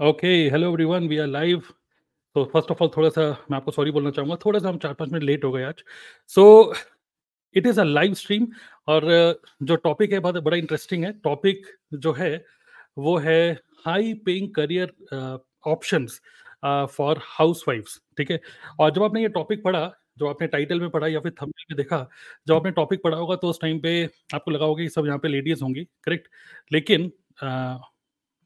Okay hello everyone we are live तो first of all थोड़ा सा मैं आपको सॉरी बोलना चाहूँगा थोड़ा सा हम चार पाँच मिनट लेट हो गए आज। So it is a live stream और uh, जो टॉपिक है बहुत बड़ा इंटरेस्टिंग है। टॉपिक जो है वो है high paying career options for house वाइफ्स ठीक है? और जब आपने ये टॉपिक पढ़ा जो आपने टाइटल में पढ़ा या फिर थंबनेल में देखा जब आपने टॉपिक पढ़ा होगा तो उस टाइम पे आपको लगा होगा कि सब यहाँ पे लेडीज़ होंगी करेक्ट लेकिन uh,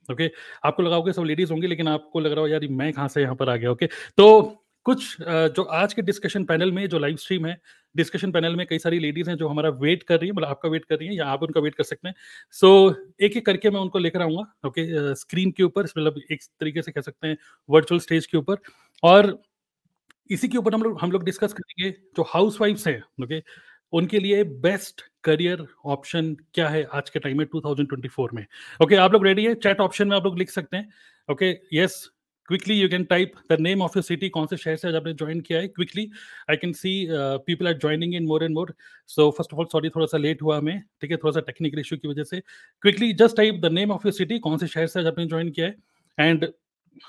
ओके? आपको लगा होगा सब लेडीज़ होंगी लेकिन आपको लग रहा हो यार मैं कहाँ से यहाँ पर आ गया? ओके? तो कुछ जो आज के डिस्कशन पैनल में जो लाइव स्ट्रीम है डिस्कशन पैनल में कई सारी लेडीज़ हैं जो हमारा वेट कर रही है मतलब आपका वेट कर रही है या आप उनका वेट कर सकते हैं। सो so, एक एक करके मैं उनको लेकर आऊँगा ओके? स्क्रीन के ऊपर मतलब एक तरीके से कह सकते हैं वर्चुअल स्टेज के ऊपर। और इसी के ऊपर हम लोग हम लोग डिस्कस करेंगे जो हाउस वाइफ्स हैं ओके? उनके लिए बेस्ट करियर ऑप्शन क्या है आज के टाइम में 2024 में? ओके okay, आप लोग रेडी है? चैट ऑप्शन में आप लोग लिख सकते हैं। Okay yes quickly you can type the name of your city कौन से शहर से आपने ज्वाइन किया है quickly I can see people are joining in more and more so first of all sorry थोड़ा सा लेट हुआ हमें ठीक है? थोड़ा सा टेक्निकल इशू की वजह से। Quickly just type the name of your city कौन से शहर से आज आपने ज्वाइन किया है। एंड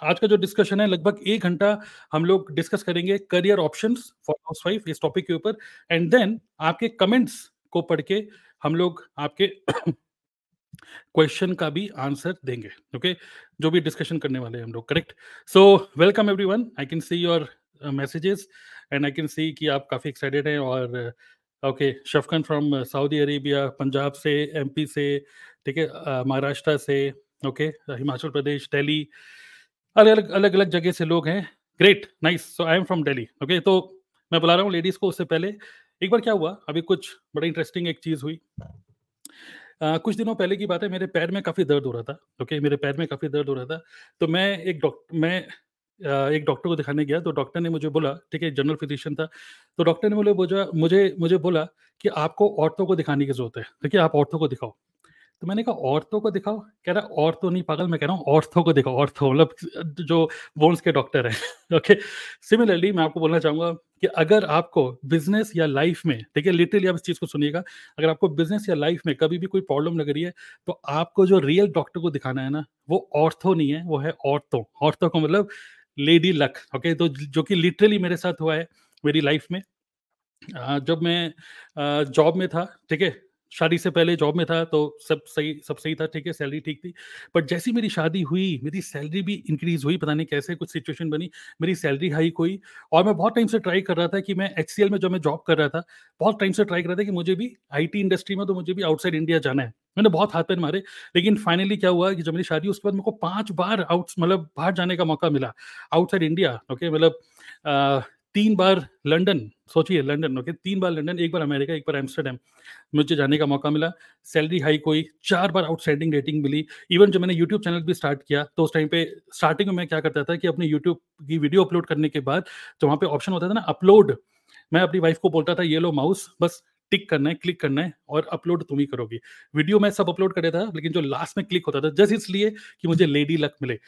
आज का जो डिस्कशन है लगभग एक घंटा हम लोग डिस्कस करेंगे career options for house wife इस टॉपिक के ऊपर। एंड देन आपके कमेंट्स को पढ़ के हम लोग आपके क्वेश्चन का भी आंसर देंगे, ओके? okay? जो भी डिस्कशन करने वाले हैं हम लोग, correct? So welcome everyone I can see your messages and I can see कि आप काफ़ी एक्साइटेड हैं और okay Shafkan from Saudi Arabia Punjab से एमपी से, ठीक है? महाराष्ट्र से, ओके? okay? हिमाचल प्रदेश दिल्ली अलग अलग अलग अलग जगह से लोग हैं। Great nice so I am from Delhi okay? तो मैं बुला रहा हूँ लेडीज़ को उससे पहले एक बार क्या हुआ? अभी कुछ बड़ा इंटरेस्टिंग एक चीज़ हुई। आ, कुछ दिनों पहले की बात है मेरे पैर में काफ़ी दर्द हो रहा था ओके मेरे पैर में काफ़ी दर्द हो रहा था। तो मैं एक डॉक्टर मैं एक डॉक्टर को दिखाने गया। तो डॉक्टर ने मुझे बोला ठीक है जनरल फिजिशियन था। तो डॉक्टर ने मुझे मुझे मुझे बोला कि आपको औरतों को दिखाने की ज़रूरत है। ठीक है आप औरतों को दिखाओ। तो मैंने कहा, औरतों को दिखाओ। कह रहा औरतों नहीं, पागल, मैं कह रहा हूँ, औरतों को दिखाओ ऑर्थो मतलब जो बोन्स के डॉक्टर हैं ओके सिमिलरली मैं आपको बोलना चाहूँगा कि अगर आपको बिज़नेस या लाइफ में है लिटरली आप इस चीज़ को सुनिएगा, अगर आपको बिज़नेस या लाइफ में कभी भी कोई प्रॉब्लम लग रही है तो आपको जो रियल डॉक्टर को दिखाना है ना, वो ऑर्थो नहीं है, वो है औरतों। औरतों को मतलब लेडी लक ओके तो जो कि लिटरली मेरे साथ हुआ है मेरी लाइफ में। जब मैं जॉब में था, ठीक है? शादी से पहले जॉब में था तो सब सही सब सही था, ठीक है, सैलरी ठीक थी। बट जैसी मेरी शादी हुई, मेरी सैलरी भी इंक्रीज हुई, पता नहीं कैसे कुछ सिचुएशन बनी, मेरी सैलरी हाई हुई और मैं बहुत टाइम से ट्राई कर रहा था कि मैं एच में जो मैं जॉब कर रहा था, बहुत टाइम से ट्राई कर रहा था कि मुझे भी आईटी इंडस्ट्री में तो मुझे भी आउटसाइड इंडिया जाना है। मैंने बहुत हाथ पैर मारे, लेकिन फाइनली क्या हुआ कि जब मेरी शादी उसके बाद मेरे को पाँच बार आउट मतलब बाहर जाने का मौका मिला आउटसाइड इंडिया ओके मतलब तीन बार लंदन, सोचिए लंदन ओके तीन बार लंदन, एक बार अमेरिका, एक बार एम्स्टरडेम। मुझे जाने का मौका मिला, सैलरी हाई कोई, चार बार आउटस्टैंडिंग रेटिंग मिली। इवन जब मैंने यूट्यूब चैनल भी स्टार्ट किया तो उस टाइम पे स्टार्टिंग में मैं क्या करता था कि अपने यूट्यूब की वीडियो अपलोड करने के बाद जो वहाँ पे ऑप्शन होता था ना अपलोड मैं अपनी वाइफ को बोलता था, ये लो माउस बस टिक करना है क्लिक करना है और अपलोड तुम ही करोगी। वीडियो मैं सब अपलोड कर था, लेकिन जो लास्ट में क्लिक होता था, जस्ट इसलिए कि मुझे लेडी लक मिले।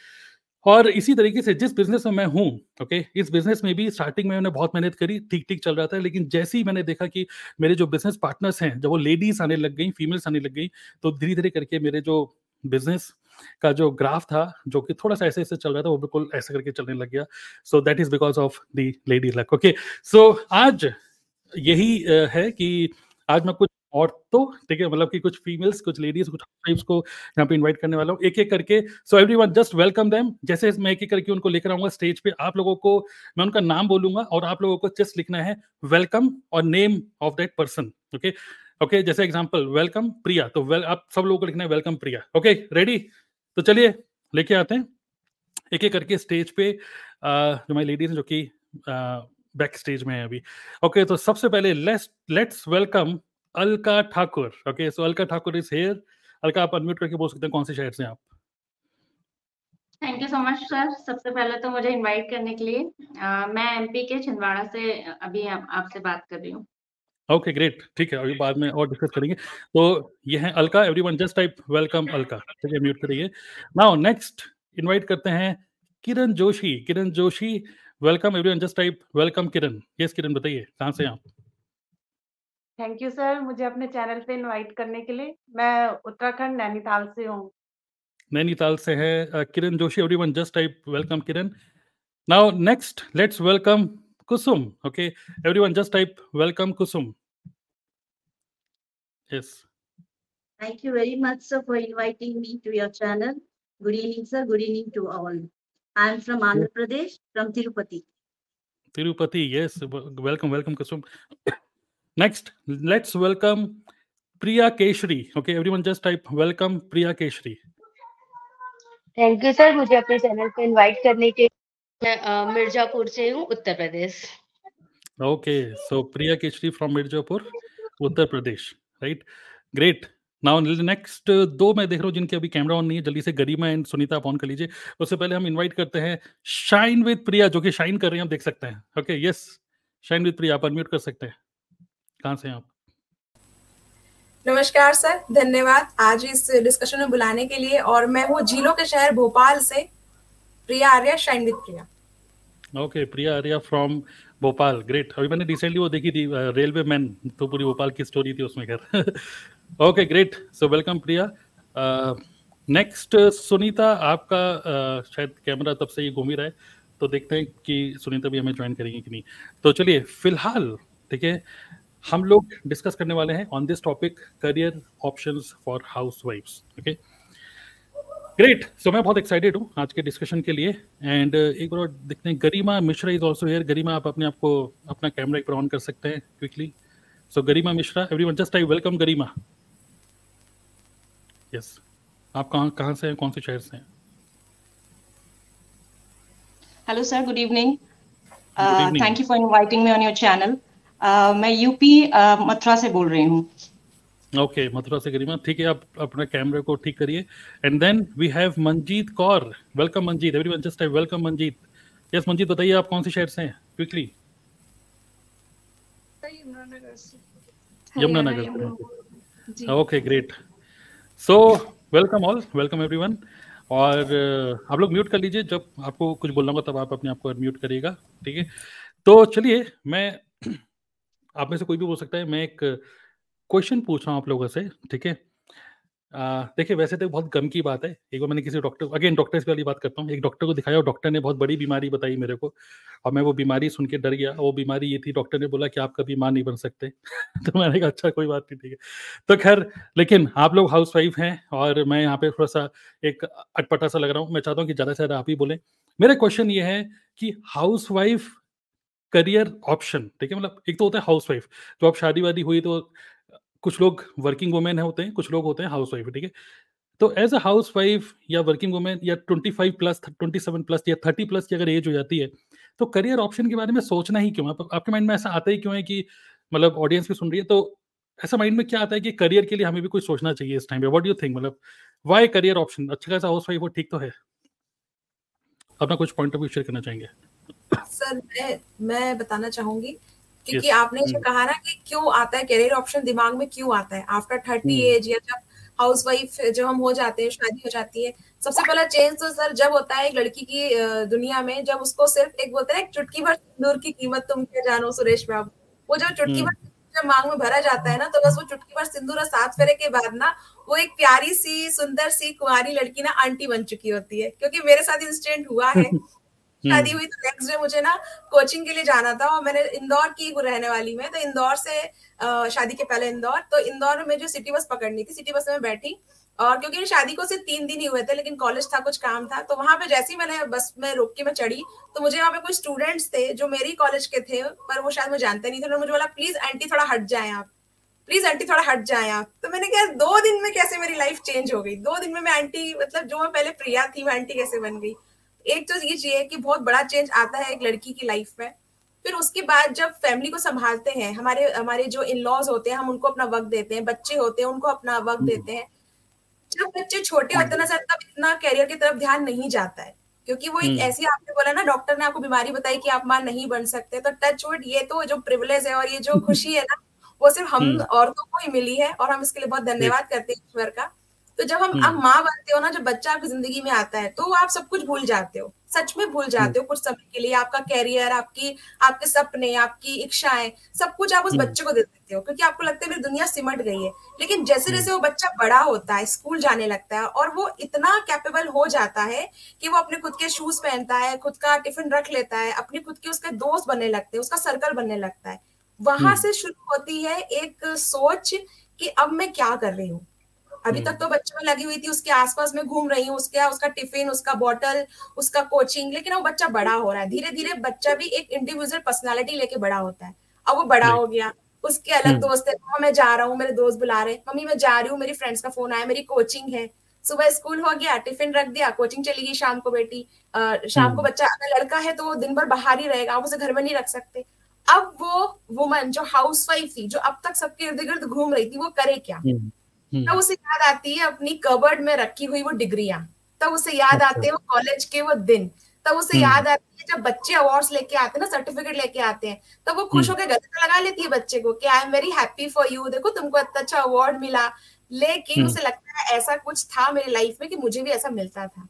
और इसी तरीके से जिस बिज़नेस में मैं हूँ ओके इस बिज़नेस में भी स्टार्टिंग में मैंने बहुत मेहनत करी ठीक ठीक चल रहा था, लेकिन जैसे ही मैंने देखा कि मेरे जो बिज़नेस पार्टनर्स हैं, जब वो लेडीज़ आने लग गई फीमेल्स आने लग गई तो धीरे धीरे करके मेरे जो बिज़नेस का जो ग्राफ था, जो कि थोड़ा सा ऐसे ऐसे चल रहा था, वो बिल्कुल ऐसे करके चलने लग गया। So that is because of the lady luck okay so आज यही है कि आज मैं कुछ और तो ठीक है मतलब कि कुछ फीमेल्स कुछ लेडीज़ कुछ ट्राइब्स को यहाँ पे इनवाइट करने वाला हूँ एक एक करके। So everyone just welcome them जैसे मैं एक एक करके उनको लेकर आऊँगा स्टेज पे, आप लोगों को, मैं उनका नाम बोलूँगा और आप लोगों को जस्ट लिखना है वेलकम और name of that person okay okay जैसे एग्ज़ाम्पल वेलकम प्रिया तो वेल आप सब लोगों को लिखना है वेलकम प्रिया ओके रेडी तो चलिए, लेके आते हैं। एक एक करके स्टेज पे जो हमारी लेडीज़ जो कि बैक स्टेज में है अभी। ओके तो सबसे पहले let's let's welcome Alka Thakur okay so Alka Thakur is here Alka आप अनम्यूट करके बोल सकते हैं कौन से शहर से आप? Thank you so much sir सबसे पहले तो मुझे इनवाइट करने के लिए uh, मैं एमपी के छिंदवाड़ा से अभी आपसे बात कर रही हूँ। ओके ग्रेट ठीक है अभी बाद में और डिस्कस करेंगे। तो ये है Alka everyone just type welcome Alka ठीक है म्यूट करिए। नाउ नेक्स्ट इनवाइट करते हैं Kiran Joshi. Kiran Joshi welcome everyone just type welcome Kiran. Yes Kiran बताइए कहाँ से आप? थैंक यू सर मुझे अपने चैनल पे इनवाइट करने के लिए मैं उत्तराखंड नैनीताल से हूँ नैनीताल से है Kiran Joshi everyone just type welcome Kiran now next let's welcome Kusum okay everyone just type welcome Kusum yes thank you very much sir for inviting me to your channel good evening sir good evening to all i am from andhra pradesh from tirupati tirupati yes welcome welcome kusum next let's welcome Priya Keshri. Okay, everyone just type welcome Priya Keshri. Thank you sir मुझे अपने channel पे invite करने के मैं मिर्जापुर से हूँ Uttar Pradesh. Okay so Priya Keshri from Mirzapur Uttar Pradesh right great now next दो मैं देख रहा हूँ जिनके अभी कैमरा ऑन नहीं है जल्दी से गरिमा एंड सुनीता आप ऑन कर लीजिए। उससे पहले हम इनवाइट करते हैं शाइन विद प्रिया जो कि शाइन कर रहे हैं आप देख सकते हैं। Okay yes shine with Priya आप अनम्यूट कर सकते हैं। कहाँ से आप? नमस्कार सर धन्यवाद आज इस डिस्कशन में बुलाने के लिए और मैं हूँ झीलों के शहर भोपाल से Priya Arya shine with Priya. Okay okay, Priya Arya from Bhopal great अभी मैंने रिसेंटली वो देखी थी रेलवे मैन तो पूरी भोपाल की स्टोरी थी उसमें कर okay great so welcome Priya. Next Sunita आपका uh, शायद कैमरा तब से ही घूम ही रहा है तो देखते हैं कि सुनीता भी हमें ज्वाइन करेंगी कि नहीं। तो चलिए फ़िलहाल ठीक है हम लोग डिस्कस करने वाले हैं on this topic career option for house वाइफ्स ओके ग्रेट सो मैं बहुत एक्साइटेड हूँ आज के डिस्कशन के लिए. एंड uh, एक बार देखते हैं Garima Mishra is also here Garima आप अपने आप को अपना कैमरा एक बार ऑन कर सकते हैं quickly so Garima Mishra everyone just I welcome Garima. Yes आप कहाँ कहाँ से हैं? कौन से शहर से हैं? Hello sir good evening thank you for inviting me on your channel मैं यूपी मथुरा से बोल रही हूँ। ओके मथुरा से गरिमा ठीक है आप अपना कैमरे को ठीक करिए। And then we have Manjeet Kaur welcome Manjeet everyone just welcome Manjeet yes Manjeet बताइए आप कौन से शहर से। हैं quickly Yamunanagar. Okay great so welcome all welcome everyone और uh, आप लोग म्यूट कर लीजिए। जब आपको कुछ बोलना होगा तब आप अपने आप को म्यूट करिएगा। ठीक है? तो चलिए मैं आप में से कोई भी बोल सकता है, मैं एक क्वेश्चन पूछ रहा हूँ आप लोगों से, ठीक है? देखिए, वैसे तो बहुत गम की बात है। एक बार मैंने किसी डॉक्टर अगेन डॉक्टर्स वाली बात करता हूँ। एक डॉक्टर को दिखाया और डॉक्टर ने बहुत बड़ी बीमारी बताई मेरे को। और मैं वो बीमारी सुन के डर गया वो बीमारी ये थी डॉक्टर ने बोला कि आप कभी माँ नहीं बन सकते। तो मैंने कहा अच्छा कोई बात नहीं, ठीक है। तो खैर, लेकिन आप लोग हाउस वाइफ हैं और मैं यहाँ पे थोड़ा सा एक अटपटा सा लग रहा हूँ। मैं चाहता हूँ कि ज़्यादा से ज़्यादा आप ही बोले। मेरा क्वेश्चन ये है कि हाउस वाइफ करियर ऑप्शन ठीक है? मतलब एक तो होता है हाउस वाइफ तो आप शादी वादी हुई तो कुछ लोग वर्किंग वुमेन होते हैं कुछ लोग होते हैं हाउस वाइफ ठीक है? तो एज अ हाउस वाइफ या वर्किंग वुमेन या twenty five plus twenty seven plus या थर्टी प्लस की अगर एज हो जाती है तो करियर ऑप्शन के बारे में सोचना ही क्यों आप, आपके माइंड में ऐसा आता ही क्यों है कि मतलब ऑडियंस भी सुन रही है? तो ऐसा माइंड में क्या आता है कि करियर के लिए हमें भी कुछ सोचना चाहिए इस टाइम पे? व्हाट यू थिंक मतलब वाई करियर ऑप्शन अच्छा खासा हाउस वाइफ हो ठीक तो है? अपना कुछ पॉइंट ऑफ़ व्यू शेयर करना चाहेंगे। सर मैं मैं बताना चाहूँगी क्योंकि yes. आपने जो हम्म। कहा ना कि क्यों आता है करियर ऑप्शन दिमाग में क्यों आता है आफ्टर थर्टी एज या जब हाउस वाइफ जब हम हो जाते हैं शादी हो जाती है सबसे पहला चेंज तो सर जब होता है एक लड़की की दुनिया में जब उसको सिर्फ़ एक बोलते हैं एक चुटकी भर सिंदूर की कीमत तुम क्या जानो सुरेश बाबू वो जब चुटकी हम्म। भर जब मांग में भरा जाता है ना तो बस वो चुटकी भर सिंदूर और सात फेरे के बाद ना वो एक प्यारी सी सुंदर सी कुमारी लड़की ना आंटी बन चुकी होती है क्योंकि मेरे साथ इंसिडेंट हुआ है शादी हम्म। हुई तो नेक्स्ट डे मुझे ना कोचिंग के लिए जाना था और मैंने इंदौर की रहने वाली में तो इंदौर से शादी के पहले इंदौर तो इंदौर में जो सिटी बस पकड़नी थी सिटी बस में बैठी और क्योंकि शादी को सिर्फ़ तीन दिन ही हुए थे, लेकिन कॉलेज था, कुछ काम था तो वहाँ पे जैसे ही मैंने बस में रोक के मैं चढ़ी तो मुझे वहाँ पे कुछ स्टूडेंट्स थे जो मेरी कॉलेज के थे, पर वो शायद मुझे जानते नहीं थे, उन्होंने मुझे बोला प्लीज़ आंटी थोड़ा हट जाए आप प्लीज़ आंटी थोड़ा हट जाए आप। तो मैंने कहा, दो दिन में कैसे मेरी लाइफ चेंज हो गई? दो दिन में मैं आंटी मतलब जो मैं पहले प्रिया थी मैं आंटी कैसे बन गई? एक तो ये चाहिए कि बहुत बड़ा चेंज आता है एक लड़की की लाइफ में फिर उसके बाद जब फैमिली को संभालते हैं हमारे हमारे जो इन लॉज होते हैं हम उनको अपना वक्त देते हैं बच्चे होते हैं उनको अपना वक्त हम्म। देते हैं जब बच्चे छोटे होते ना सर तब इतना कैरियर की तरफ़ ध्यान नहीं जाता है क्योंकि वो एक हम्म। ऐसी आपने बोला ना डॉक्टर ने आपको बीमारी बताई कि आप माँ नहीं बन सकते तो टच वुड ये तो जो प्रिविलेज है और ये जो खुशी है ना वो सिर्फ़ हम हम्म। औरतों को ही मिली है और हम इसके लिए बहुत धन्यवाद करते हैं ईश्वर का तो जब हम आप माँ बनते हो ना जब बच्चा आपकी ज़िंदगी में आता है तो आप सब कुछ भूल जाते हो। सच में भूल जाते हो कुछ समय के लिए। आपका कैरियर आपकी आपके सपने आपकी इच्छाएँ सब कुछ आप उस बच्चे को दे देते हो क्योंकि आपको लगता है मेरी दुनिया सिमट गई है। लेकिन जैसे जैसे वो बच्चा बड़ा होता है स्कूल जाने लगता है और वो इतना कैपेबल हो जाता है कि वो अपने खुद के शूज़ पहनता है खुद का टिफ़िन रख लेता है अपने खुद के उसके दोस्त बनने लगते हैं उसका सर्कल बनने लगता है। वहाँ से शुरू होती है एक सोच कि अब मैं क्या कर रही हूँ। अभी तक तो बच्चे में लगी हुई थी उसके आसपास में घूम रही हूँ उसके उसका टिफ़िन उसका बॉटल उसका कोचिंग लेकिन वो बच्चा बड़ा हो रहा है। धीरे धीरे बच्चा भी एक इंडिविजुअल पर्सनैलिटी लेके बड़ा होता है। अब वो बड़ा हो गया उसके अलग दोस्त है मैं जा रहा हूँ मेरे दोस्त बुला रहे मम्मी मैं जा रही हूँ मेरी फ्रेंड्स का फ़ोन आया मेरी कोचिंग है। सुबह स्कूल हो गया टिफ़िन रख दिया कोचिंग चली गई शाम को बेटी। शाम को बच्चा अगर लड़का है तो वो दिन भर बाहर ही रहेगा आप उसे घर में नहीं रख सकते। अब वो वुमन जो हाउस वाइफ थी जो अब तक सबके इर्द गिर्द घूम रही थी वो करे क्या? हम्म। तब उसे याद आती है अपनी कबर्ड में रखी हुई वो डिग्रिया। तब उसे याद अच्छा। आते हैं वो कॉलेज के वो दिन। तब उसे हम्म। याद आती है जब बच्चे अवार्ड्स लेके आते हैं ना सर्टिफिकेट लेके आते हैं। तब वो खुश हम्म। होकर गले लगा लेती है बच्चे को कि I am very happy for you देखो तुमको इतना अच्छा अवार्ड मिला। लेकिन उसे लगता है ऐसा कुछ था मेरी लाइफ में कि मुझे भी ऐसा मिलता था।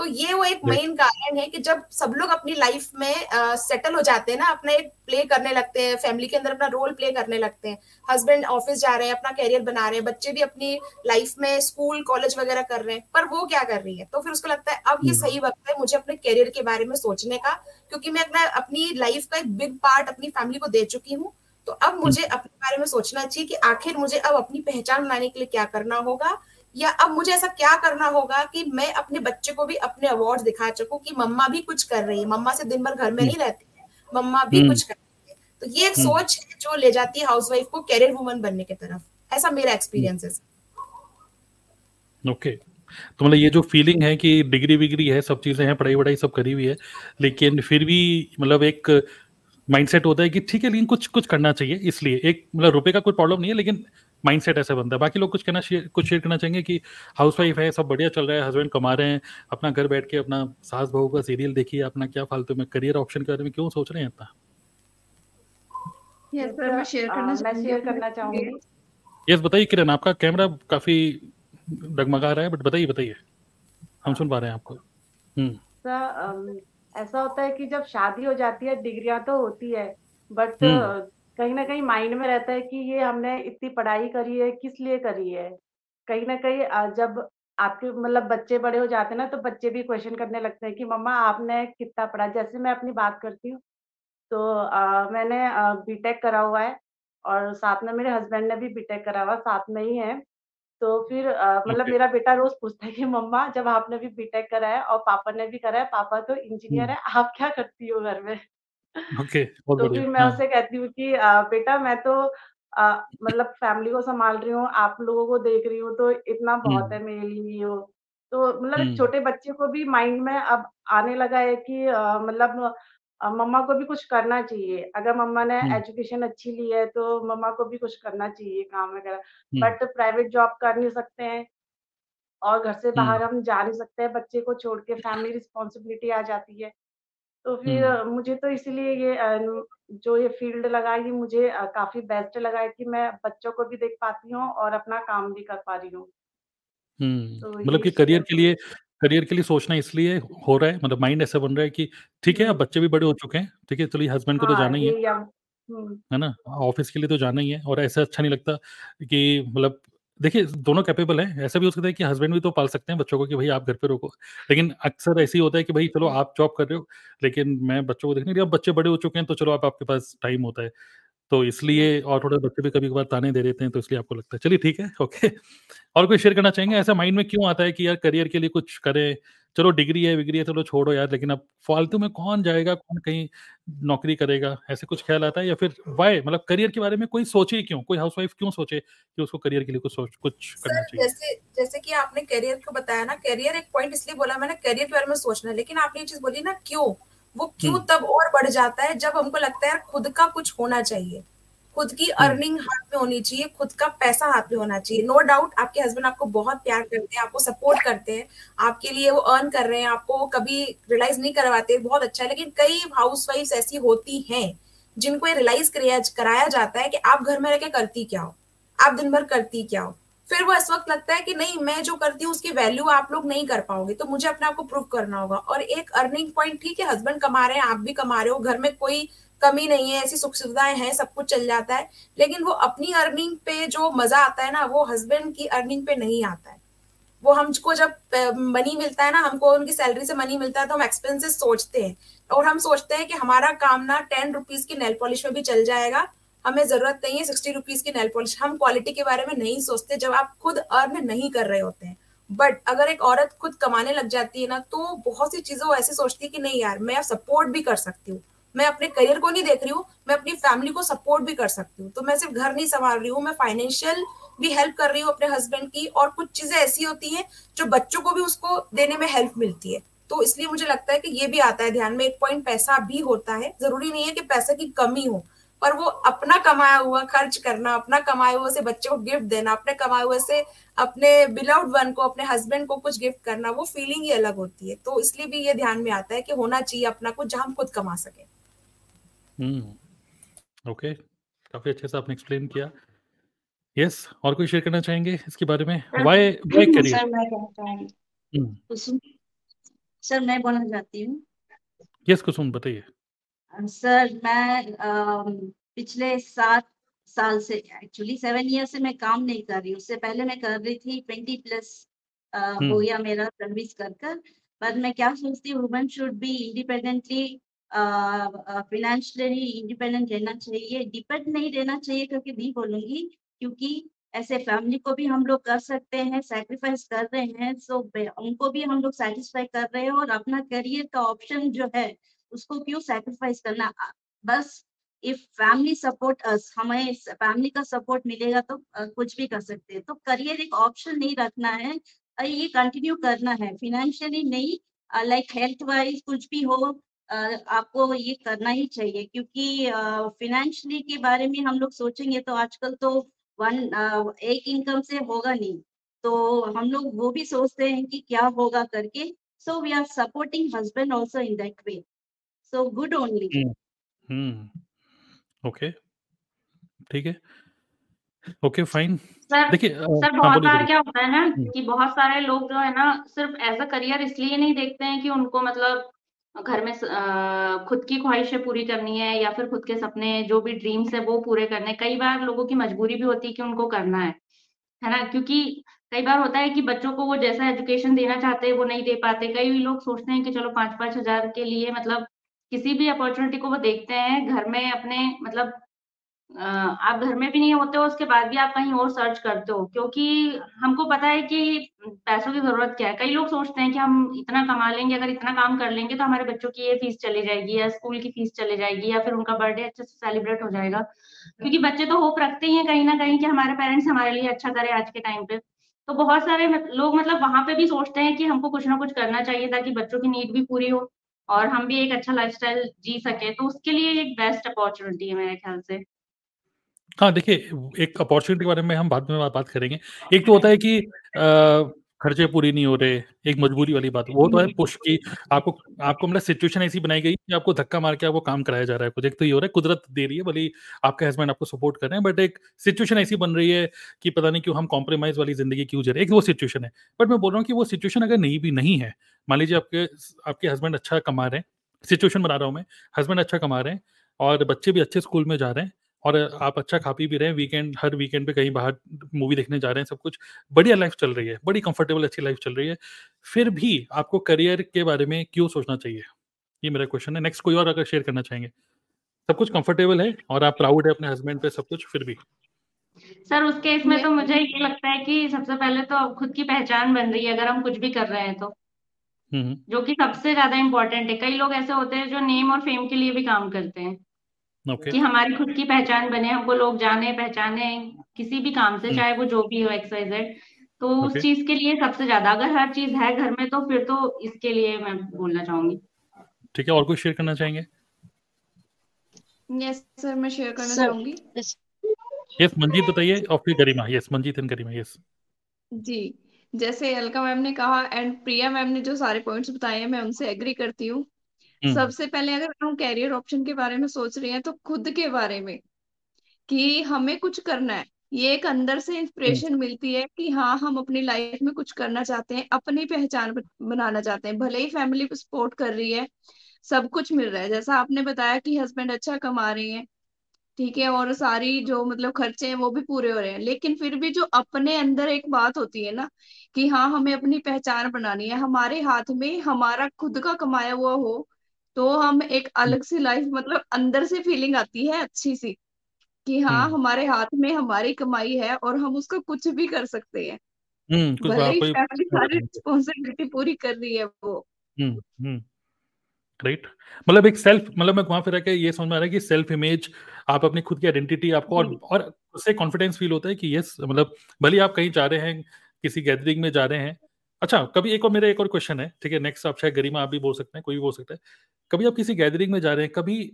तो ये वो एक मेन कारण है कि जब सब लोग अपनी लाइफ में सेटल हो जाते हैं ना अपने प्ले करने लगते हैं फैमिली के अंदर अपना रोल प्ले करने लगते हैं हस्बैंड ऑफ़िस जा रहे हैं अपना कैरियर बना रहे हैं बच्चे भी अपनी लाइफ में स्कूल कॉलेज वगैरह कर रहे हैं पर वो क्या कर रही है तो फिर उसको लगता है अब ये हम्म। सही वक्त है मुझे अपने कैरियर के बारे में सोचने का क्योंकि मैं अपना अपनी लाइफ का एक बिग पार्ट अपनी फैमिली को दे चुकी हूँ तो अब मुझे हम्म। अपने बारे में सोचना चाहिए कि आखिर मुझे अब अपनी पहचान बनाने के लिए क्या करना होगा या अब मुझे ऐसा क्या करना होगा कि मैं अपने बच्चे को भी अपने अवार्ड दिखा सकूँ कि मम्मा भी कुछ कर रही है? मम्मा से दिन भर घर में नहीं रहती है। मम्मा भी कुछ कर रही है। तो ये एक सोच है जो ले जाती है हाउसवाइफ को कैरियर वुमन बनने की तरफ़। ऐसा मेरा एक्सपीरियंस है। ओके तो मतलब ये जो फीलिंग है कि डिग्री विग्री है सब चीज़ें हैं पढ़ाई वढ़ाई सब करी हुई है लेकिन फिर भी मतलब एक माइंडसेट होता है कि ठीक है लेकिन कुछ कुछ करना चाहिए इसलिए। एक मतलब रुपए का कोई प्रॉब्लम नहीं है लेकिन माइंडसेट ऐसा बनता है। बाकी लोग कुछ कहना कुछ शेयर करना चाहेंगे कि हाउस वाइफ है सब बढ़िया चल रहा है हस्बैंड कमा रहे हैं अपना घर बैठ के अपना सास बहू का सीरियल देखिए अपना क्या फालतू में करियर ऑप्शन के बारे में क्यों सोच रहे हैं इतना? यस सर मैं शेयर करना मैं शेयर करना चाहूँगी। यस बताइए किरण आपका कैमरा काफ़ी डगमगा रहा है बट बताइए बताइए। हम सुन पा रहे हैं आपको। हम्म। सर ऐसा होता है कि जब शादी हो जाती है डिग्रियाँ तो होती है बट। कहीं ना कहीं माइंड में रहता है कि ये हमने इतनी पढ़ाई करी है किस लिए करी है? कहीं ना कहीं जब आपके मतलब बच्चे बड़े हो जाते हैं ना तो बच्चे भी क्वेश्चन करने लगते हैं कि मम्मा आपने कितना पढ़ा? जैसे मैं अपनी बात करती हूँ तो आ, मैंने बीटेक करा हुआ है और साथ में मेरे हस्बैंड ने भी बीटेक करा हुआ साथ में ही है। तो फिर मतलब मेरा बेटा रोज पूछता है कि मम्मा जब आपने भी बीटेक करा है और पापा ने भी करा है पापा तो इंजीनियर है आप क्या करती हो घर में? ओके तो फिर मैं हाँ। उसे कहती हूँ कि बेटा मैं तो आ, मतलब फैमिली को संभाल रही हूँ आप लोगों को देख रही हूँ तो इतना बहुत है हम्म। मेरे लिए वो तो मतलब हम्म। छोटे बच्चे को भी माइंड में अब आने लगा है कि मतलब मम्मा को भी कुछ करना चाहिए अगर मम्मा ने एजुकेशन हम्म। अच्छी ली है तो मम्मा को भी कुछ करना चाहिए काम वगैरह बट प्राइवेट जॉब कर नहीं सकते हैं और घर से बाहर हम जा नहीं सकते हैं बच्चे को छोड़ के फैमिली रिस्पॉन्सिबिलिटी आ जाती है तो फिर मुझे तो इसलिए ये जो ये फ़ील्ड लगा ये मुझे काफ़ी बेस्ट लगा है कि मैं बच्चों को भी देख पाती हूँ और अपना काम भी कर पा रही हूँ। तो मतलब कि करियर के लिए करियर के लिए सोचना इसलिए हो रहा है मतलब माइंड ऐसा बन रहा है कि ठीक है, अब बच्चे भी बड़े हो चुके हैं, ठीक है, चलिए हस्बैंड को तो हाँ, जाना ही है। है ना? ऑफ़िस के लिए तो जाना ही है और ऐसा अच्छा नहीं लगता कि मतलब देखिए, दोनों कैपेबल हैं। ऐसा भी हो सकता है कि हस्बैंड भी तो पाल सकते हैं बच्चों को कि भाई आप घर पे रोको लेकिन अक्सर ऐसे ही होता है कि भाई चलो आप जॉब कर रहे हो, लेकिन मैं बच्चों को देखने अब बच्चे बड़े हो चुके हैं तो चलो आप आपके पास टाइम होता है। तो इसलिए और थोड़े बच्चे भी कभी-कभार ताने दे देते हैं तो इसलिए आपको लगता है। चलिए ठीक है, ओके। और कोई शेयर करना चाहेंगे? ऐसा माइंड में क्यों आता है कि यार करियर के लिए कुछ करें? चलो डिग्री है, विग्री है, चलो छोड़ो यार लेकिन अब फालतू में कौन जाएगा, कौन कहीं नौकरी करेगा? ऐसे कुछ ख्याल आता है या फिर वाई मतलब करियर के बारे में कोई सोचे क्यों? कोई हाउसवाइफ क्यों सोचे कि उसको करियर के लिए कुछ सोच कुछ करना चाहिए? जैसे जैसे कि आपने करियर को बताया ना, करियर एक पॉइंट इसलिए बोला मैंने करियर के बारे में सोचना है, लेकिन आपने ये चीज़ बोली ना क्यों? वो क्यों हम्म। तब और बढ़ जाता है जब हमको लगता है यार खुद का कुछ होना चाहिए। खुद की अर्निंग हम्म। हाथ में होनी चाहिए खुद का पैसा हाथ में होना चाहिए नो no डाउट आपके हस्बैंड आपको बहुत प्यार करते हैं आपको सपोर्ट करते हैं आपके लिए वो अर्न कर रहे हैं आपको वो कभी रियलाइज़ नहीं करवाते बहुत अच्छा है लेकिन कई हाउस वाइफ ऐसी होती हैं जिनको ये रियलाइज़ कराया जाता है कि आप घर में रह के करती क्या हो आप दिन भर करती क्या हो फिर वो इस वक्त लगता है कि नहीं, मैं जो करती हूँ, उसकी वैल्यू आप लोग नहीं कर पाओगे। तो मुझे अपने आप को प्रूव करना होगा। और एक अर्निंग पॉइंट ठीक है हस्बैंड कमा रहे हैं, आप भी कमा रहे हो, घर में कोई कमी नहीं है, ऐसी सुख सुविधाएँ हैं, सब कुछ चल जाता है। लेकिन वो अपनी अर्निंग पे जो मज़ा आता है ना, वो हस्बैंड की अर्निंग पे नहीं आता है। वो हमको जब मनी मिलता है ना, हमको उनकी सैलरी से मनी मिलता है तो हम एक्सपेंसेस सोचते हैं। और हम सोचते हैं कि हमारा काम ना टेन रुपीज़ की नेल पॉलिश में भी चल जाएगा। हमें ज़रूरत नहीं है सिक्सटी रुपीज़ की नेल पॉलिश हम क्वालिटी के बारे में नहीं सोचते जब आप खुद अर्न नहीं कर रहे होते हैं। बट अगर एक औरत खुद कमाने लग जाती है ना तो बहुत सी चीज़ें वो ऐसे सोचती है कि नहीं यार, मैं सपोर्ट भी कर सकती हूँ। मैं अपने करियर को नहीं देख रही हूँ, मैं अपनी फैमिली को सपोर्ट भी कर सकती हूँ। तो मैं सिर्फ़ घर नहीं संभाल रही हूँ, मैं फाइनेंशियल भी हेल्प कर रही हूँ अपने हस्बैंड की और कुछ चीज़ें ऐसी होती हैं जो बच्चों को भी उसको देने में हेल्प मिलती है। तो इसलिए मुझे लगता है कि ये भी आता है ध्यान में, एक पॉइंट पैसा भी होता है। ज़रूरी नहीं है कि पैसे की कमी हो पर वो अपना कमाया हुआ खर्च करना अपना कमाए हुए से बच्चे को गिफ्ट देना अपने कमाए हुए से अपने बिलाउड वन को अपने हस्बैंड को कुछ गिफ्ट करना वो फीलिंग ही अलग होती है। तो इसलिए भी ये ध्यान में आता है कि होना चाहिए अपना कुछ जहाँ हम खुद कमा सके। हम्म ओके काफ़ी अच्छे से आपने एक्सप्लेन किया। यस और कोई शेयर करना चाहेंगे इसके बारे में? व्हाई व्हाई करियर सर मैं बोलना चाहती हूँ। यस कुसुम बताइए। सर मैं पिछले सात साल से एक्चुअली सेवन ईयर से मैं काम नहीं कर रही उससे पहले मैं कर रही थी ट्वेंटी प्लस हो गया मेरा सर्विस कर कर। पर मैं क्या सोचती हूँ women should be independently financially independent रहना चाहिए। डिपेंड नहीं रहना चाहिए क्योंकि नहीं बोलूँगी क्योंकि ऐसे फैमिली को भी हम लोग कर सकते हैं सेक्रीफाइस कर रहे हैं। सो उनको भी हम लोग सेटिस्फाई कर रहे हैं और अपना करियर का ऑप्शन जो है उसको क्यों सेक्रीफाइस करना? बस इफ़ फैमिली सपोर्ट अस हमें फैमिली का सपोर्ट मिलेगा तो कुछ भी कर सकते हैं। तो करियर एक ऑप्शन नहीं रखना है ये कंटिन्यू करना है। फिनेंशियली नहीं लाइक हेल्थ वाइज कुछ भी हो आपको ये करना ही चाहिए। क्योंकि फिनेंशियली के बारे में हम लोग सोचेंगे तो आजकल तो वन एक इनकम से होगा नहीं। तो हम लोग वो भी सोचते हैं कि क्या होगा करके। So we are supporting husband also in that way so good only okay ठीक है। ओके फाइन देखिए सर हाँ, बहुत बार क्या होता है ना कि बहुत सारे लोग जो है ना सिर्फ़ एज अ करियर इसलिए नहीं देखते हैं कि उनको मतलब घर में खुद की ख्वाहिशें पूरी करनी है या फिर खुद के सपने जो भी ड्रीम्स है वो पूरे करने। कई बार लोगों की मजबूरी भी होती है कि उनको करना है है ना? क्योंकि कई बार होता है कि बच्चों को वो जैसा एजुकेशन देना चाहते हैं वो नहीं दे पाते। कई लोग सोचते हैं कि चलो पाँच पाँच हज़ार के लिए मतलब किसी भी अपॉर्चुनिटी को वो देखते हैं घर में अपने मतलब आप घर में भी नहीं होते हो उसके बाद भी आप कहीं और सर्च करते हो क्योंकि हमको पता है कि पैसों की ज़रूरत क्या है। कई लोग सोचते हैं कि हम इतना कमा लेंगे अगर इतना काम कर लेंगे तो हमारे बच्चों की ये फ़ीस चली जाएगी या स्कूल की फ़ीस चली जाएगी या फिर उनका बर्थडे अच्छे से सेलिब्रेट हो जाएगा। क्योंकि बच्चे तो होप रखते ही हैं कहीं ना कहीं कि हमारे पेरेंट्स हमारे लिए अच्छा करे आज के टाइम पे। तो बहुत सारे लोग मतलब वहाँ पे भी सोचते हैं कि हमको कुछ ना कुछ करना चाहिए ताकि बच्चों की नीड भी पूरी हो। और हम भी एक अच्छा लाइफस्टाइल जी सके तो उसके लिए एक बेस्ट अपॉर्चुनिटी है मेरे ख्याल से हाँ, देखिए एक अपॉर्चुनिटी के बारे में हम बाद में बात करेंगे। एक तो होता है कि खर्चे पूरी नहीं हो रहे, एक मजबूरी वाली बात, वो तो है पुश की आपको आपको मतलब सिचुएशन ऐसी बनाई गई कि आपको धक्का मार के आपको काम कराया जा रहा है कुछ। एक तो ये हो रहा है कुदरत दे रही है भले आपके हस्बैंड आपको सपोर्ट कर रहे हैं बट एक सिचुएशन ऐसी बन रही है कि पता नहीं क्यों हम कॉम्प्रोमाइज़ वाली ज़िंदगी क्यों जी रहे हैं, एक वो सिचुएशन है। बट मैं बोल रहा हूँ कि वो सिचुएशन अगर नहीं भी नहीं है, मान लीजिए आपके आपके हस्बैंड अच्छा कमा रहे हैं, सिचुएशन बना रहा हूँ मैं, हस्बैंड अच्छा कमा रहे हैं और बच्चे भी अच्छे स्कूल में जा रहे हैं और आप अच्छा खा पी भी रहे हैं वीकेंड हर वीकेंड पे कहीं बाहर मूवी देखने जा रहे हैं सब कुछ बढ़िया लाइफ चल रही है बड़ी कंफर्टेबल अच्छी लाइफ चल रही है। फिर भी आपको करियर के बारे में क्यों सोचना चाहिए? ये मेरा क्वेश्चन है। नेक्स्ट कोई और अगर शेयर करना चाहेंगे? सब कुछ कंफर्टेबल है और आप प्राउड है अपने हस्बैंड पे सब कुछ फिर भी। सर उस केस में तो मुझे ये लगता है कि सबसे पहले तो खुद की पहचान बन रही है अगर हम कुछ भी कर रहे हैं तो। जो कि सबसे ज़्यादा इम्पोर्टेंट है। कई लोग ऐसे होते हैं जो नेम और फेम के लिए भी काम करते हैं। Okay. कि हमारी खुद की पहचान बने हमको लोग जाने पहचाने किसी भी काम से हम्म। चाहे वो जो भी हो एक्सवाइजेड तो okay. उस चीज़ के लिए सबसे ज़्यादा अगर हर चीज़ है घर में तो फिर तो इसके लिए मैं बोलना चाहूँगी ठीक है और कुछ शेयर करना चाहेंगे यस सर मैं शेयर करना चाहूँगी यस मंजीत बताइए और फिर Garima yes Manjeet and Garima yes ji जैसे अलका मैम ने कहा एंड प्रिया मैम ने जो सारे पॉइंट्स बताए हैं मैं उनसे एग्री करती हूँ। सबसे पहले अगर हम कैरियर ऑप्शन के बारे में सोच रहे हैं तो खुद के बारे में कि हमें कुछ करना है। ये एक अंदर से इंस्पिरेशन मिलती है कि हाँ हम अपनी लाइफ में कुछ करना चाहते हैं अपनी पहचान बनाना चाहते हैं। भले ही फैमिली सपोर्ट कर रही है सब कुछ मिल रहा है। जैसा आपने बताया कि हस्बैंड अच्छा कमा रहे हैं ठीक है और सारी जो मतलब खर्चे हैं वो भी पूरे हो रहे हैं। लेकिन फिर भी जो अपने अंदर एक बात होती है ना कि हाँ हमें अपनी पहचान बनानी है। हमारे हाथ में हमारा खुद का कमाया हुआ हो तो हम एक अलग सी लाइफ मतलब अंदर से फीलिंग आती है अच्छी सी कि हाँ हम्म। हमारे हाथ में हमारी कमाई है और हम उसका कुछ भी कर सकते हैं। हम्म कुछ भले ही फैमिली सारी रिस्पॉन्सिबिलिटी पूरी कर रही है वो। हम्म हम्म। राइट मतलब एक सेल्फ मतलब मैं वहाँ पे रह के ये समझ में आ रहा है कि सेल्फ इमेज आप अपनी खुद की आइडेंटिटी आपको और और उससे कॉन्फिडेंस फील होता है कि यस मतलब भले आप कहीं जा रहे हैं किसी गैदरिंग में जा रहे हैं अच्छा कभी एक और मेरा एक और क्वेश्चन है, ठीक है नेक्स्ट आप शायद गरिमा आप भी बोल सकते हैं, कोई भी बोल सकता है। कभी आप किसी गैदरिंग में जा रहे हैं, कभी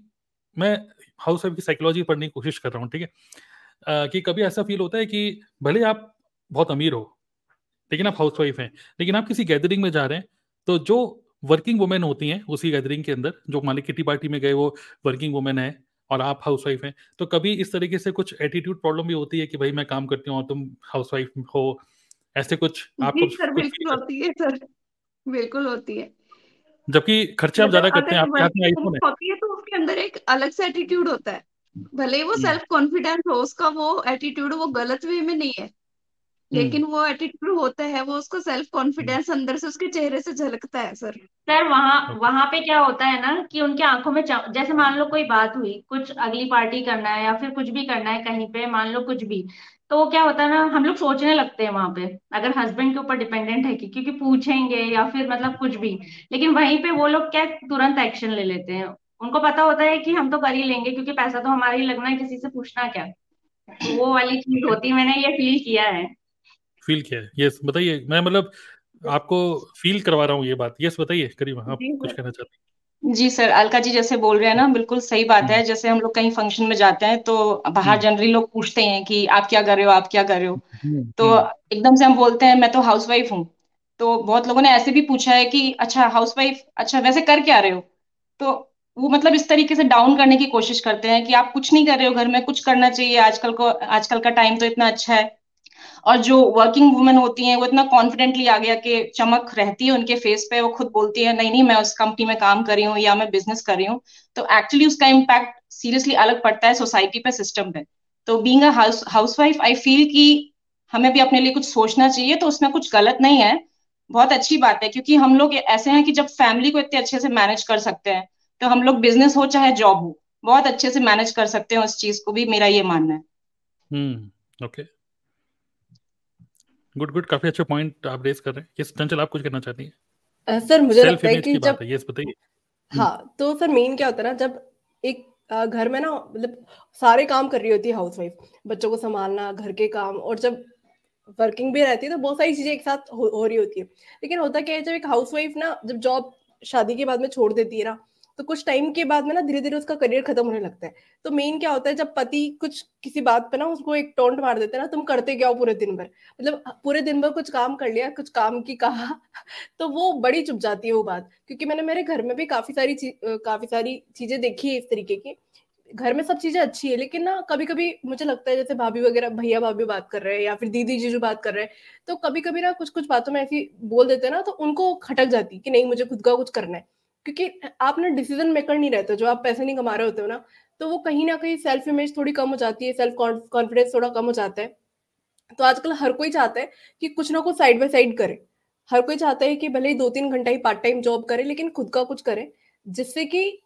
मैं हाउस वाइफ की साइकोलॉजी पढ़ने की कोशिश कर रहा हूँ, ठीक है कि कभी ऐसा फील होता है कि भले आप बहुत अमीर हो, लेकिन आप हाउस वाइफ हैं, लेकिन आप किसी गैदरिंग में जा रहे हैं तो जो वर्किंग वुमेन होती हैं, उसी गैदरिंग के अंदर, जो मान किटी पार्टी में गए, वो वर्किंग वुमेन है और आप हाउस वाइफ हैं तो कभी इस तरीके से कुछ एटीट्यूड प्रॉब्लम भी होती है कि भाई मैं काम करती हूँ और तुम हाउस वाइफ हो ऐसे कुछ आपको सर बिल्कुल होती है सर बिल्कुल होती है। जबकि खर्चे आप ज़्यादा करते हैं आपके हाथ में आईफोन है। होती है तो उसके अंदर एक अलग से एटीट्यूड होता है। भले ही वो सेल्फ हम्म। कॉन्फिडेंस हो उसका वो एटीट्यूड वो गलत वे में नहीं है। लेकिन हम्म। वो एटीट्यूड होता है वो उसको सेल्फ कॉन्फिडेंस अंदर से उसके चेहरे से झलकता है सर। सर वहाँ वहाँ पे क्या होता है ना कि उनके आँखों में जैसे मान लो कोई बात हुई कुछ अगली पार्टी करना है या फिर कुछ भी करना है कहीं पे मान लो कुछ भी तो क्या होता है ना हम लोग सोचने लगते हैं वहाँ पे अगर हस्बैंड के ऊपर डिपेंडेंट है कि क्योंकि पूछेंगे या फिर मतलब कुछ भी। लेकिन वहीं पे वो लोग क्या तुरंत एक्शन ले लेते हैं। उनको पता होता है कि हम तो कर ही लेंगे क्योंकि पैसा तो हमारा ही लगना है किसी से पूछना क्या? तो वो वाली चीज़ होती मैंने ये फील किया है। फील किया है। यस बताइए मैं मतलब आपको फील करवा रहा हूँ ये बात। यस बताइए करीब आप कुछ कहना चाहते हैं? जी सर अलका जी जैसे बोल रहे हैं ना बिल्कुल सही बात है। हम्म। जैसे हम लोग कहीं फ़ंक्शन में जाते हैं तो बाहर जनरली हम्म। लोग पूछते हैं कि आप क्या कर रहे हो आप क्या कर रहे हो? हम्म, तो एकदम से हम बोलते हैं मैं तो हाउस वाइफ हूँ। तो बहुत लोगों ने ऐसे भी पूछा है कि अच्छा हाउस वाइफ अच्छा वैसे कर क्या रहे हो? तो वो मतलब इस तरीके से डाउन करने की कोशिश करते हैं कि आप कुछ नहीं कर रहे हो घर में कुछ करना चाहिए। आजकल को आजकल का टाइम तो इतना अच्छा है। और जो वर्किंग वुमेन होती हैं, वो इतना कॉन्फिडेंटली आ गया कि चमक रहती है उनके फेस पे, वो खुद बोलती है, नहीं नहीं, मैं उस कंपनी में काम कर रही हूँ या मैं बिज़नेस कर रही हूँ। तो एक्चुअली उसका इम्पैक्ट सीरियसली अलग पड़ता है सोसाइटी पे सिस्टम पे। तो being house wife I feel कि हमें भी अपने लिए कुछ सोचना चाहिए तो उसमें कुछ गलत नहीं है। बहुत अच्छी बात है, क्योंकि हम लोग ऐसे हैं कि जब फैमिली को इतने अच्छे से मैनेज कर सकते हैं तो हम लोग बिज़नेस हो चाहे जॉब हो, बहुत अच्छे से मैनेज कर सकते हैं उस चीज़ को भी, मेरा ये मानना है। हम्म ओके गुड गुड काफ़ी अच्छे पॉइंट आप रेस कर रहे हैं। यस चंचल आप कुछ कहना चाहती हैं? सर मुझे लगता है कि जब यस बताइए। हाँ तो सर मेन क्या होता है ना जब एक घर में ना मतलब सारे काम कर रही होती है हाउस वाइफ बच्चों को संभालना घर के काम और जब वर्किंग भी रहती है तो बहुत सारी चीज़ें एक साथ हो, हो रही होती है। लेकिन होता क्या है जब एक हाउस वाइफ ना जब जॉब शादी के बाद में छोड़ देती है ना तो कुछ टाइम के बाद में ना धीरे धीरे उसका करियर खत्म होने लगता है। तो मेन क्या होता है, जब पति कुछ किसी बात पे ना उसको एक टोंट मार देते हैं ना, तुम करते क्या हो पूरे दिन भर? मतलब पूरे दिन भर कुछ काम कर लिया, कुछ काम की कहा? तो वो बड़ी चुप जाती है वो बात। क्योंकि मैंने मेरे घर में भी काफ़ी सारी काफ़ी सारी चीज़ें देखी है इस तरीके की। घर में सब चीज़ें अच्छी है, लेकिन ना कभी कभी मुझे लगता है जैसे भाभी वगैरह, भैया भाभी बात कर रहे हैं या फिर दीदी जीजू बात कर रहे हैं तो कभी कभी ना कुछ कुछ बातों में ऐसी बोल देते हैं ना तो उनको खटक जाती कि नहीं, मुझे खुद का कुछ करना है। क्योंकि आप ना डिसीज़न मेकर नहीं रहते जो आप पैसे नहीं कमा रहे होते हो ना तो वो कहीं ना कहीं सेल्फ इमेज थोड़ी कम हो जाती है सेल्फ कॉन्फिडेंस थोड़ा कम हो जाता है। तो आजकल हर कोई चाहता है कि कुछ ना कुछ साइड बाय साइड करे। हर कोई चाहता है कि भले ही दो तीन घंटा ही पार्ट टाइम जॉब करे लेकिन खुद का कुछ करे जिससे कि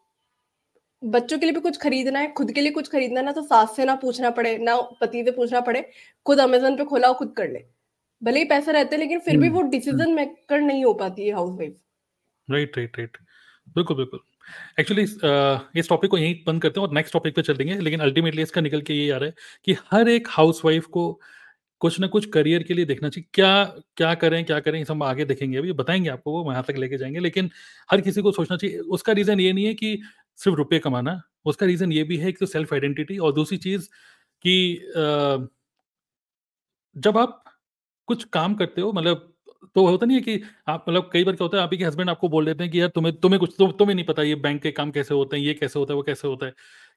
बच्चों के लिए भी कुछ खरीदना है खुद के लिए कुछ खरीदना ना तो सास से ना पूछना पड़े ना पति से पूछना पड़े खुद अमेजोन पे खोला खुद कर ले। भले ही पैसा रहते हैं लेकिन फिर भी वो डिसीज़न मेकर नहीं हो पाती है house wife right right right बिल्कुल बिल्कुल। एक्चुअली इस टॉपिक को यहीं बंद करते हैं और नेक्स्ट टॉपिक पे चल देंगे, लेकिन अल्टीमेटली इसका निकल के ये आ रहा है कि हर एक हाउस वाइफ को कुछ ना कुछ करियर के लिए देखना चाहिए। क्या क्या करें क्या करें हम आगे देखेंगे अभी, बताएँगे आपको वो वहाँ तक लेके जाएँगे, लेकिन हर किसी को सोचना चाहिए। उसका रीजन ये नहीं है कि सिर्फ़ रुपये कमाना, उसका रीजन ये भी है कि सेल्फ आइडेंटिटी और दूसरी चीज़ कि जब आप कुछ काम करते हो मतलब तो होता नहीं है कि आप मतलब कई बार क्या होता है आप ही के हस्बैंड आपको बोल देते हैं कि यार तुम्हें तुम्हें कुछ तुम, तुम्हें नहीं पता ये बैंक के काम कैसे होते हैं ये कैसे होता है वो कैसे होता है।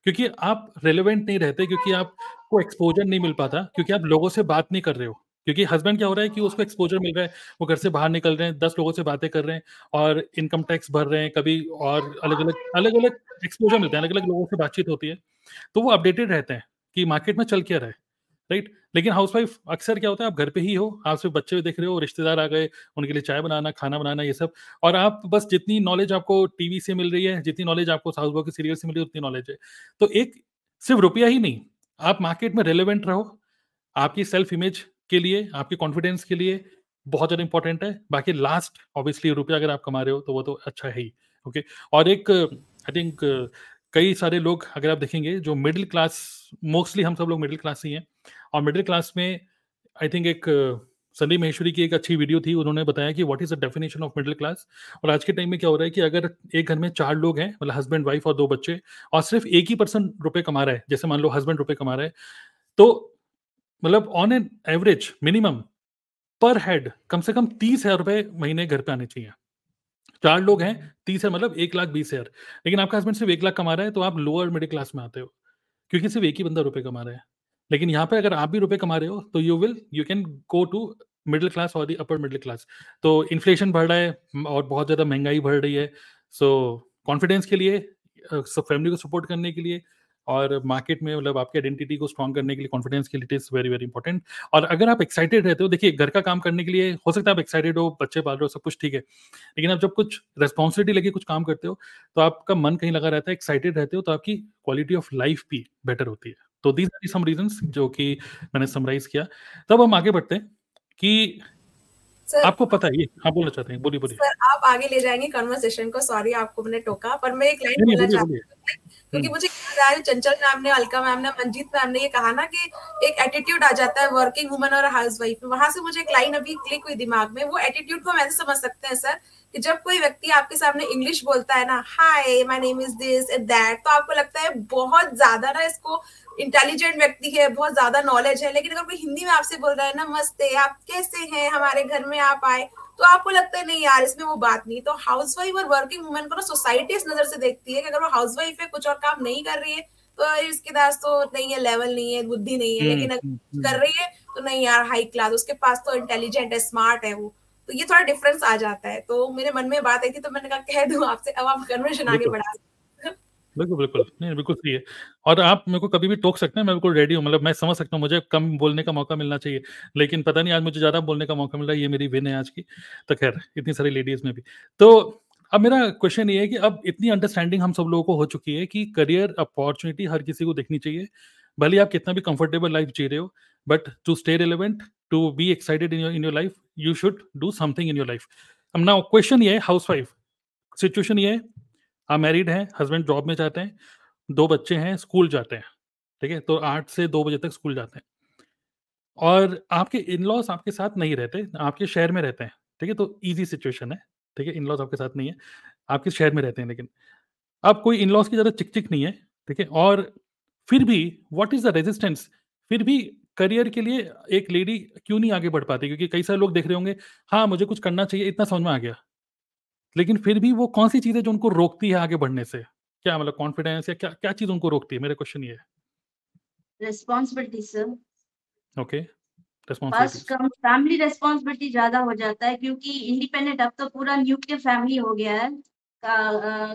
क्योंकि आप रेलिवेंट नहीं रहते क्योंकि आपको एक्सपोजर नहीं मिल पाता क्योंकि आप लोगों से बात नहीं कर रहे हो। क्योंकि हस्बैंड क्या हो रहा है कि उसको एक्सपोजर मिल रहा है वो घर से बाहर निकल रहे हैं दस लोगों से बातें कर रहे हैं और इनकम टैक्स भर रहे हैं कभी और अलग अलग अलग अलग एक्सपोजर मिलते हैं अलग अलग लोगों से बातचीत होती है। तो वो अपडेटेड रहते हैं कि मार्केट में चल क्या रहा है। राइट? लेकिन हाउसवाइफ अक्सर क्या होता है, आप घर पे ही हो, आप सिर्फ़ बच्चे देख रहे हो, रिश्तेदार आ गए, उनके लिए चाय बनाना, खाना बनाना, ये सब। और आप बस जितनी नॉलेज आपको टीवी से मिल रही है, जितनी नॉलेज आपको साउथ की सीरियल से मिल रही है, उतनी नॉलेज है। तो एक सिर्फ़ रुपया ही नहीं, आप मार्केट में रेलिवेंट रहो। आपकी सेल्फ इमेज के लिए, आपके कॉन्फिडेंस के लिए बहुत ज़्यादा इंपॉर्टेंट है। बाकी लास्ट ऑब्वियसली रुपया अगर आप कमा रहे हो तो वो तो अच्छा है ही ओके और एक आई थिंक कई सारे लोग अगर आप देखेंगे जो मिडिल क्लास मोस्टली हम सब लोग मिडिल क्लास ही हैं। और मिडिल क्लास में आई थिंक एक संदीप महेश्वरी की एक अच्छी वीडियो थी। उन्होंने बताया कि what is the definition of middle class और आज के टाइम में क्या हो रहा है कि अगर एक घर में चार लोग हैं मतलब हस्बैंड वाइफ और दो बच्चे, और सिर्फ़ एक ही पर्सन रुपए कमा रहा है, जैसे मान लो हस्बैंड रुपए कमा रहा है तो मतलब on an average minimum per head कम से कम तीस हज़ार रुपए महीने घर पे आने चाहिए। चार लोग हैं तीस है मतलब एक लाख बीस हज़ार। लेकिन आपका हस्बैंड सिर्फ़ एक लाख कमा रहा है तो आप लोअर मिडिल क्लास में आते हो क्योंकि सिर्फ़ एक ही बंदा रुपए कमा रहा है। लेकिन यहाँ पे अगर आप भी रुपए कमा रहे हो तो you will you can go to middle class और दी अपर मिडिल क्लास तो इन्फ्लेशन बढ़ रहा है और बहुत ज़्यादा महँगाई बढ़ रही है। सो so, कॉन्फिडेंस के लिए फैमिली को सपोर्ट करने के लिए और मार्केट में मतलब आपकी आइडेंटिटी को स्ट्रॉन्ग करने के लिए कॉन्फिडेंस के लिए it is very very important और अगर आप एक्साइटेड रहते हो, देखिए घर का काम करने के लिए हो सकता है आप एक्साइटेड हो, बच्चे पाल रहे हो, सब कुछ ठीक है। लेकिन आप जब कुछ रेस्पॉन्सिबिलिटी लेके कुछ काम करते हो तो आपका मन कहीं लगा रहता है एक्साइटेड रहते हो तो आपकी क्वालिटी ऑफ़ लाइफ भी बेटर होती है। तो दीज आर सम रीजन जो कि मैंने समराइज किया। तब हम आगे बढ़ते हैं कि सर, आपको पता है ये हाँ बोलना चाहते हैं बोलिए बोलिए। सर आप आगे ले जाएँगे कन्वर्सेशन को सॉरी आपको मैंने टोका पर मैं एक लाइन बोलना चाहती हूँ क्योंकि हम्म। मुझे चंचल मैम ने अलका मैम ने मंजीत मैम ने ये कहा ना कि एक एटीट्यूड आ जाता है वर्किंग वुमन और हाउस वाइफ में। वहाँ से मुझे एक लाइन अभी क्लिक हुई दिमाग में वो एटीट्यूड को हम ऐसे समझ सकते हैं सर कि जब कोई व्यक्ति आपके सामने इंग्लिश बोलता है ना hi my name is this and that तो आपको लगता है बहुत ज़्यादा ना इसको इंटेलिजेंट व्यक्ति है बहुत ज़्यादा नॉलेज है। लेकिन अगर कोई हिंदी में आपसे बोल रहा है नमस्ते आप कैसे हैं? हमारे घर में आप आए। तो आपको लगता है नहीं यार इसमें वो बात नहीं तो हाउस वाइफ और वर्किंग वुमेन को ना सोसाइटी इस नज़र से देखती है कि अगर वो हाउस वाइफ है कुछ और काम नहीं कर रही है तो इसके पास तो नहीं है लेवल नहीं है बुद्धि नहीं है। लेकिन अगर हम्म, कर रही है तो नहीं यार हाई क्लास उसके पास तो इंटेलिजेंट है स्मार्ट है वो। तो ये थोड़ा डिफरेंस आ जाता है। तो मेरे मन में बात आई थी तो मैंने कहा कह दू आपसे अब आप कन्वर्शन आगे बढ़ा बिल्कुल बिल्कुल। नहीं बिल्कुल सही है। और आप मेरे को कभी भी टोक सकते हैं मैं बिल्कुल रेडी हूँ। मतलब मैं समझ सकता हूँ मुझे कम बोलने का मौका मिलना चाहिए। लेकिन पता नहीं आज मुझे ज़्यादा बोलने का मौका मिल रहा है ये मेरी विन है आज की। तो खैर इतनी सारी लेडीज़ में भी। तो अब मेरा क्वेश्चन ये है कि अब इतनी अंडरस्टैंडिंग हम सब लोगों को हो चुकी है कि करियर अपॉर्चुनिटी हर किसी को देखनी चाहिए। भले आप कितना भी कंफर्टेबल लाइफ जी रहे हो but to stay relevant to be excited in your in your life you should do something in your life अब नाउ क्वेश्चन ये है हाउस वाइफ सिचुएशन ये है, आप मैरिड हैं हस्बैंड जॉब में जाते हैं, दो बच्चे हैं स्कूल जाते हैं, ठीक है? तो आठ से दो बजे तक स्कूल जाते हैं। और आपके इन लॉज आपके साथ नहीं रहते, आपके शहर में रहते हैं, ठीक है? तो ईजी सिचुएशन है, ठीक है? इन लॉज आपके साथ नहीं है, आपके शहर में रहते हैं लेकिन। अब कोई इन लॉज की ज़्यादा चिक चिक नहीं है, ठीक है? और फिर भी वॉट इज़ द रेजिस्टेंस फिर भी करियर के लिए एक लेडी क्यों नहीं आगे बढ़ पाती? क्योंकि कई सारे लोग देख रहे होंगे हाँ मुझे कुछ करना चाहिए इतना समझ में आ गया। लेकिन फिर भी वो कौन सी चीज़ें जो उनको रोकती है आगे बढ़ने से? क्या मतलब कॉन्फिडेंस या क्या क्या चीज़ उनको रोकती है? मेरा क्वेश्चन ये है। Responsibility sir okay first come family responsibility ज़्यादा हो जाता है क्योंकि इंडिपेंडेंट अब तो पूरा न्यूक्लियर फैमिली हो गया है।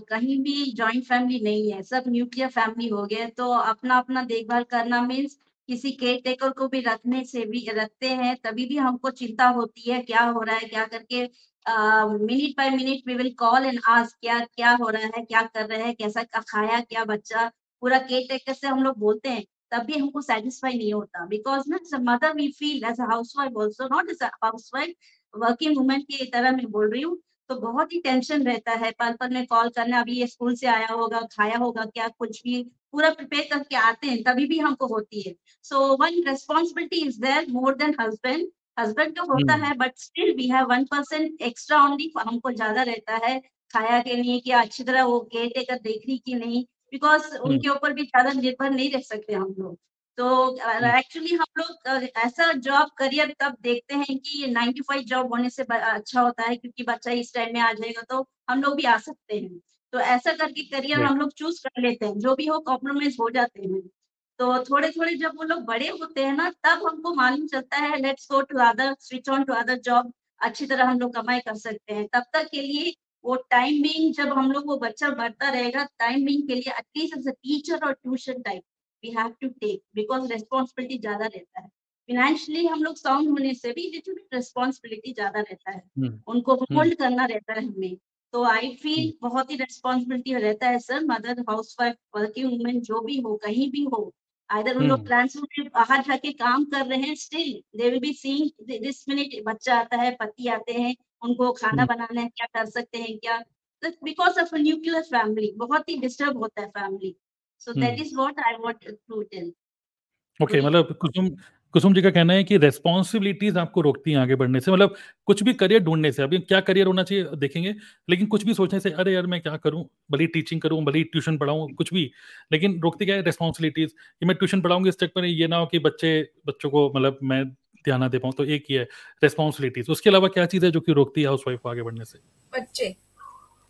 कहीं भी जॉइंट फैमिली नहीं है सब न्यूक्लियर फैमिली हो गया तो अपना अपना देखभाल करना मीन्स किसी केयर टेकर को भी रखने से भी रखते हैं, तभी भी हमको चिंता होती है, क्या हो रहा है, क्या करके minute by minute we will call and आज क्या क्या हो रहा है, क्या कर रहे हैं, कैसा खाया, क्या बच्चा पूरा केयर टेकर से हम लोग बोलते हैं, तब भी हमको सेटिस्फाई नहीं होता बिकॉज़ ना mother we feel as house wife also not as house wife working women की तरह मैं बोल रही हूँ तो बहुत ही टेंशन रहता है पल पल में कॉल करना, अभी ये स्कूल से आया होगा, खाया होगा, क्या कुछ भी पूरा प्रिपेयर करके आते हैं तभी भी हमको होती है। So one responsibility is there more than husband husband तो होता है but still we have one percent extra only हमको ज़्यादा रहता है खाया के लिए कि अच्छी तरह वो केयर टेकर देख रही कि नहीं बिकॉज़ उनके ऊपर भी ज़्यादा निर्भर नहीं रह सकते हम लोग। तो एक्चुअली हम लोग ऐसा जॉब करियर तब देखते हैं कि नाइन टू फाइव जॉब होने से अच्छा होता है क्योंकि बच्चा इस टाइम में आ जाएगा तो हम लोग भी आ सकते हैं। तो ऐसा करके करियर हम लोग चूज़ कर लेते हैं जो भी हो कॉम्प्रोमाइज हो जाते हैं। तो थोड़े थोड़े जब वो लोग बड़े होते हैं ना तब हमको मालूम चलता है let's go to other switch on to other job अच्छी तरह हम लोग कमाई कर सकते हैं। तब तक के लिए वो टाइमिंग जब हम लोग वो बच्चा बढ़ता रहेगा टाइम टाइमिंग के लिए at least as a teacher और tuition type we have to take because responsibility ज़्यादा रहता है। फिनेंशियली हम लोग साउंड होने से भी लिटिल बिट रेस्पॉन्सिबिलिटी ज़्यादा रहता है। हम्म, उनको होल्ड हम्म। करना रहता है हमें। तो आई फील हम्म। बहुत ही रेस्पॉन्सिबिलिटी रहता है sir mother house wife working women जो भी हो कहीं भी हो आइदर उन लोग ट्रांसफ़र में बाहर जाके काम कर रहे हैं still they will be seeing this minute बच्चा आता है पति आते हैं उनको खाना बनाना है क्या कर सकते हैं क्या? बिकॉज़ ऑफ़ न्यूक्लियर फैमिली बहुत ही डिस्टर्ब होता है family so that is what I want to tell okay मतलब कुसुम कुसुम जी का कहना है कि रेस्पॉन्सिबिलिटीज आपको रोकती हैं आगे बढ़ने से मतलब कुछ भी करियर ढूँढने से। अभी क्या करियर होना चाहिए देखेंगे लेकिन कुछ भी सोचने से अरे यार मैं क्या करूँ? भली टीचिंग करूँ भली ट्यूशन पढ़ाऊं कुछ भी। लेकिन रोकती क्या है रेस्पॉन्सिबिलिटीज कि मैं ट्यूशन पढ़ाऊँगी इस चक्कर में ये ना हो कि बच्चे बच्चों को मतलब मैं ध्यान ना दे पाऊँ तो एक ही है रेस्पॉन्सिबिलिटीज उसके अलावा क्या चीज़ है जो कि रोकती है हाउस वाइफ को आगे बढ़ने से? बच्चे।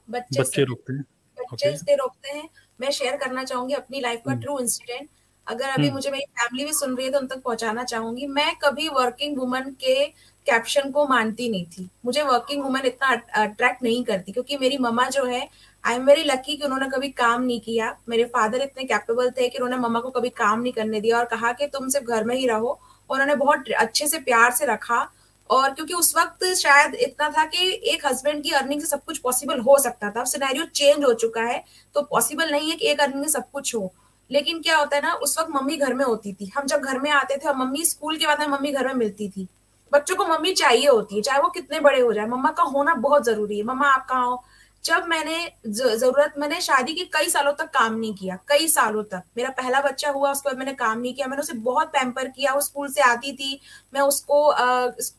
बच्चे रोकते हैं बच्चे रोकते हैं। मैं शेयर करना चाहूँगी अपनी लाइफ का ट्रू हम्म। इंसिडेंट अगर अभी हम्म। मुझे मेरी फैमिली भी सुन रही है तो उन तक पहुंचाना चाहूँगी। मैं कभी वर्किंग वुमन के कैप्शन को मानती नहीं थी। मुझे वर्किंग वुमन इतना अट्रैक्ट नहीं करती क्योंकि मेरी मम्मा जो है आई एम वेरी लकी कि उन्होंने कभी काम नहीं किया। मेरे फादर इतने कैपेबल थे कि उन्होंने मम्मा को कभी काम नहीं करने दिया और कहा कि तुम सिर्फ़ घर में ही रहो उन्होंने बहुत अच्छे से प्यार से रखा और क्योंकि उस वक्त शायद इतना था कि एक हस्बैंड की अर्निंग से सब कुछ पॉसिबल हो सकता था। अब सिनेरियो चेंज हो चुका है तो पॉसिबल नहीं है कि एक अर्निंग में सब कुछ हो। लेकिन क्या होता है ना, उस वक्त मम्मी घर में होती थी। हम जब घर में आते थे और मम्मी स्कूल के बाद मम्मी घर में मिलती थी। बच्चों को मम्मी चाहिए होती है, चाहे वो कितने बड़े हो जाए। मम्मा का होना बहुत ज़रूरी है। मम्मा आप कहाँ हो? जब मैंने ज़रूरत, मैंने शादी की कई सालों तक काम नहीं किया, कई सालों तक। मेरा पहला बच्चा हुआ, उसके बाद मैंने काम नहीं किया, मैंने उसे बहुत पैम्पर किया, वो स्कूल से आती थी, मैं उसको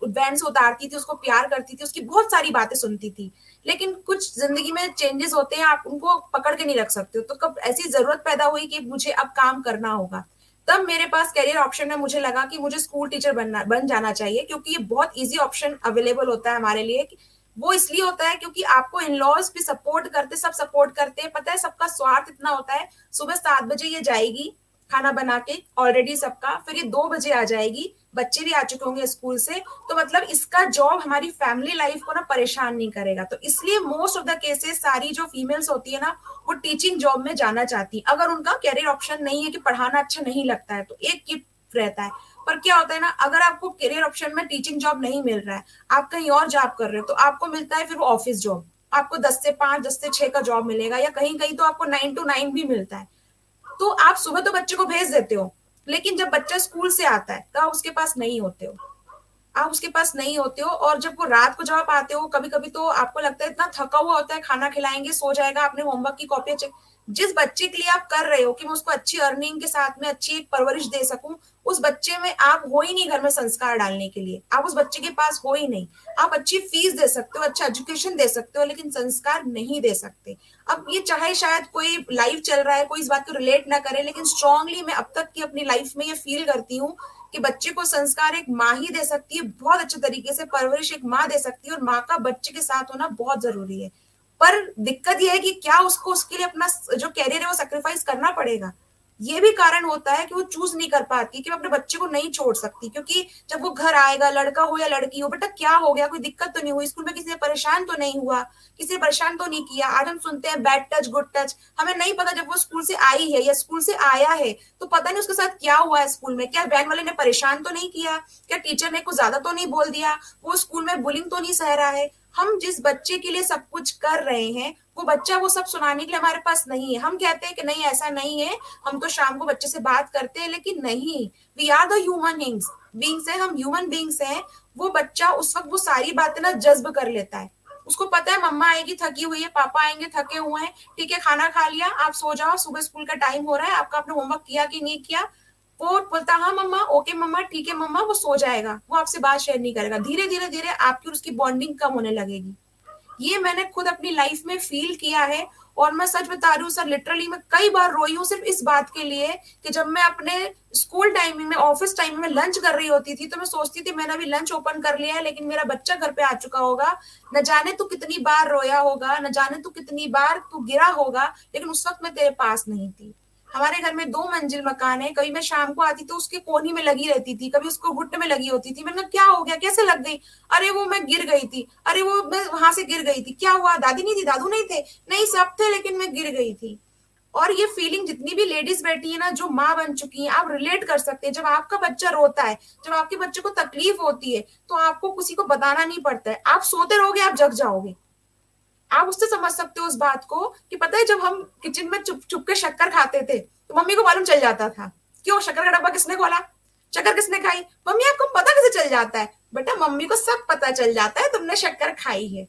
वैन से उतारती थी, उसको प्यार करती थी, उसकी बहुत सारी बातें सुनती थी। लेकिन कुछ ज़िंदगी में चेंजेस होते हैं, आप उनको पकड़ के नहीं रख सकते तो कब ऐसी ज़रूरत पैदा हुई कि मुझे अब काम करना होगा? तब मेरे पास करियर ऑप्शन में मुझे लगा कि मुझे स्कूल टीचर बनना, बन जाना चाहिए, क्योंकि ये बहुत इजी ऑप्शन अवेलेबल होता है हमारे लिए वो इसलिए होता है क्योंकि आपको इन लॉज भी सपोर्ट करते, सब सपोर्ट करते हैं। पता है सबका स्वार्थ इतना होता है, सुबह सात बजे ये जाएगी खाना बना के ऑलरेडी सबका, फिर ये दो बजे आ जाएगी, बच्चे भी आ चुके होंगे स्कूल से। तो मतलब इसका जॉब हमारी फैमिली लाइफ को ना परेशान नहीं करेगा। तो इसलिए मोस्ट ऑफ़ द केसेस सारी जो फीमेल्स होती है ना, वो टीचिंग जॉब में जाना चाहती है। अगर उनका कैरियर ऑप्शन नहीं है कि पढ़ाना अच्छा नहीं लगता है तो एक किट रहता है। पर क्या होता है ना, अगर आपको करियर ऑप्शन में टीचिंग जॉब नहीं मिल रहा है, आप कहीं और जॉब कर रहे हो तो आपको मिलता है फिर वो ऑफ़िस जॉब आपको दस से पाँच, दस से छह का जॉब मिलेगा या कहीं कहीं तो आपको नाइन टू नाइन भी मिलता है। तो आप सुबह तो बच्चे को भेज देते हो, लेकिन जब बच्चा स्कूल से आता है तो आप उसके पास नहीं होते हो। आप उसके पास नहीं होते हो और जब वो रात को जब आते हो कभी कभी तो आपको लगता है इतना थका हुआ होता है, खाना खिलाएँगे, सो जाएगा, आपने होमवर्क की चेक जिस बच्चे के लिए आप कर रहे हो कि मैं उसको अच्छी अर्निंग के साथ में अच्छी एक परवरिश दे सकूँ उस बच्चे में आप हो ही नहीं घर में संस्कार डालने के लिए। आप उस बच्चे के पास हो ही नहीं। आप अच्छी फ़ीस दे सकते हो अच्छा एजुकेशन दे सकते हो, लेकिन संस्कार नहीं दे सकते। अब ये चाहे शायद कोई लाइफ चल रहा है, कोई इस बात को रिलेट ना करे, लेकिन स्ट्रांगली मैं अब तक की अपनी लाइफ में ये फील करती हूँ कि बच्चे को संस्कार एक माँ ही दे सकती है, बहुत अच्छे तरीके से परवरिश एक माँ दे सकती है, और माँ का बच्चे के साथ होना बहुत ज़रूरी है। पर दिक्कत यह है कि क्या उसको उसके लिए अपना जो कैरियर है वो सेक्रीफाइस करना पड़ेगा? ये भी कारण होता है कि वो चूज़ नहीं कर पाती, कि वो अपने बच्चे को नहीं छोड़ सकती, क्योंकि जब वो घर आएगा, लड़का हो या लड़की हो, बेटा क्या हो गया? कोई दिक्कत तो नहीं हुई। स्कूल में किसी ने परेशान तो नहीं हुआ, किसी ने परेशान तो नहीं किया। आज हम सुनते हैं बैड टच गुड टच हमें नहीं पता जब वो स्कूल से आई है या स्कूल से आया है तो पता नहीं उसके साथ क्या हुआ है स्कूल में। क्या वैन वाले ने परेशान तो नहीं किया? क्या टीचर ने कुछ ज़्यादा तो नहीं बोल दिया? वो स्कूल में बुलिंग तो नहीं सह रहा है? हम जिस बच्चे के लिए सब कुछ कर रहे हैं वो बच्चा वो सब सुनाने के लिए हमारे पास नहीं है। हम कहते हैं कि नहीं, ऐसा नहीं है। हम तो शाम को बच्चे से बात करते हैं, लेकिन नहीं। We are the human beings beings है, हम ह्यूमन बींग्स हैं। वो बच्चा उस वक्त वो सारी बातें ना जज्ब कर लेता है। उसको पता है मम्मा आएगी, थकी हुई है, पापा आएँगे, थके हुए हैं। ठीक है, खाना खा लिया, आप सो जाओ, सुबह स्कूल का टाइम हो रहा है, आपका आपने होमवर्क किया कि नहीं किया? वो बोलता हाँ मम्मा ओके मम्मा, ठीक है मम्मा, वो सो जाएगा। वो आपसे बात शेयर नहीं करेगा। धीरे धीरे धीरे आपकी उसकी बॉन्डिंग कम होने लगेगी। ये मैंने खुद अपनी लाइफ में फील किया है और मैं सच बता रही हूँ सर लिटरली मैं कई बार रोई हूँ सिर्फ़ इस बात के लिए कि जब मैं अपने स्कूल टाइमिंग में ऑफ़िस टाइमिंग में लंच कर रही होती थी तो मैं सोचती थी मैंने अभी लंच ओपन कर लिया है, लेकिन मेरा बच्चा घर पे आ चुका होगा। न जाने तू कितनी बार रोया होगा, न जाने तू कितनी बार तू गिरा होगा, लेकिन उस वक्त मैं तेरे पास नहीं थी। हमारे घर में दो मंजिल मकान है, कभी मैं शाम को आती तो उसके कोनी में लगी रहती थी, कभी उसको घुटने में लगी होती थी। मैंने क्या हो गया? कैसे लग गई? अरे वो मैं गिर गई थी। अरे वो मैं वहाँ से गिर गई थी। क्या हुआ? दादी नहीं थी? दादू नहीं थे? नहीं, सब थे, लेकिन मैं गिर गई थी। और ये फीलिंग जितनी भी लेडीज़ बैठी है ना, जो माँ बन चुकी है, आप रिलेट कर सकते हैं। जब आपका बच्चा रोता है, जब आपके बच्चे को तकलीफ़ होती है तो आपको किसी को बताना नहीं पड़ता है। आप सोते रहोगे, आप जग जाओगे। आप उससे समझ सकते हो उस बात को कि पता है जब हम किचन में चुप चुप के शक्कर खाते थे तो मम्मी को मालूम चल जाता था क्यों शक्कर का डब्बा किसने खोला? शक्कर किसने खाई? मम्मी, आपको पता कैसे चल जाता है? बेटा, मम्मी को सब पता चल जाता है, तुमने शक्कर खाई है।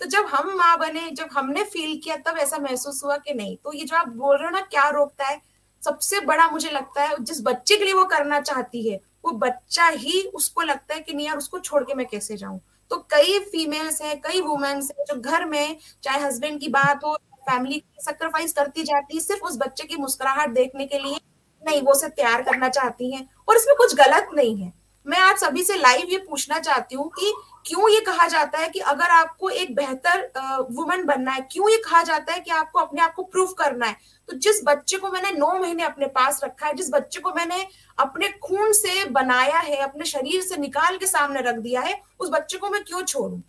तो जब हम माँ बने, जब हमने फील किया, तब ऐसा महसूस हुआ कि नहीं? तो ये जो आप बोल रहे हो ना, क्या रोकता है? सबसे बड़ा मुझे लगता है, जिस बच्चे के लिए वो करना चाहती है, वो बच्चा ही उसको लगता है कि नहीं यार, उसको छोड़ के मैं कैसे जाऊँ? तो कई फीमेल्स हैं, कई वुमेन्स हैं जो घर में चाहे हस्बैंड की बात हो फैमिली सेक्रीफाइस करती जाती है, सिर्फ़ उस बच्चे की मुस्कुराहट देखने के लिए नहीं, वो उसे तैयार करना चाहती हैं। और इसमें कुछ गलत नहीं है। मैं आज सभी से लाइव ये पूछना चाहती हूँ कि क्यों ये कहा जाता है कि अगर आपको एक बेहतर वुमन बनना है, क्यों ये कहा जाता है कि आपको अपने आप को प्रूव करना है? तो जिस बच्चे को मैंने नौ महीने अपने पास रखा है, जिस बच्चे को मैंने अपने खून से बनाया है, अपने शरीर से निकाल के सामने रख दिया है, उस बच्चे को मैं क्यों छोड़ू?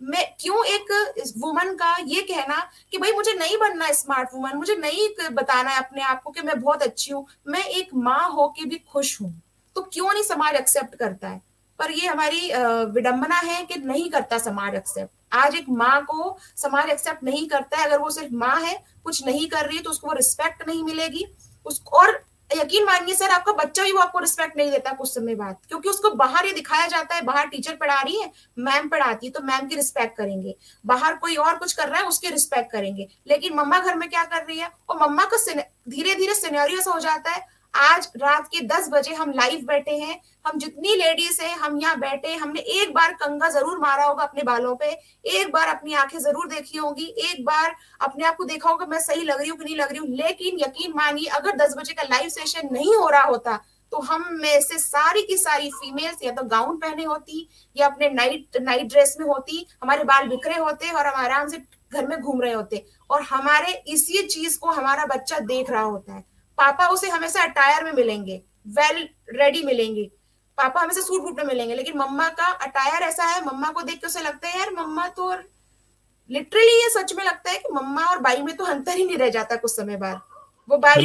मैं क्यों एक वुमन का ये कहना कि भाई मुझे नहीं बनना स्मार्ट वुमन मुझे नहीं बताना है अपने आप को कि मैं बहुत अच्छी हूँ, मैं एक माँ हो के भी खुश हूँ। तो क्यों नहीं समाज एक्सेप्ट करता है? पर ये हमारी विडंबना है कि नहीं करता समाज एक्सेप्ट आज एक माँ को समाज एक्सेप्ट नहीं करता है, अगर वो सिर्फ़ माँ है, कुछ नहीं कर रही तो उसको वो रिस्पेक्ट नहीं मिलेगी। उसको और यकीन मानिए सर, आपका बच्चा भी वो आपको रिस्पेक्ट नहीं देता कुछ समय बाद, क्योंकि उसको बाहर ये दिखाया जाता है, बाहर टीचर पढ़ा रही है मैम पढ़ाती है तो मैम की रिस्पेक्ट करेंगे। बाहर कोई और कुछ कर रहा है, उसकी रिस्पेक्ट करेंगे। लेकिन मम्मा घर में क्या कर रही है और मम्मा का धीरे धीरे सिनेरियो हो जाता है आज रात के दस बजे हम लाइव बैठे हैं। हम जितनी लेडीज़ हैं, हम यहाँ बैठे हमने एक बार कंगा ज़रूर मारा होगा अपने बालों पे। एक बार अपनी आँखें ज़रूर देखी होगी। एक बार अपने आप को देखा होगा, मैं सही लग रही हूँ कि नहीं लग रही हूँ। लेकिन यकीन मानिए, अगर दस बजे का लाइव सेशन नहीं हो रहा होता तो हम में से सारी की सारी फीमेल्स या तो गाउन पहने होती, या अपने नाइट नाइट ड्रेस में होती, हमारे बाल बिखरे होते और हम आराम से घर में घूम रहे होते। और हमारे इसी चीज़ को हमारा बच्चा देख रहा होता है। पापा उसे हमेशा अटायर में मिलेंगे वेल रेडी मिलेंगे। पापा हमेशा सूट बूट में मिलेंगे लेकिन मम्मा का अटायर ऐसा है मम्मा को देख के उसे लगता है यार मम्मा तो लिटरली ये सच में लगता है कि मम्मा और बाई में तो अंतर ही नहीं रह जाता कुछ समय बाद। वो बाई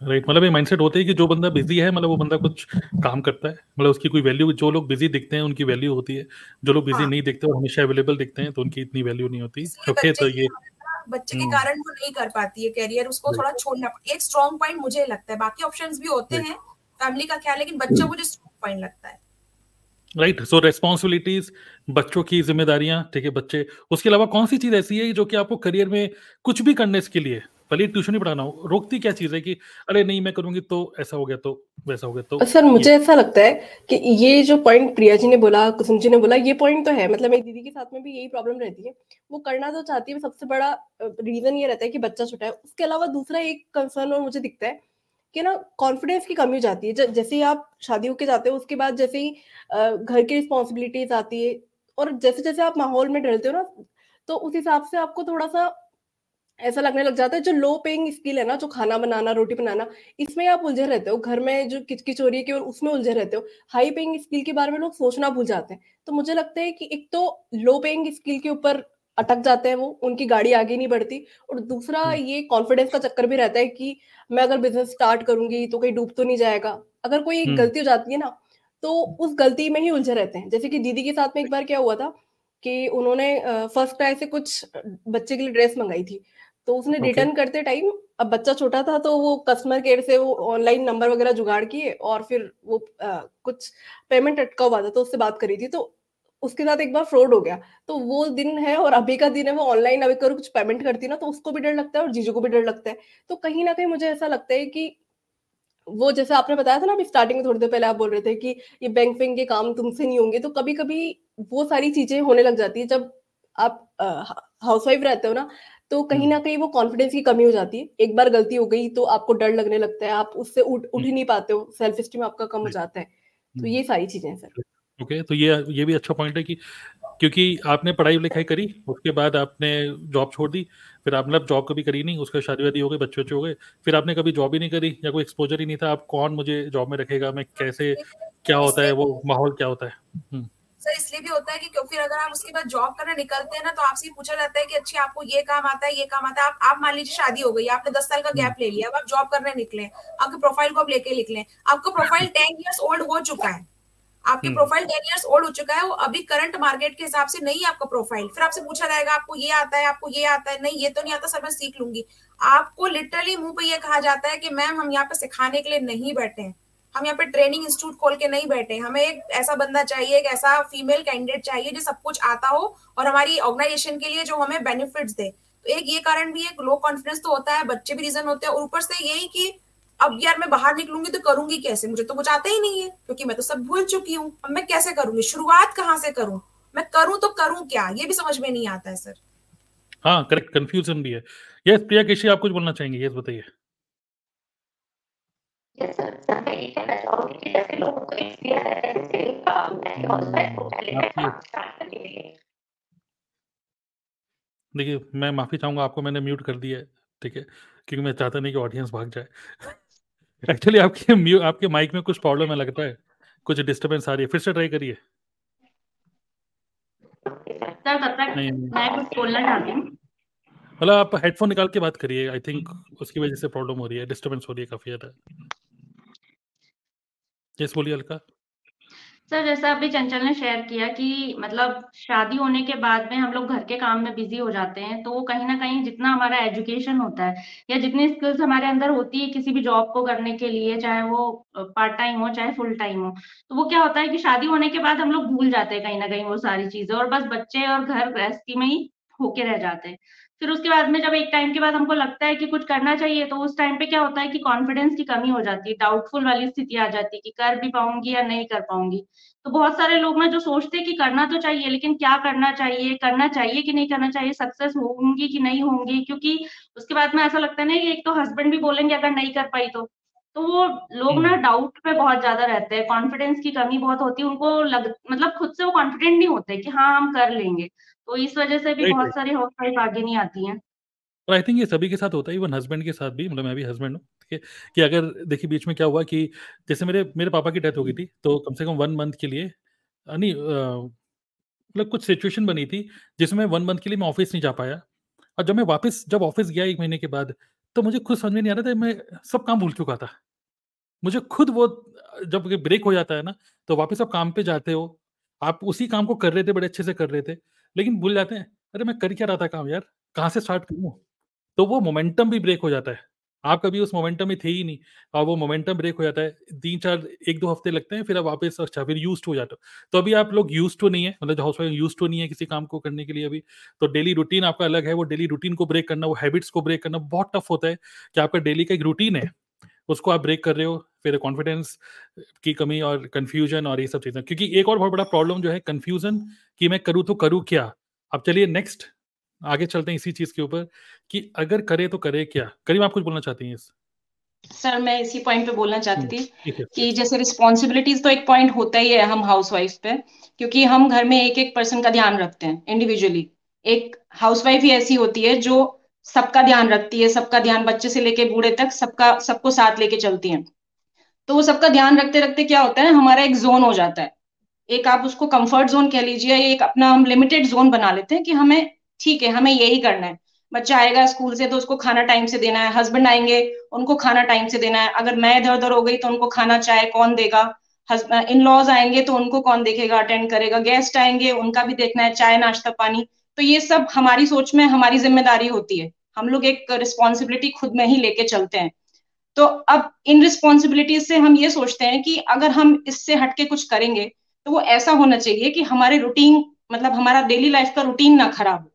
राइट मतलब ये माइंडसेट होता है कि जो बंदा बिज़ी है मतलब वो बंदा कुछ काम करता है मतलब उसकी कोई वैल्यू जो लोग बिज़ी दिखते हैं उनकी वैल्यू होती है। जो लोग बिज़ी हाँ. नहीं दिखते वो हमेशा अवेलेबल दिखते हैं तो उनकी इतनी वैल्यू नहीं होती। ओके तो ये बच्चे के हम्म। कारण वो नहीं कर पाती है कैरियर उसको थोड़ा छोड़ना एक स्ट्रॉन्ग पॉइंट मुझे लगता है। बाकी ऑप्शन भी होते हैं फैमिली का ख्याल लेकिन बच्चा मुझे स्ट्रॉन्ग पॉइंट लगता है। राइट सो रेस्पॉन्सिबिलिटीज बच्चों की जिम्मेदारियाँ ठीक है बच्चे। उसके अलावा कौन सी चीज़ ऐसी है जो कि आपको करियर में कुछ भी करने के लिए भले ट्यूशन ही पढ़ाना हो रोकती क्या चीज़ है कि अरे नहीं मैं करूँगी तो ऐसा हो गया तो वैसा हो गया तो सर मुझे ऐसा लगता है कि ये जो पॉइंट प्रिया जी ने बोला कुसुम जी ने बोला ये पॉइंट तो है। मतलब मेरी दीदी के साथ में भी यही प्रॉब्लम रहती है। वो करना तो चाहती है सबसे बड़ा रीजन ये रहता है कि बच्चा छोटा है। उसके अलावा दूसरा एक कंसर्न और मुझे दिखता है कि ना कॉन्फिडेंस की कमी हो जाती है। जैसे ही आप शादी होके जाते हो उसके बाद जैसे ही घर की रिस्पॉन्सिबिलिटीज आती है और जैसे जैसे आप माहौल में ढलते हो ना तो उस हिसाब से आपको थोड़ा सा ऐसा लगने लग जाता है जो लो पेइंग स्किल है ना जो खाना बनाना रोटी बनाना इसमें आप उलझे रहते हो। घर में जो किचकिच हो रही है केवल उसमें उलझे रहते हो। हाई पेइंग स्किल के बारे में लोग सोचना भूल जाते हैं। तो मुझे लगता है कि एक तो लो पेइंग स्किल के ऊपर अटक जाते हैं वो उनकी गाड़ी आगे नहीं बढ़ती। और दूसरा हम्म। ये कॉन्फिडेंस का चक्कर भी रहता है कि मैं अगर बिज़नेस स्टार्ट करूँगी तो कहीं डूब तो नहीं जाएगा। अगर कोई एक हम्म। गलती हो जाती है ना तो उस गलती में ही उलझे रहते हैं। जैसे कि दीदी के साथ में एक बार क्या हुआ था कि उन्होंने फ़र्स्ट क्राई से कुछ बच्चे के लिए ड्रेस मंगाई थी। तो उसने रिटर्न okay. करते टाइम अब बच्चा छोटा था तो वो कस्टमर केयर से वो ऑनलाइन नंबर वगैरह जुगाड़ किए और फिर वो आ, कुछ पेमेंट अटका हुआ था तो उससे बात करी थी। तो उसके साथ एक बार फ्रॉड हो गया। तो वो दिन है और अभी का दिन है वो ऑनलाइन अभी करो कुछ पेमेंट करती ना तो उसको भी डर लगता है और जीजू को भी डर लगता है। तो कहीं ना कहीं मुझे ऐसा लगता है कि वो जैसे आपने बताया था ना अभी स्टार्टिंग में थोड़ी देर पहले आप बोल रहे थे कि ये बैंक फेंक के काम तुमसे नहीं होंगे तो कभी कभी वो सारी चीज़ें होने लग जाती है। जब आप हाउस वाइफ रहते हो ना तो कहीं ना कहीं वो कॉन्फिडेंस की कमी हो जाती है। एक बार गलती हो गई तो आपको डर लगने लगता है आप उससे उठ उठ ही नहीं पाते हो सेल्फ स्टीम आपका कम हो जाता है। तो ये सारी चीज़ें हैं सर। ओके okay, तो ये ये भी अच्छा पॉइंट है कि क्योंकि आपने पढ़ाई लिखाई करी उसके बाद आपने जॉब छोड़ दी फिर आपने मतलब जॉब कभी करी नहीं उसके शादी वादी हो गई बच्चे बच्चे हो गए फिर आपने कभी जॉब ही नहीं करी या कोई एक्सपोजर ही नहीं था आप कौन मुझे जॉब में रखेगा मैं कैसे क्या होता है वो माहौल क्या होता है? हम्म। सर इसलिए भी होता है कि क्योंकि अगर आप उसके बाद जॉब करने निकलते हैं ना तो आपसे पूछा जाता है कि अच्छी आपको ये काम आता है ये काम आता है। आप आप मान लीजिए शादी हो गई आपने दस साल का गैप ले लिया अब आप जॉब करने निकले आपके प्रोफ़ाइल को आप लेके निकले आपका प्रोफ़ाइल टेन ईयर्स ओल्ड हो चुका है। आपकी प्रोफ़ाइल टेन ईयर्स ओल्ड हो चुका है वो अभी करंट मार्केट के हिसाब से नहीं आपका प्रोफ़ाइल फिर आपसे पूछा जाएगा आपको ये आता है आपको ये आता है नहीं ये तो नहीं आता सर मैं सीख लूँगी। आपको लिटरली मुँह पे ये कहा जाता है कि मैम हम यहाँ पे सिखाने के लिए नहीं बैठे हैं। हम यहाँ पे ट्रेनिंग इंस्टीट्यूट खोल के नहीं बैठे। हमें एक ऐसा बंदा चाहिए, एक ऐसा फीमेल कैंडिडेट चाहिए जो सब कुछ आता हो और हमारी ऑर्गेनाइजेशन के लिए जो हमें बेनिफिट्स दे। तो एक ये कारण भी है लो कॉन्फिडेंस तो होता है, बच्चे भी रीजन होते हैं और ऊपर से यही कि अब यार मैं बाहर निकलूँगी तो करूँगी कैसे? मुझे तो कुछ आता ही नहीं है, क्योंकि मैं तो सब भूल चुकी हूँ। अब मैं कैसे करूँगी? शुरुआत कहाँ से करूँ? मैं करूँ तो करूँ क्या? ये भी समझ में नहीं आता है, सर। हाँ करेक्ट कंफ्यूजन भी है। यस प्रिया केशी आप कुछ बोलना चाहेंगे? यस बताइए। देखिए मैं माफ़ी चाहूँगा आपको मैंने म्यूट कर दिया है ठीक है? क्योंकि मैं चाहता नहीं कि ऑडियंस भाग जाए। एक्चुअली आपके म्यू आपके माइक में कुछ प्रॉब्लम है लगता है। कुछ डिस्टरबेंस आ रही है। फिर से ट्राई करिए। सर तब तक मैं कुछ बोलना चाहती हूँ। मतलब आप हेडफोन निकाल के बात करिए। आई थिंक उसकी वजह से प्रॉब्लम हो रही है डिस्टरबेंस हो रही है काफ़ी ज़्यादा। यस बोलिए अलका। सर, जैसा अभी चंचल ने शेयर किया कि मतलब शादी होने के बाद में हम लोग घर के काम में बिज़ी हो जाते हैं तो कहीं ना कहीं जितना हमारा एजुकेशन होता है या जितनी स्किल्स हमारे अंदर होती है किसी भी जॉब को करने के लिए, चाहे वो पार्ट टाइम हो, चाहे फुल टाइम हो तो वो क्या होता है कि शादी होने के बाद हम लोग भूल जाते हैं कहीं ना कहीं वो सारी चीज़ें और बस बच्चे और घर गृहस्थी में ही होके रह जाते हैं। फिर उसके बाद में जब एक टाइम के बाद हमको लगता है कि कुछ करना चाहिए तो उस टाइम पे क्या होता है कि कॉन्फिडेंस की कमी हो जाती है डाउटफुल वाली स्थिति आ जाती है कि कर भी पाऊँगी या नहीं कर पाऊँगी। तो बहुत सारे लोग ना जो सोचते हैं कि करना तो चाहिए लेकिन क्या करना चाहिए करना चाहिए कि नहीं करना चाहिए सक्सेस होंगी कि नहीं होंगी क्योंकि उसके बाद में ऐसा लगता है ना कि एक तो हस्बैंड भी बोलेंगे अगर नहीं कर पाई तो। तो वो लोग ना डाउट पे बहुत ज़्यादा रहते हैं कॉन्फिडेंस की कमी बहुत होती है उनको लग मतलब खुद से वो कॉन्फिडेंट नहीं होते कि हाँ हम कर लेंगे। तो इस वजह से भी बहुत सारी हाउस वाइफ आगे नहीं आती हैं। और आई थिंक ये सभी के साथ होता है इवन हस्बैंड के साथ भी मतलब मैं भी हस्बैंड हूँ ठीक है? कि अगर देखिए बीच में क्या हुआ कि जैसे मेरे मेरे पापा की डेथ हो गई थी तो कम से कम वन मंथ के लिए नहीं मतलब कुछ सिचुएशन बनी थी जिसमें वन मंथ के लिए मैं ऑफ़िस नहीं जा पाया। और जब मैं वापस जब ऑफ़िस गया एक महीने के बाद तो मुझे खुद समझ में नहीं आ रहा था मैं सब काम भूल चुका था। मुझे खुद वो जब ब्रेक हो जाता है ना तो वापस आप काम पे जाते हो आप उसी काम को कर रहे थे बड़े अच्छे से कर रहे थे। लेकिन भूल जाते हैं, अरे, मैं कर क्या रहा था काम यार? कहाँ से स्टार्ट करूँ? तो वो मोमेंटम भी ब्रेक हो जाता है। आप कभी उस मोमेंटम में थे ही नहीं और वो मोमेंटम ब्रेक हो जाता है, तीन चार, एक दो हफ़्ते लगते हैं, फिर आप वापस अच्छा फिर यूज़ हो जाते हो। तो अभी आप लोग यूज़ टू नहीं है मतलब हाउस वाइफ यूज़ टू नहीं है किसी काम को करने के लिए अभी तो डेली रूटीन आपका अलग है, वो डेली रूटीन को ब्रेक करना, वो हैबिट्स को ब्रेक करना बहुत टफ होता है कि आपका डेली का एक रूटीन है। उसको आप ब्रेक कर रहे हो फिर कॉन्फिडेंस की कमी और कंफ्यूजन और ये सब चीज़ें। क्योंकि एक और बहुत बड़ा प्रॉब्लम जो है कंफ्यूजन कि मैं करूँ तो करूँ क्या? अब चलिए नेक्स्ट आगे चलते हैं इसी चीज़ के ऊपर कि अगर करे तो करे क्या? करीब आप कुछ बोलना चाहती हैं इस? सर मैं इसी पॉइंट पे बोलना चाहती थी कि जैसे रिस्पॉन्सिबिलिटीज तो एक पॉइंट होता ही है हम हाउस वाइफ पे क्योंकि हम घर में एक एक पर्सन का ध्यान रखते हैं इंडिविजुअली एक हाउस वाइफ ही ऐसी होती है जो सबका ध्यान रखती है, सबका ध्यान बच्चे से लेके बूढ़े तक सबका, सबको साथ लेके चलती है। तो वो सबका ध्यान रखते रखते क्या होता है, हमारा एक जोन हो जाता है। एक आप उसको कंफर्ट जोन कह लीजिए, एक अपना हम लिमिटेड जोन बना लेते हैं कि हमें ठीक है, हमें यही करना है। बच्चा आएगा स्कूल से तो उसको खाना टाइम से देना है हस्बैंड आएँगे, उनको खाना टाइम से देना है। अगर मैं इधर उधर हो गई तो उनको खाना चाय कौन देगा। इन लॉज आएँगे तो उनको कौन देखेगा अटेंड करेगा। गेस्ट आएँगे, उनका भी देखना है, चाय, नाश्ता, पानी। तो ये सब हमारी सोच में, हमारी ज़िम्मेदारी होती है। हम लोग एक रिस्पॉन्सिबिलिटी खुद में ही लेके चलते हैं। तो अब इन रिस्पॉन्सिबिलिटीज से हम ये सोचते हैं कि अगर हम इससे हटके कुछ करेंगे तो वो ऐसा होना चाहिए कि हमारे रूटीन मतलब हमारा डेली लाइफ का रूटीन ना खराब हो।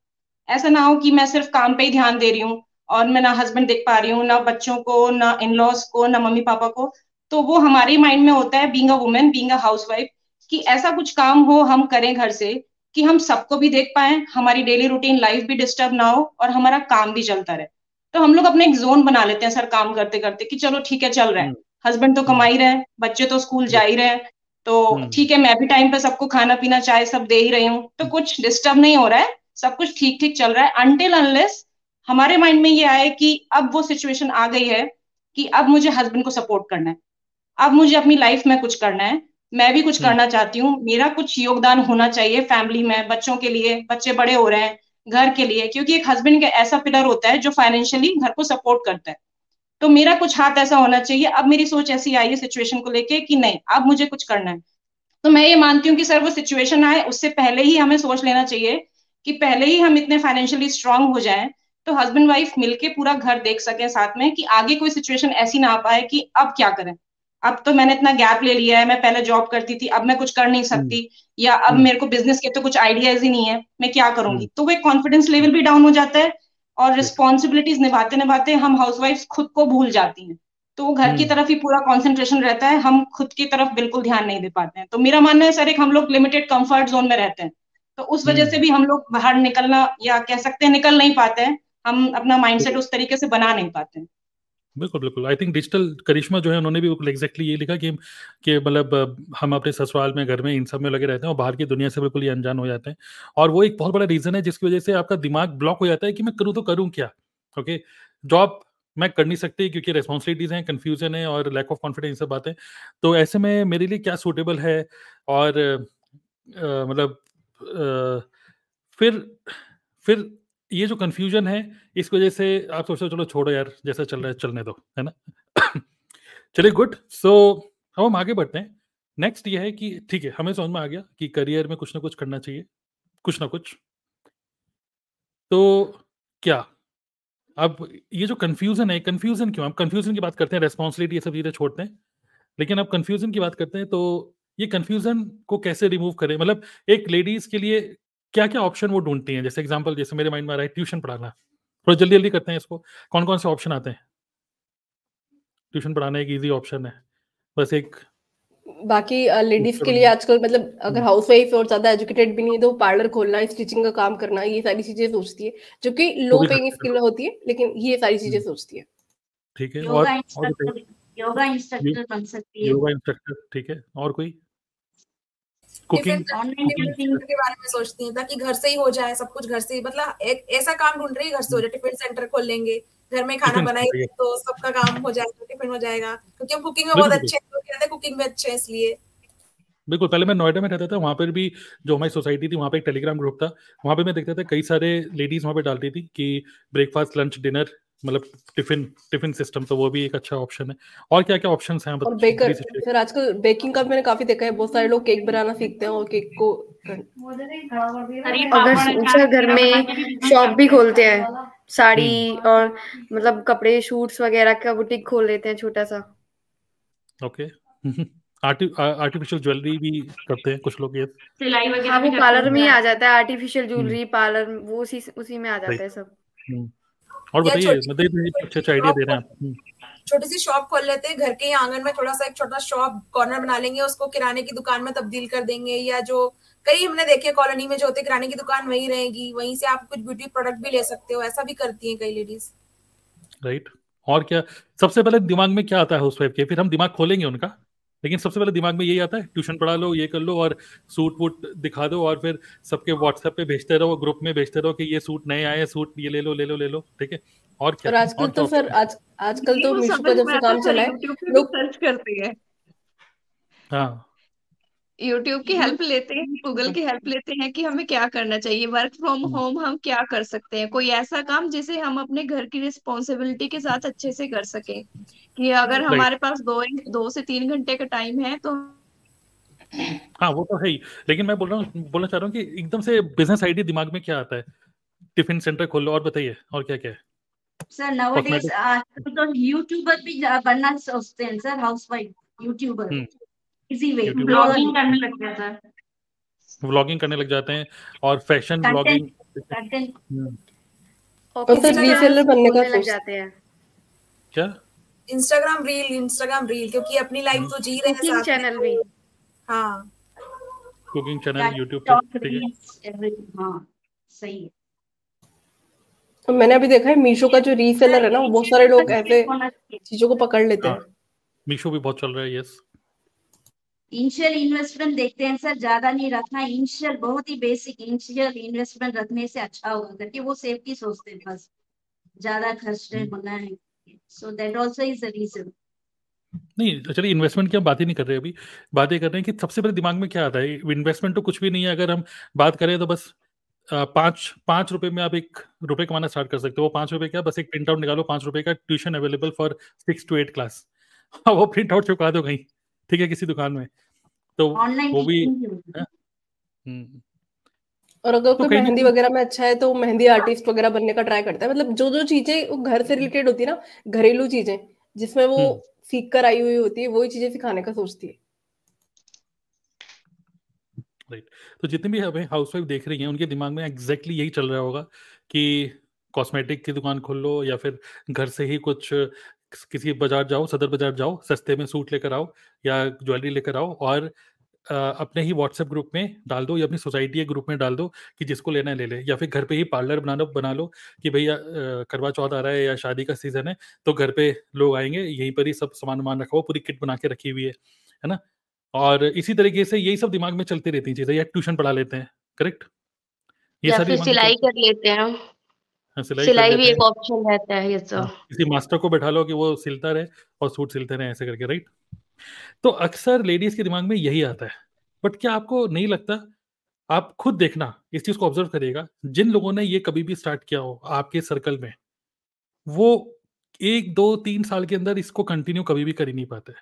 ऐसा ना हो कि मैं सिर्फ़ काम पे ही ध्यान दे रही हूँ और मैं ना हस्बैंड देख पा रही हूँ, ना बच्चों को, ना इन लॉज को, ना मम्मी पापा को। तो वो हमारे माइंड में होता है being a women being a house wife कि ऐसा कुछ काम हो, हम करें घर से कि हम सबको भी देख पाए हमारी डेली रूटीन लाइफ भी डिस्टर्ब ना हो और हमारा काम भी चलता रहे। तो हम लोग अपने एक जोन बना लेते हैं सर काम करते करते कि चलो ठीक है चल रहा है। Husband hmm. तो कमा ही रहे हैं बच्चे तो स्कूल जा ही रहे हैं। तो हम्म। ठीक है मैं भी टाइम पे सबको खाना पीना चाय सब दे ही रही हूँ। तो कुछ डिस्टर्ब नहीं हो रहा है सब कुछ ठीक ठीक चल रहा है। अनटिल अनलेस हमारे माइंड में ये आए कि अब वो सिचुएशन आ गई है कि अब मुझे हस्बैंड को सपोर्ट करना है। अब मुझे अपनी लाइफ में कुछ करना है। मैं भी कुछ हम्म। करना चाहती हूँ। मेरा कुछ योगदान होना चाहिए फैमिली में बच्चों के लिए बच्चे बड़े हो रहे हैं घर के लिए क्योंकि एक हस्बैंड का ऐसा पिलर होता है जो फाइनेंशियली घर को सपोर्ट करता है। तो मेरा कुछ हाथ ऐसा होना चाहिए। अब मेरी सोच ऐसी आई है सिचुएशन को लेके कि नहीं अब मुझे कुछ करना है। तो मैं ये मानती हूँ कि सर वो सिचुएशन आए उससे पहले ही हमें सोच लेना चाहिए कि पहले ही हम इतने फाइनेंशियली स्ट्रांग हो जाएँ तो हस्बैंड वाइफ मिलके पूरा घर देख सके साथ में कि आगे कोई सिचुएशन ऐसी ना आ पाए कि अब क्या करें। अब तो मैंने इतना गैप ले लिया है मैं पहले जॉब करती थी अब मैं कुछ कर नहीं सकती हम्म। या अब हम्म। मेरे को बिज़नेस के तो कुछ आइडियाज़ ही नहीं है मैं क्या करूँगी? हम्म। तो वो कॉन्फिडेंस लेवल भी डाउन हो जाता है और रिस्पॉन्सिबिलिटीज निभाते निभाते हम हाउसवाइफ खुद को भूल जाती हैं। तो वो घर की तरफ़ ही पूरा कॉन्सेंट्रेशन रहता है हम खुद की तरफ़ बिल्कुल ध्यान नहीं दे पाते हैं। तो मेरा मानना है सर एक हम लोग लिमिटेड कंफर्ट जोन में रहते हैं। तो उस वजह से भी हम लोग बाहर निकलना या कह सकते हैं निकल नहीं पाते हैं हम अपना माइंडसेट उस तरीके से बना नहीं पाते हैं। बिल्कुल बिल्कुल। आई थिंक डिजिटल करिश्मा जो है, उन्होंने भी बिल्कुल एग्जैक्टली ये लिखा कि कि मतलब हम अपने ससुराल में, घर में, इन सब में लगे रहते हैं और बाहर की दुनिया से बिल्कुल ये अनजान हो जाते हैं। और वो एक बहुत बड़ा रीजन है, जिसकी वजह से आपका दिमाग ब्लॉक हो जाता है कि मैं करूँ तो करूँ क्या? ओके जॉब मैं कर नहीं सकती क्योंकि रिस्पॉन्सिबिलिटीज हैं कन्फ्यूज़न है और लैक ऑफ़ कॉन्फिडेंस सब बातें। तो ऐसे में मेरे लिए क्या सूटेबल है? और मतलब फिर फिर ये जो कंफ्यूजन है इस वजह से आप सोचते चलो छोड़ो यार, जैसा चल रहा है, चलने दो है ना? चलिए गुड सो अब हम आगे बढ़ते हैं। नेक्स्ट ये है कि, ठीक है, हमें समझ में आ गया कि करियर में कुछ ना कुछ करना चाहिए। कुछ ना कुछ। तो क्या? अब ये जो कंफ्यूजन है कंफ्यूजन क्यों? अब कंफ्यूजन की बात करते हैं रेस्पॉन्सिबिलिटी ये सब चीज़ें छोड़ते हैं। लेकिन अब कंफ्यूजन की बात करते हैं तो ये कंफ्यूजन को कैसे रिमूव करें? मतलब एक लेडीज़ के लिए क्या क्या ऑप्शन वो ढूंढती हैं? जैसे एग्ज़ाम्पल जैसे मेरे माइंड में आ रहा है ट्यूशन पढ़ाना। थोड़ा जल्दी जल्दी करते हैं इसको। कौन कौन से ऑप्शन आते हैं? ट्यूशन पढ़ाना एक इजी ऑप्शन है। बस एक बाकी लेडीज़ के लिए आजकल मतलब अगर हाउस हम्म। वाइफ और ज़्यादा एजुकेटेड भी नहीं है तो पार्लर खोलना स्टिचिंग का काम करना ये सारी चीज़ें सोचती है। जो कि लो पेइंग स्किल होती है लेकिन ये सारी चीज़ें हम्म। सोचती है। ठीक है और योगा इंस्ट्रक्टर बन सकती है। योगा इंस्ट्रक्टर ठीक है। और कोई? कुकिंग के बारे में सोचती हैं ताकि घर से ही हो जाए सब कुछ घर से ही। मतलब एक ऐसा काम ढूंढ रही है घर से हो जाए टिफ़िन सेंटर खोल लेंगे घर में खाना बनाएँगे तो सबका काम हो जाएगा टिफ़िन हो जाएगा। क्योंकि हम कुकिंग में बहुत अच्छे हैं कुकिंग में अच्छे हैं इसलिए। बिल्कुल पहले मैं नोएडा में रहता था वहाँ पर भी जो हमारी सोसाइटी थी वहाँ पे एक टेलीग्राम ग्रुप था वहाँ पे मैं देखता था कई सारे लेडीज़ वहाँ पे डालती थी कि ब्रेकफास्ट लंच डिनर मतलब टिफ़िन टिफ़िन सिस्टम तो वो भी एक अच्छा ऑप्शन है। और क्या क्या ऑप्शन हैं? और बेकर सर आजकल बेकिंग का मैंने काफ़ी देखा है बहुत सारे लोग केक बनाना सीखते हैं और केक को अगर घर में शॉप भी खोलते हैं साड़ी हम्म। और मतलब कपड़े शूट्स वगैरह का बुटीक खोल लेते हैं छोटा सा। ओके आर्टिफिशियल ज्वेलरी भी करते हैं कुछ लोग ये। सिलाई वगैरह हाँ, वो पार्लर में ही आ जाता है आर्टिफिशियल ज्वेलरी पार्लर वो उसी उसी में आ जाता है सब। हम्म। और बताइए मतलब अच्छे अच्छे आइडिया दे रहे हैं हम्म। छोटी सी शॉप खोल लेते हैं घर के आँगन में थोड़ा सा एक छोटा शॉप कॉर्नर बना लेंगे उसको किराने की दुकान में तब्दील कर देंगे या जो कई हमने देखे कॉलोनी में जो होते किराने की दुकान वही रहेगी वहीं से आप कुछ ब्यूटी प्रोडक्ट भी ले सकते हो ऐसा भी करती हैं कई लेडीज़ राइट और क्या सबसे पहले दिमाग में क्या आता है हाउस वाइफ के? फिर हम दिमाग खोलेंगे उनका? लेकिन सबसे पहले दिमाग में यही आता है ट्यूशन पढ़ा लो ये कर लो और सूट वूट दिखा दो और फिर सबके व्हाट्सएप पे भेजते रहो ग्रुप में भेजते रहो कि ये सूट नए आए सूट ये ले लो ले लो ले लो ठीक है? और क्या? और आजकल तो फिर आज आजकल तो मीशो का जब से काम चला है लोग सर्च करते हैं। हाँ। यूट्यूब की हेल्प लेते हैं गूगल की हेल्प लेते हैं कि हमें क्या करना चाहिए वर्क फ्रॉम होम हम क्या कर सकते हैं? कोई ऐसा काम जिसे हम अपने घर की रिस्पॉन्सिबिलिटी के साथ अच्छे से कर सके कि अगर हमारे पास दो दो से तीन घंटे का टाइम है तो हाँ वो तो है ही। लेकिन मैं बोल रहा हूँ बोलना चाह रहा हूँ कि एकदम से बिज़नेस आइडिया दिमाग में क्या आता है? टिफ़िन सेंटर खोल लो और बताइए और क्या क्या है सर नवडेज तो यूट्यूबर भी बनना सोचते हैं sir housewife youtuber easy way blogging करने लग जाता है व्लॉगिंग करने लग जाते हैं और फ़ैशन ब्लॉगिंग और फिर रीसेलर बनने का लग जाते हैं। क्या? इंस्टाग्राम रील इंस्टाग्राम रील क्योंकि अपनी लाइफ तो जी रहे हैं चैनल भी। हाँ। कुकिंग चैनल यूट्यूब पे ठीक है। हाँ सही है। तो मैंने अभी देखा है मीशो का जो रीसेलर है ना बहुत सारे लोग ऐसे चीज़ों को पकड़ लेते हैं। मीशो हाँ, भी बहुत चल रहा है यस इनिशियल इन्वेस्टमेंट देखते हैं सर ज़्यादा नहीं रखना। इनिशियल बहुत ही बेसिक इनिशियल इन्वेस्टमेंट रखने से अच्छा होगा क्योंकि वो सेफ्टी सोचते हैं बस। ज़्यादा खर्च नहीं हम्म। होना है। So that also is the reason नहीं चलिए इन्वेस्टमेंट की हम बात ही नहीं कर रहे अभी। बातें कर रहे हैं कि सबसे पहले दिमाग में क्या आता है? इन्वेस्टमेंट तो कुछ भी नहीं है अगर हम बात करें तो बस पाँच पाँच रुपए में आप एक रुपए कमाना स्टार्ट कर सकते हो। वो पाँच रुपए क्या? बस एक प्रिंट आउट निकालो पाँच रुपए का tuition available for six to eight class वो प्रिंट आउट चुका दो कहीं। ठीक है किसी दुकान में। तो वो भी हम्म। और अगर तो कोई मेहंदी वगैरह में अच्छा है तो मेहंदी आर्टिस्ट वगैरह बनने का ट्राई करता है। मतलब जो जो चीज़ें घर से रिलेटेड होती है ना घरेलू चीज़ें जिसमें वो हम्म। सीख कर आई हुई होती है वही चीज़ें सिखाने का सोचती है। राइट तो जितने भी हमें हाउस वाइफ देख रही हैं उनके दिमाग में एग्जैक्टली यही चल रहा होगा कि कॉस्मेटिक की दुकान खोल लो या फिर घर से ही कुछ किसी बाज़ार जाओ सदर बाज़ार जाओ सस्ते में सूट लेकर आओ या ज्वेलरी लेकर आओ और आ, अपने ही व्हाट्सएप ग्रुप में डाल दो या अपनी सोसाइटी के ग्रुप में डाल दो कि जिसको लेना है ले ले या फिर घर पे ही पार्लर बना लो बना लो कि भैया करवा चौथ आ रहा है या शादी का सीज़न है तो घर पे लोग आएँगे यहीं पर ही सब सामान वामान रखा हो पूरी किट बना के रखी हुई है है ना? और इसी तरीके से यही सब दिमाग में चलती रहती है चीज़ें या ट्यूशन पढ़ा लेते हैं करेक्ट? ये फिर सिलाई कर लेते हाँ, सिलाई, सिलाई भी एक ऑप्शन रहता है ये सब हाँ, किसी मास्टर को बैठा लो कि वो सिलता रहे और सूट सिलते रहे ऐसे करके राइट तो अक्सर लेडीज़ के दिमाग में यही आता है। बट क्या आपको नहीं लगता? आप खुद देखना इस चीज़ को ऑब्ज़र्व करिएगा। जिन लोगों ने ये कभी भी स्टार्ट किया हो आपके सर्कल में वो एक दो तीन साल के अंदर इसको कंटिन्यू कभी भी कर ही नहीं पाते।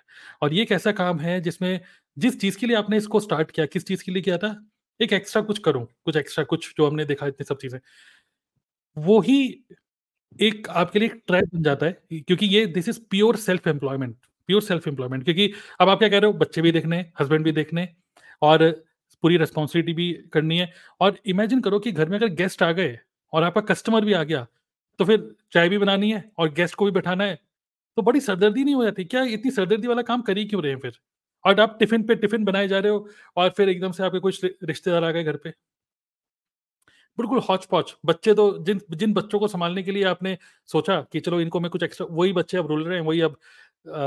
और ये एक ऐसा काम है जिसमें जिस चीज़ के लिए आपने इसको स्टार्ट किया किस चीज़ के लिए किया था? एक एक्स्ट्रा कुछ करूँ कुछ एक्स्ट्रा कुछ जो हमने देखा इतनी सब चीज़ें। वो ही एक आपके लिए ट्रैप बन जाता है क्योंकि ये this is pure self employment pure self employment क्योंकि अब आप क्या कह रहे हो? बच्चे भी देखने हस्बैंड भी देखने, और पूरी रिस्पॉन्सिबिलिटी भी करनी है। और इमेजिन करो कि घर में अगर गेस्ट आ गए, और आपका कस्टमर भी आ गया तो फिर चाय भी बनानी है, और गेस्ट को भी बैठाना है तो बड़ी सरदर्दी नहीं हो जाती? क्या इतनी सरदर्दी वाला काम कर ही क्यों रहे हैं फिर? और आप टिफ़िन पे टिफ़िन बनाए जा रहे हो, और फिर एकदम से आपके कुछ रिश्तेदार आ गए घर पे। बिल्कुल हॉच पॉच बच्चे तो जिन जिन बच्चों को संभालने के लिए आपने सोचा कि चलो इनको मैं कुछ एक्स्ट्रा वही बच्चे अब रोल रहे हैं वही अब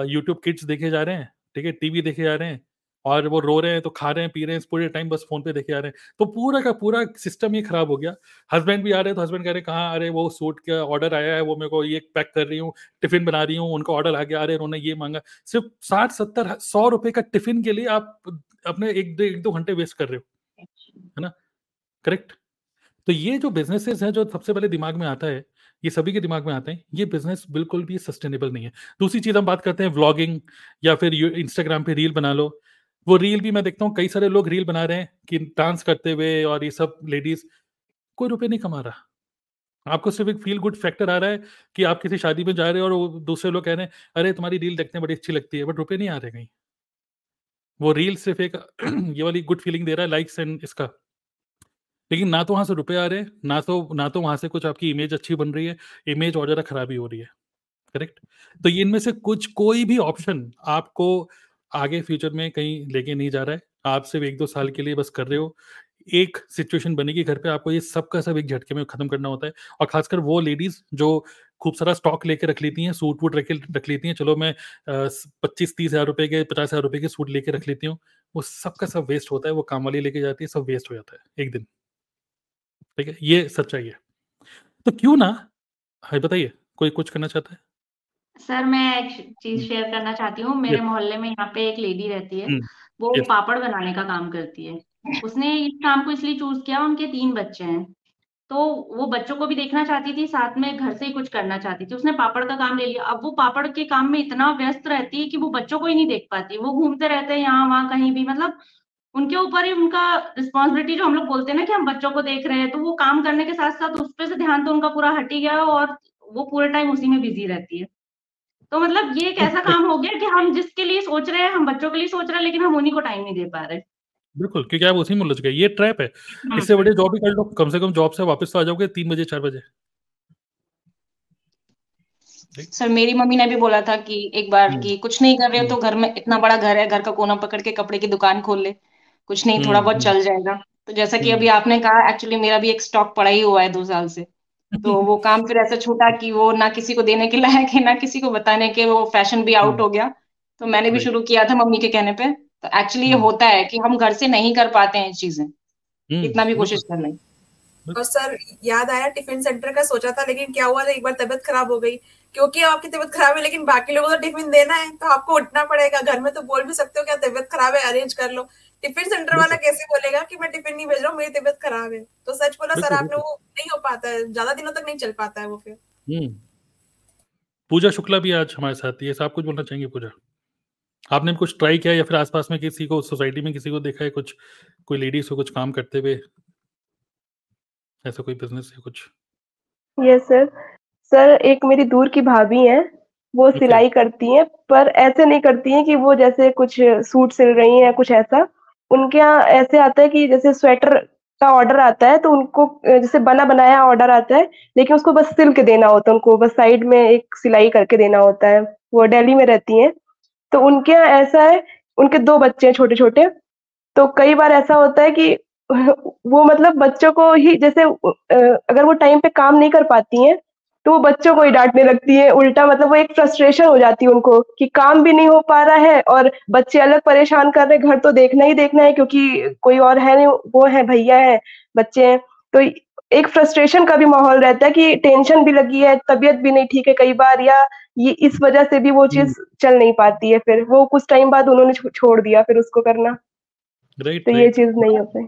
यूट्यूब किड्स देखे जा रहे हैं ठीक है टीवी देखे जा रहे हैं और वो रो रहे हैं तो खा रहे हैं पी रहे हैं पूरे टाइम बस फ़ोन पे देखे आ रहे हैं। तो पूरा का पूरा सिस्टम ही खराब हो गया। हस्बैंड भी आ रहे हैं तो हस्बैंड कह रहे हैं कहाँ अरे वो सूट का ऑर्डर आया है वो मेरे को ये पैक कर रही हूँ टिफ़िन बना रही हूँ उनका ऑर्डर आ गया रहे उन्होंने ये मांगा। सिर्फ़ साठ सत्तर सौ रुपए का टिफ़िन के लिए आप अपने एक दो एक दो घंटे वेस्ट कर रहे हो है ना? करेक्ट तो ये जो बिजनेसेस हैं, जो सबसे पहले दिमाग में आता है, ये सभी के दिमाग में आते हैं, ये बिज़नेस बिल्कुल भी सस्टेनेबल नहीं है। दूसरी चीज़ हम बात करते हैं व्लॉगिंग या फिर इंस्टाग्राम पे रील बना लो। वो रील भी मैं देखता हूँ, कई सारे लोग रील बना रहे हैं कि डांस करते हुए और ये सब लेडीज़ कोई रुपये नहीं कमा रहा। आपको सिर्फ़ एक फील गुड फैक्टर आ रहा है कि आप किसी शादी में जा रहे हो और वो दूसरे लोग कह रहे हैं, अरे, तुम्हारी रील देखते हैं बड़ी अच्छी लगती है, बट रुपये नहीं आ रहे कहीं। वो रील सिर्फ़ एक ये वाली गुड फीलिंग दे रहा है लाइक्स एंड इसका। लेकिन ना तो वहाँ से रुपए आ रहे ना तो ना तो वहाँ से कुछ आपकी इमेज अच्छी बन रही है इमेज और ज़्यादा खराबी हो रही है करेक्ट तो इनमें से कुछ, कोई भी ऑप्शन आपको आगे फ्यूचर में कहीं लेके नहीं जा रहा है। आप सिर्फ़ एक दो साल के लिए बस कर रहे हो। एक सिचुएशन बनेगी घर पे, आपको ये सब का सब एक झटके में खत्म करना होता है और खासकर वो लेडीज़ जो खूब सारा स्टॉक लेके रख लेती हैं सूट वूट रख रख लेती हैं, चलो मैं पच्चीस तीस हज़ार रुपए के, पचास हज़ार रुपए के सूट लेके रख लेती हूँ, वो सब का सब वेस्ट होता है, वो काम वाली लेके जाती है, सब वेस्ट हो जाता है, एक दिन। ठीक है ये सच्चाई है। तो क्यों ना है बताइए कोई कुछ करना चाहता है? सर मैं एक चीज़ शेयर हम्म। करना चाहती हूँ। मेरे मोहल्ले में यहाँ पे एक लेडी रहती है हम्म, वो पापड़ बनाने का काम करती है। उसने इस काम को इसलिए चूज़ किया उनके तीन बच्चे हैं। तो वो बच्चों को भी देखना चाहती थी साथ में घर से ही कुछ करना चाहती थी। उसने पापड़ का काम ले लिया। अब वो पापड़ के काम में इतना व्यस्त रहती है कि वो बच्चों को ही नहीं देख पाती। वो घूमते रहते हैं यहाँ वहाँ कहीं भी मतलब उनके ऊपर ही उनका रिस्पॉन्सिबिलिटी जो हम लोग बोलते हैं ना कि हम बच्चों को देख रहे हैं तो वो काम करने के साथ साथ उस पर से ध्यान तो उनका पूरा हट ही गया और वो पूरे टाइम उसी में बिज़ी रहती है तो मतलब ये एक ऐसा काम हो गया कि हम जिसके लिए सोच रहे हैं हम बच्चों के लिए सोच रहे हैं लेकिन हम उन्हीं को टाइम नहीं दे पा रहे बिल्कुल क्योंकि आप उसी में उलझ गए ये ट्रैप है हाँ। इससे बड़े जॉब ही कर लो कम से कम जॉब से वापस तो आ जाओगे तीन बजे चार बजे सर मेरी मम्मी ने भी बोला था कि एक बार हम्म। कि कुछ नहीं कर रहे हो तो हम्म। घर में इतना बड़ा घर है घर का कोना पकड़ के कपड़े की दुकान खोल ले कुछ नहीं थोड़ा बहुत चल जाएगा। तो जैसा कि अभी आपने कहा एक्चुअली मेरा भी एक स्टॉक पड़ा ही हुआ है दो साल से। तो वो काम फिर ऐसा छूटा कि वो ना किसी को देने के लायक है ना किसी को बताने के वो फ़ैशन भी आउट हो गया। तो मैंने भी शुरू किया था मम्मी के कहने पे। तो एक्चुअली ये होता है कि हम घर से नहीं कर पाते हैं चीज़ें। इतना भी कोशिश कर लें और सर याद आया टिफ़िन सेंटर का सोचा था लेकिन क्या हुआ था एक बार तबियत खराब हो गई। क्योंकि आपकी तबियत खराब है लेकिन बाकी लोगों को तो टिफ़िन देना है तो आपको उठना पड़ेगा। घर में तो बोल भी सकते हो क्या तबियत खराब है अरेंज कर लो। टिफ़िन सेंटर वाला कैसे बोलेगा कि मैं टिफ़िन नहीं भेज रहा हूँ मेरी तबियत खराब है। तो सच बोला सर आपने वो नहीं हो पाता है ज़्यादा दिनों तक नहीं चल पाता है वो फिर। हम्म। पूजा शुक्ला भी आज हमारे साथ है आप कुछ बोलना चाहेंगे पूजा? आपने कुछ ट्राई किया या फिर आसपास में किसी को सोसाइटी में किसी को देखा है कुछ कोई लेडीज़ को कुछ काम करते हुए? ऐसा कोई बिज़नेस है कुछ? यस सर सर एक मेरी दूर की भाभी है वो सिलाई करती हैं पर ऐसे नहीं करती हैं कि वो जैसे कुछ सूट सिल रही हैं कुछ ऐसा। उनके यहाँ ऐसे आता है कि जैसे स्वेटर का ऑर्डर आता है तो उनको, जैसे बना बनाया ऑर्डर आता है, लेकिन उसको बस सिल के देना होता है उनको, बस साइड में एक सिलाई करके देना होता है, वो दिल्ली में रहती हैं। तो उनके यहाँ ऐसा है, उनके दो बच्चे हैं छोटे छोटे तो कई बार ऐसा होता है कि वो मतलब बच्चों को ही जैसे अगर वो टाइम पे काम नहीं कर पाती हैं तो वो बच्चों को ही डांटने लगती है उल्टा मतलब वो एक फ्रस्ट्रेशन हो जाती है उनको कि काम भी नहीं हो पा रहा है और बच्चे अलग परेशान कर रहे घर तो देखना ही देखना है क्योंकि कोई और है नहीं वो है भैया है बच्चे हैं। तो एक फ्रस्ट्रेशन का भी माहौल रहता है कि टेंशन भी लगी है तबीयत भी नहीं ठीक है कई बार या ये इस वजह से भी वो चीज़ हम्म। चल नहीं पाती है फिर वो कुछ टाइम बाद उन्होंने छोड़ दिया फिर उसको करना। तो ये चीज़ नहीं हो पाई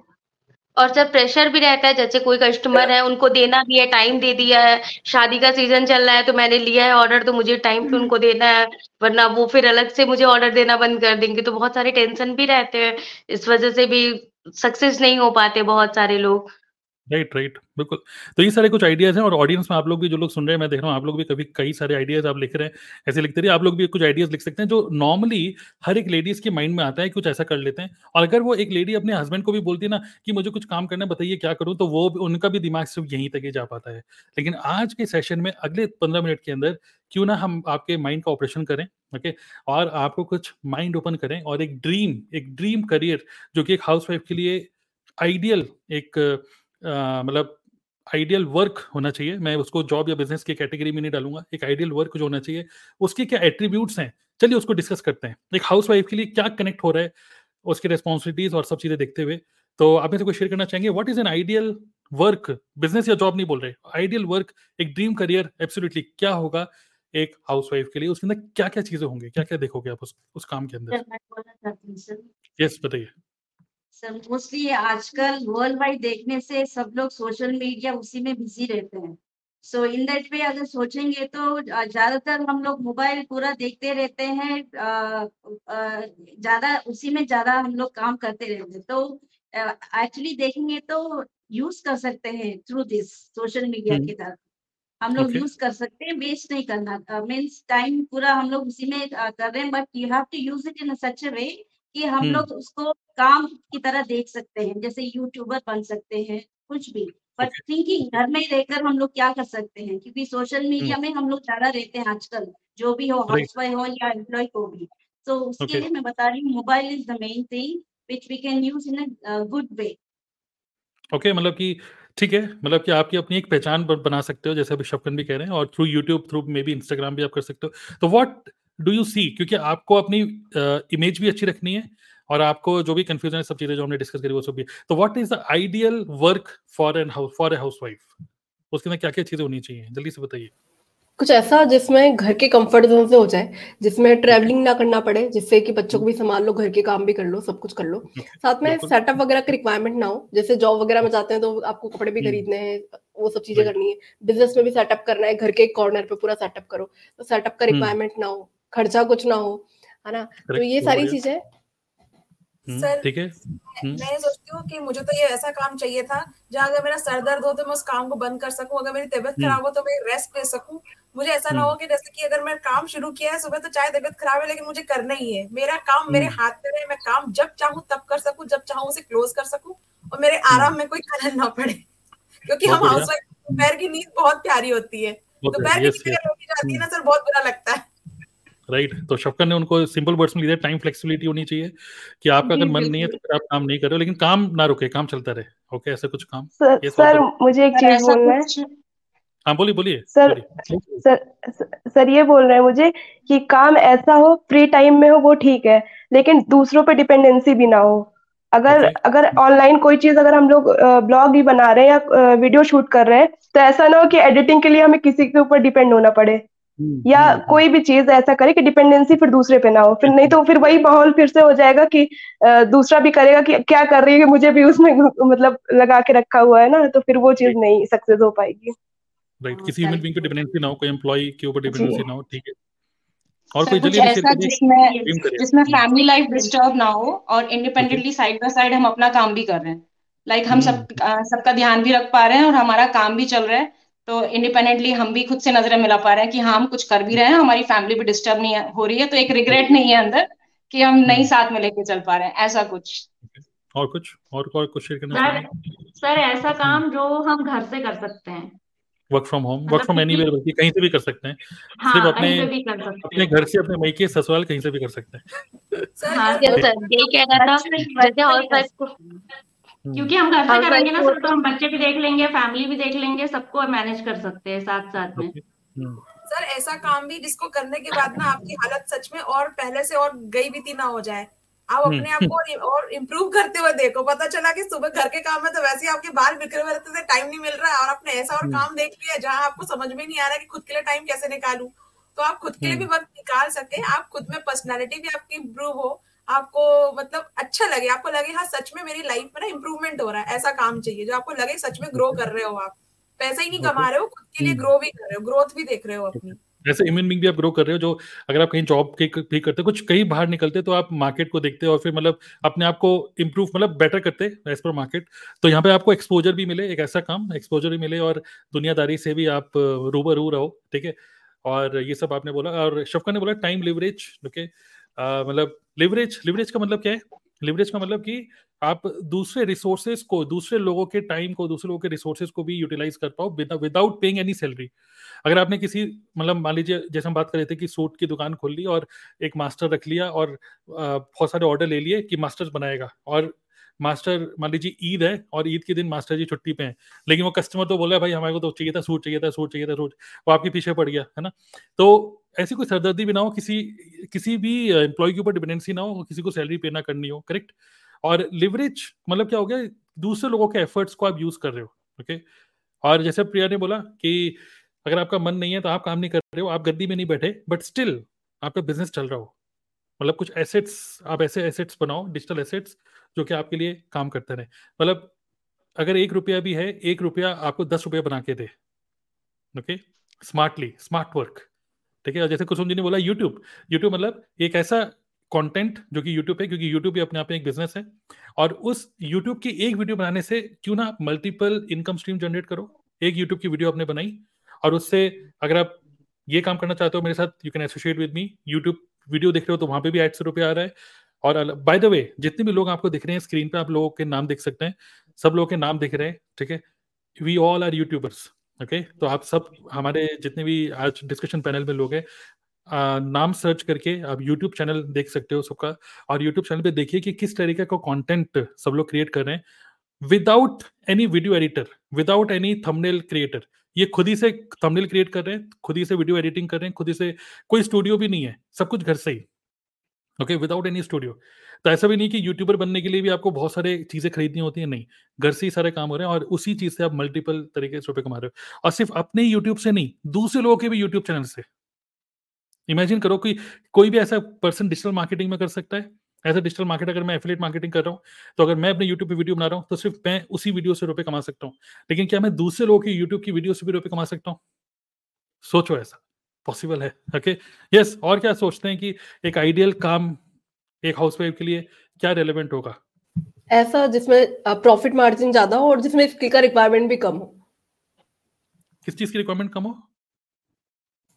और सर प्रेशर भी रहता है जैसे कोई कस्टमर है उनको देना भी है टाइम दे दिया है शादी का सीज़न चल रहा है तो मैंने लिया है ऑर्डर तो मुझे टाइम पे उनको देना है वरना वो फिर अलग से मुझे ऑर्डर देना बंद कर देंगे तो बहुत सारे टेंशन भी रहते हैं इस वजह से भी सक्सेस नहीं हो पाते बहुत सारे लोग। राइट राइट बिल्कुल। तो ये सारे कुछ आइडियाज़ हैं और ऑडियंस में आप लोग भी जो लोग सुन रहे हैं, मैं देख रहा हूँ आप लोग भी कभी कई सारे आइडियाज़ आप लिख रहे हैं, ऐसे लिखते रहिए। आप लोग भी कुछ आइडियाज़ लिख सकते हैं जो नॉर्मली हर एक लेडीज़ के माइंड में आता है कुछ ऐसा कर लेते हैं। और अगर वो एक लेडी अपने हस्बैंड को भी बोलती है ना कि मुझे कुछ काम करना बताइए क्या करूँ तो वो उनका भी दिमाग सिर्फ़ यहीं तक ही जा पाता है। लेकिन आज के सेशन में अगले पंद्रह मिनट के अंदर क्यों ना हम आपके माइंड का ऑपरेशन करें ओके और आपको कुछ माइंड ओपन करें और एक ड्रीम एक ड्रीम करियर जो कि एक हाउस के लिए आइडियल एक मतलब आइडियल वर्क होना चाहिए। मैं उसको जॉब या बिज़नेस की कैटेगरी में नहीं डालूँगा। एक आइडियल वर्क जो होना चाहिए उसके क्या एट्रीब्यूट्स हैं? चलिए उसको डिस्कस करते हैं। एक हाउस वाइफ के लिए क्या कनेक्ट हो रहा है? उसकी रिस्पॉन्सिबिलिटीज और सब चीज़ें देखते हुए। तो आप में से कोई शेयर करना चाहेंगे? What is an ideal work business या जॉब नहीं बोल रहे। आइडियल वर्क एक ड्रीम करियर एब्सोल्युटली क्या होगा एक हाउस वाइफ के लिए? उसके अंदर क्या क्या चीज़ें होंगी? क्या क्या देखोगे आप उस, उस काम के अंदर? यस बताइए। सर मोस्टली आजकल वर्ल्ड वाइड देखने से सब लोग सोशल मीडिया उसी में बिज़ी रहते हैं। सो इन दैट वे अगर सोचेंगे तो ज़्यादातर हम लोग मोबाइल पूरा देखते रहते हैं ज़्यादा उसी में ज़्यादा हम लोग काम करते रहते हैं। तो एक्चुअली देखेंगे तो यूज़ कर सकते हैं थ्रू दिस सोशल मीडिया की तरफ़। हम लोग यूज़ कर सकते हैं वेस्ट नहीं करना मीन्स टाइम पूरा हम लोग उसी में कर रहे हैं but you have to use it in such way कि हम हम्म। लोग उसको काम की तरह देख सकते हैं जैसे यूट्यूबर बन सकते हैं कुछ भी। बट थिंकिंग घर में रहकर हम लोग क्या कर सकते हैं? क्योंकि सोशल मीडिया हम्म। में हम लोग ज़्यादा रहते हैं आजकल जो भी हो हाउस वाइफ हो या एम्प्लॉय को भी। तो उसके okay. लिए मैं बता रही हूँ mobile is the main thing which we can use in a good way okay मतलब कि ठीक है मतलब कि आपकी अपनी एक पहचान बना सकते हो जैसे अभी शपकन भी कह रहे हैं और through YouTube through maybe Instagram भी आप कर सकते हो। तो व्हाट डू यू सी क्योंकि आपको अपनी इमेज भी अच्छी रखनी है और आपको जो भी कंफ्यूजन है सब चीज़ें जो हमने डिस्कस करी वो सब भी तो what is the ideal work for an house for a house wife उसके अंदर क्या क्या चीज़ें होनी चाहिए? जल्दी से बताइए। कुछ ऐसा जिसमें घर के कंफर्ट जोन से हो जाए जिसमें ट्रैवलिंग ना करना पड़े जिससे कि बच्चों को भी संभाल लो घर के काम भी कर लो सब कुछ कर लो। साथ में सेटअप वगैरह की रिक्वायरमेंट ना हो जैसे जॉब वगैरह में जाते हैं तो आपको कपड़े भी हम्म। खरीदने हैं वो सब चीज़ें करनी है। बिज़नेस में भी सेटअप करना है घर के कॉर्नर पे पूरा सेटअप करो। तो सेटअप का रिक्वायरमेंट हम्म। ना हो खर्चा कुछ ना हो है ना? तो ये सारी चीज़ें सर ठीक है। हम्म। मैं सोचती हूँ कि मुझे तो ये ऐसा काम चाहिए था जहाँ अगर मेरा सर दर्द हो तो मैं उस काम को बंद कर सकूँ अगर मेरी तबियत हम्म। खराब हो तो मैं रेस्ट ले सकूँ। मुझे ऐसा ना हो कि जैसे कि अगर मैं काम शुरू किया है सुबह तो चाहे तबियत खराब है लेकिन मुझे करना ही है। मेरा काम मेरे हाथ में रहे मैं काम जब चाहूँ तब कर सकूँ जब चाहूँ उसे क्लोज कर सकूँ और मेरे आराम में कोई खलन ना पड़े क्योंकि हम हाउस वाइफ दोपहर की नींद बहुत प्यारी होती है। दोपहर की नींद जाती है ना सर बहुत बुरा लगता है। Right right? तो शफकर ने उनको सिंपल वर्ड्स में लिया टाइम फ्लेक्सिबिलिटी होनी चाहिए कि आपका अगर मन नहीं है तो फिर आप काम नहीं कर रहे हो लेकिन काम ना रुके काम चलता रहे। ओके ऐसा कुछ काम सर सर मुझे एक चीज़ बोलना है। हाँ बोलिए बोलिए सर सर सर ये बोल रहे हैं मुझे कि काम ऐसा हो फ्री टाइम में हो वो ठीक है लेकिन दूसरों पे डिपेंडेंसी भी ना हो। अगर okay. अगर ऑनलाइन कोई चीज़ अगर हम लोग ब्लॉग ही बना रहे हैं या वीडियो शूट कर रहे हैं तो ऐसा ना हो कि एडिटिंग के लिए हमें किसी के ऊपर डिपेंड होना पड़े। या हम्म, कोई भी चीज़ ऐसा करे कि डिपेंडेंसी फिर दूसरे पे ना हो। फिर नहीं तो फिर वही माहौल फिर से हो जाएगा कि दूसरा भी करेगा कि क्या कर रही है कि मुझे भी उसमें मतलब लगा के रखा हुआ है ना तो फिर वो चीज़ नहीं सक्सेस हो पाएगी। राइट किसी ह्यूमन बीइंग पे डिपेंडेंसी ना हो कोई एम्प्लॉय के ऊपर डिपेंडेंसी ना हो ठीक है। और कोई जल्दी ऐसा जिसमें जिसमें फैमिली लाइफ डिस्टर्ब ना हो और इंडिपेंडेंटली साइड बाय साइड हम अपना काम भी कर रहे हैं। लाइक हम सब हम्म। सबका ध्यान भी रख पा रहे हैं और हमारा काम भी चल रहा है। तो इंडिपेंडेंटली हम भी खुद से नज़रें मिला पा रहे हैं कि हाँ हम कुछ कर भी रहे हैं हमारी फैमिली भी डिस्टर्ब नहीं हो रही है तो एक रिग्रेट नहीं है अंदर कि हम नहीं हम्म। साथ में लेके चल पा रहे हैं ऐसा कुछ। और कुछ और और कुछ शेयर करना सर, सर ऐसा काम जो हम घर से कर सकते हैं। Work from home work from anywhere बल्कि कहीं से भी कर सकते हैं। हाँ, सिर्फ़ अपने अपने घर से अपने मैके ससुराल कहीं से भी कर सकते हैं। हाँ, क्योंकि हम घर से करेंगे ना सर तो हम बच्चे भी देख लेंगे फैमिली भी देख लेंगे सबको मैनेज कर सकते हैं साथ साथ में हम्म। सर ऐसा काम भी जिसको करने के बाद ना आपकी हालत सच में और पहले से और गई बीती ना हो जाए। आप हम्म। अपने आप को और इम्प्रूव करते हुए देखो। पता चला कि सुबह घर के काम में तो वैसे ही आपके बाल बिखरे हुए रहते थे टाइम नहीं मिल रहा है और आपने ऐसा और हम्म। काम देख लिया जहाँ आपको समझ में नहीं आ रहा कि खुद के लिए टाइम कैसे निकालू। तो आप खुद के लिए भी वक्त निकाल सके। आप खुद में पर्सनैलिटी भी आपकी इम्प्रूव हो। आपको मतलब अच्छा लगे आपको लगे हाँ सच में मेरी लाइफ में ना इम्प्रूवमेंट हो रहा है ऐसा काम चाहिए जो आपको लगे सच में ग्रो कर रहे हो आप। पैसा ही नहीं कमा रहे हो खुद के लिए ग्रो हम्म। भी कर रहे हो ग्रोथ भी देख रहे हो अपनी। जैसे ह्यूमन बींग भी आप ग्रो कर रहे हो जो अगर आप कहीं जॉब के भी करते कुछ कहीं बाहर निकलते तो आप मार्केट को देखते और फिर मतलब अपने आप को इम्प्रूव मतलब बेटर करते एज पर मार्केट तो यहाँ पे आपको एक्सपोजर भी मिले एक ऐसा काम एक्सपोजर भी मिले और दुनियादारी से भी आप रूबरू रहो ठीक है। और ये सब आपने बोला और शफका ने बोला टाइम लिवरेज ओके मतलब लिवरेज लिवरेज का मतलब क्या है? लिवरेज का मतलब कि आप दूसरे रिसोर्सेज को, दूसरे लोगों के टाइम को, दूसरे लोगों के रिसोर्सेज को भी यूटिलाइज कर पाओ विदाउट पेइंग एनी सैलरी अगर आपने किसी मतलब मान लीजिए, जैसे हम बात कर रहे थे कि सूट की दुकान खोल ली और एक मास्टर रख लिया और बहुत सारे ऑर्डर ले लिए कि मास्टर बनाएगा और मास्टर मान लीजिए ईद है और ईद के दिन मास्टर जी छुट्टी पे हैं, लेकिन वो कस्टमर तो बोला भाई, हमारे को तो चाहिए था सूट, चाहिए था सूट, चाहिए था सूट, वो आपके पीछे पड़ गया है ना? तो ऐसी कोई सरदर्दी भी ना हो, किसी किसी भी एम्प्लॉय के ऊपर डिपेंडेंसी ना हो, किसी को सैलरी पे ना करनी हो करेक्ट और लिवरेज मतलब क्या हो गया, दूसरे लोगों के एफर्ट्स को आप यूज़ कर रहे हो ओके और जैसे प्रिया ने बोला कि अगर आपका मन नहीं है तो आप काम नहीं कर रहे हो, आप गद्दी में नहीं बैठे बट स्टिल आपका बिज़नेस चल रहा हो। मतलब कुछ एसेट्स आप ऐसे एसेट्स बनाओ डिजिटल एसेट्स जो कि आपके लिए काम करते रहे। मतलब अगर एक रुपया भी है, एक रुपया आपको दस रुपया बना के दे ओके स्मार्टली स्मार्ट वर्क ठीक है जैसे कुसुम जी ने बोला यूट्यूब यूट्यूब मतलब एक ऐसा कंटेंट जो कि यूट्यूब है, क्योंकि यूट्यूब भी अपने आप में एक बिज़नेस है। और उस यूट्यूब की एक वीडियो बनाने से क्यों ना आप मल्टीपल इनकम स्ट्रीम जनरेट करो? एक यूट्यूब की वीडियो आपने बनाई, और उससे अगर आप ये काम करना चाहते हो मेरे साथ you can associate with me YouTube video देख रहे हो तो वहाँ पे भी एड से रुपया आ रहा है। और बाय द वे जितने भी लोग आपको दिख रहे हैं स्क्रीन पे, आप लोगों के नाम देख सकते हैं। सब लोगों के नाम दिख रहे हैं, ठीक है? We all are youtubers okay तो आप सब, हमारे जितने भी आज डिस्कशन पैनल में लोग हैं नाम सर्च करके आप यूट्यूब चैनल देख सकते हो सबका। और यूट्यूब चैनल पे देखिए कि किस तरीके का कंटेंट सब लोग क्रिएट कर रहे हैं। Without any video editor without any thumbnail creator ये खुद ही से थंबनेल क्रिएट कर रहे हैं, खुद ही से वीडियो एडिटिंग कर रहे हैं, खुद ही से, कोई स्टूडियो भी नहीं है, सब कुछ घर से ही। ओके विदाउट एनी स्टूडियो तो ऐसा भी नहीं कि यूट्यूबर बनने के लिए भी आपको बहुत सारे चीज़ें खरीदनी होती है? नहीं। घर से ही सारे काम हो रहे हैं और उसी चीज़ से आप मल्टीपल तरीके से रुपए कमा रहे हो। और सिर्फ़ अपने यूट्यूब से नहीं, दूसरे लोगों के भी यूट्यूब चैनल से। इमेजिन करो कि कोई भी ऐसा पर्सन डिजिटल मार्केटिंग में कर सकता है। ऐसा डिजिटल मार्केट अगर मैं एफिलेट मार्केटिंग कर रहा हूँ तो अगर मैं अपने यूट्यूब पे वीडियो बना रहा हूँ तो सिर्फ़ मैं उसी वीडियो से रुपए कमा सकता हूँ। लेकिन क्या मैं दूसरे लोगों की यूट्यूब की वीडियो से भी रुपए कमा सकता हूँ? सोचो ऐसा। पॉसिबल है ओके okay? यस yes, और क्या सोचते हैं कि एक आइडियल काम एक हाउसवाइफ के लिए क्या रेलेवेंट होगा? ऐसा जिसमें प्रॉफिट मार्जिन ज़्यादा हो और जिसमें स्किल का रिक्वायरमेंट भी कम हो। किस चीज़ की रिक्वायरमेंट कम हो?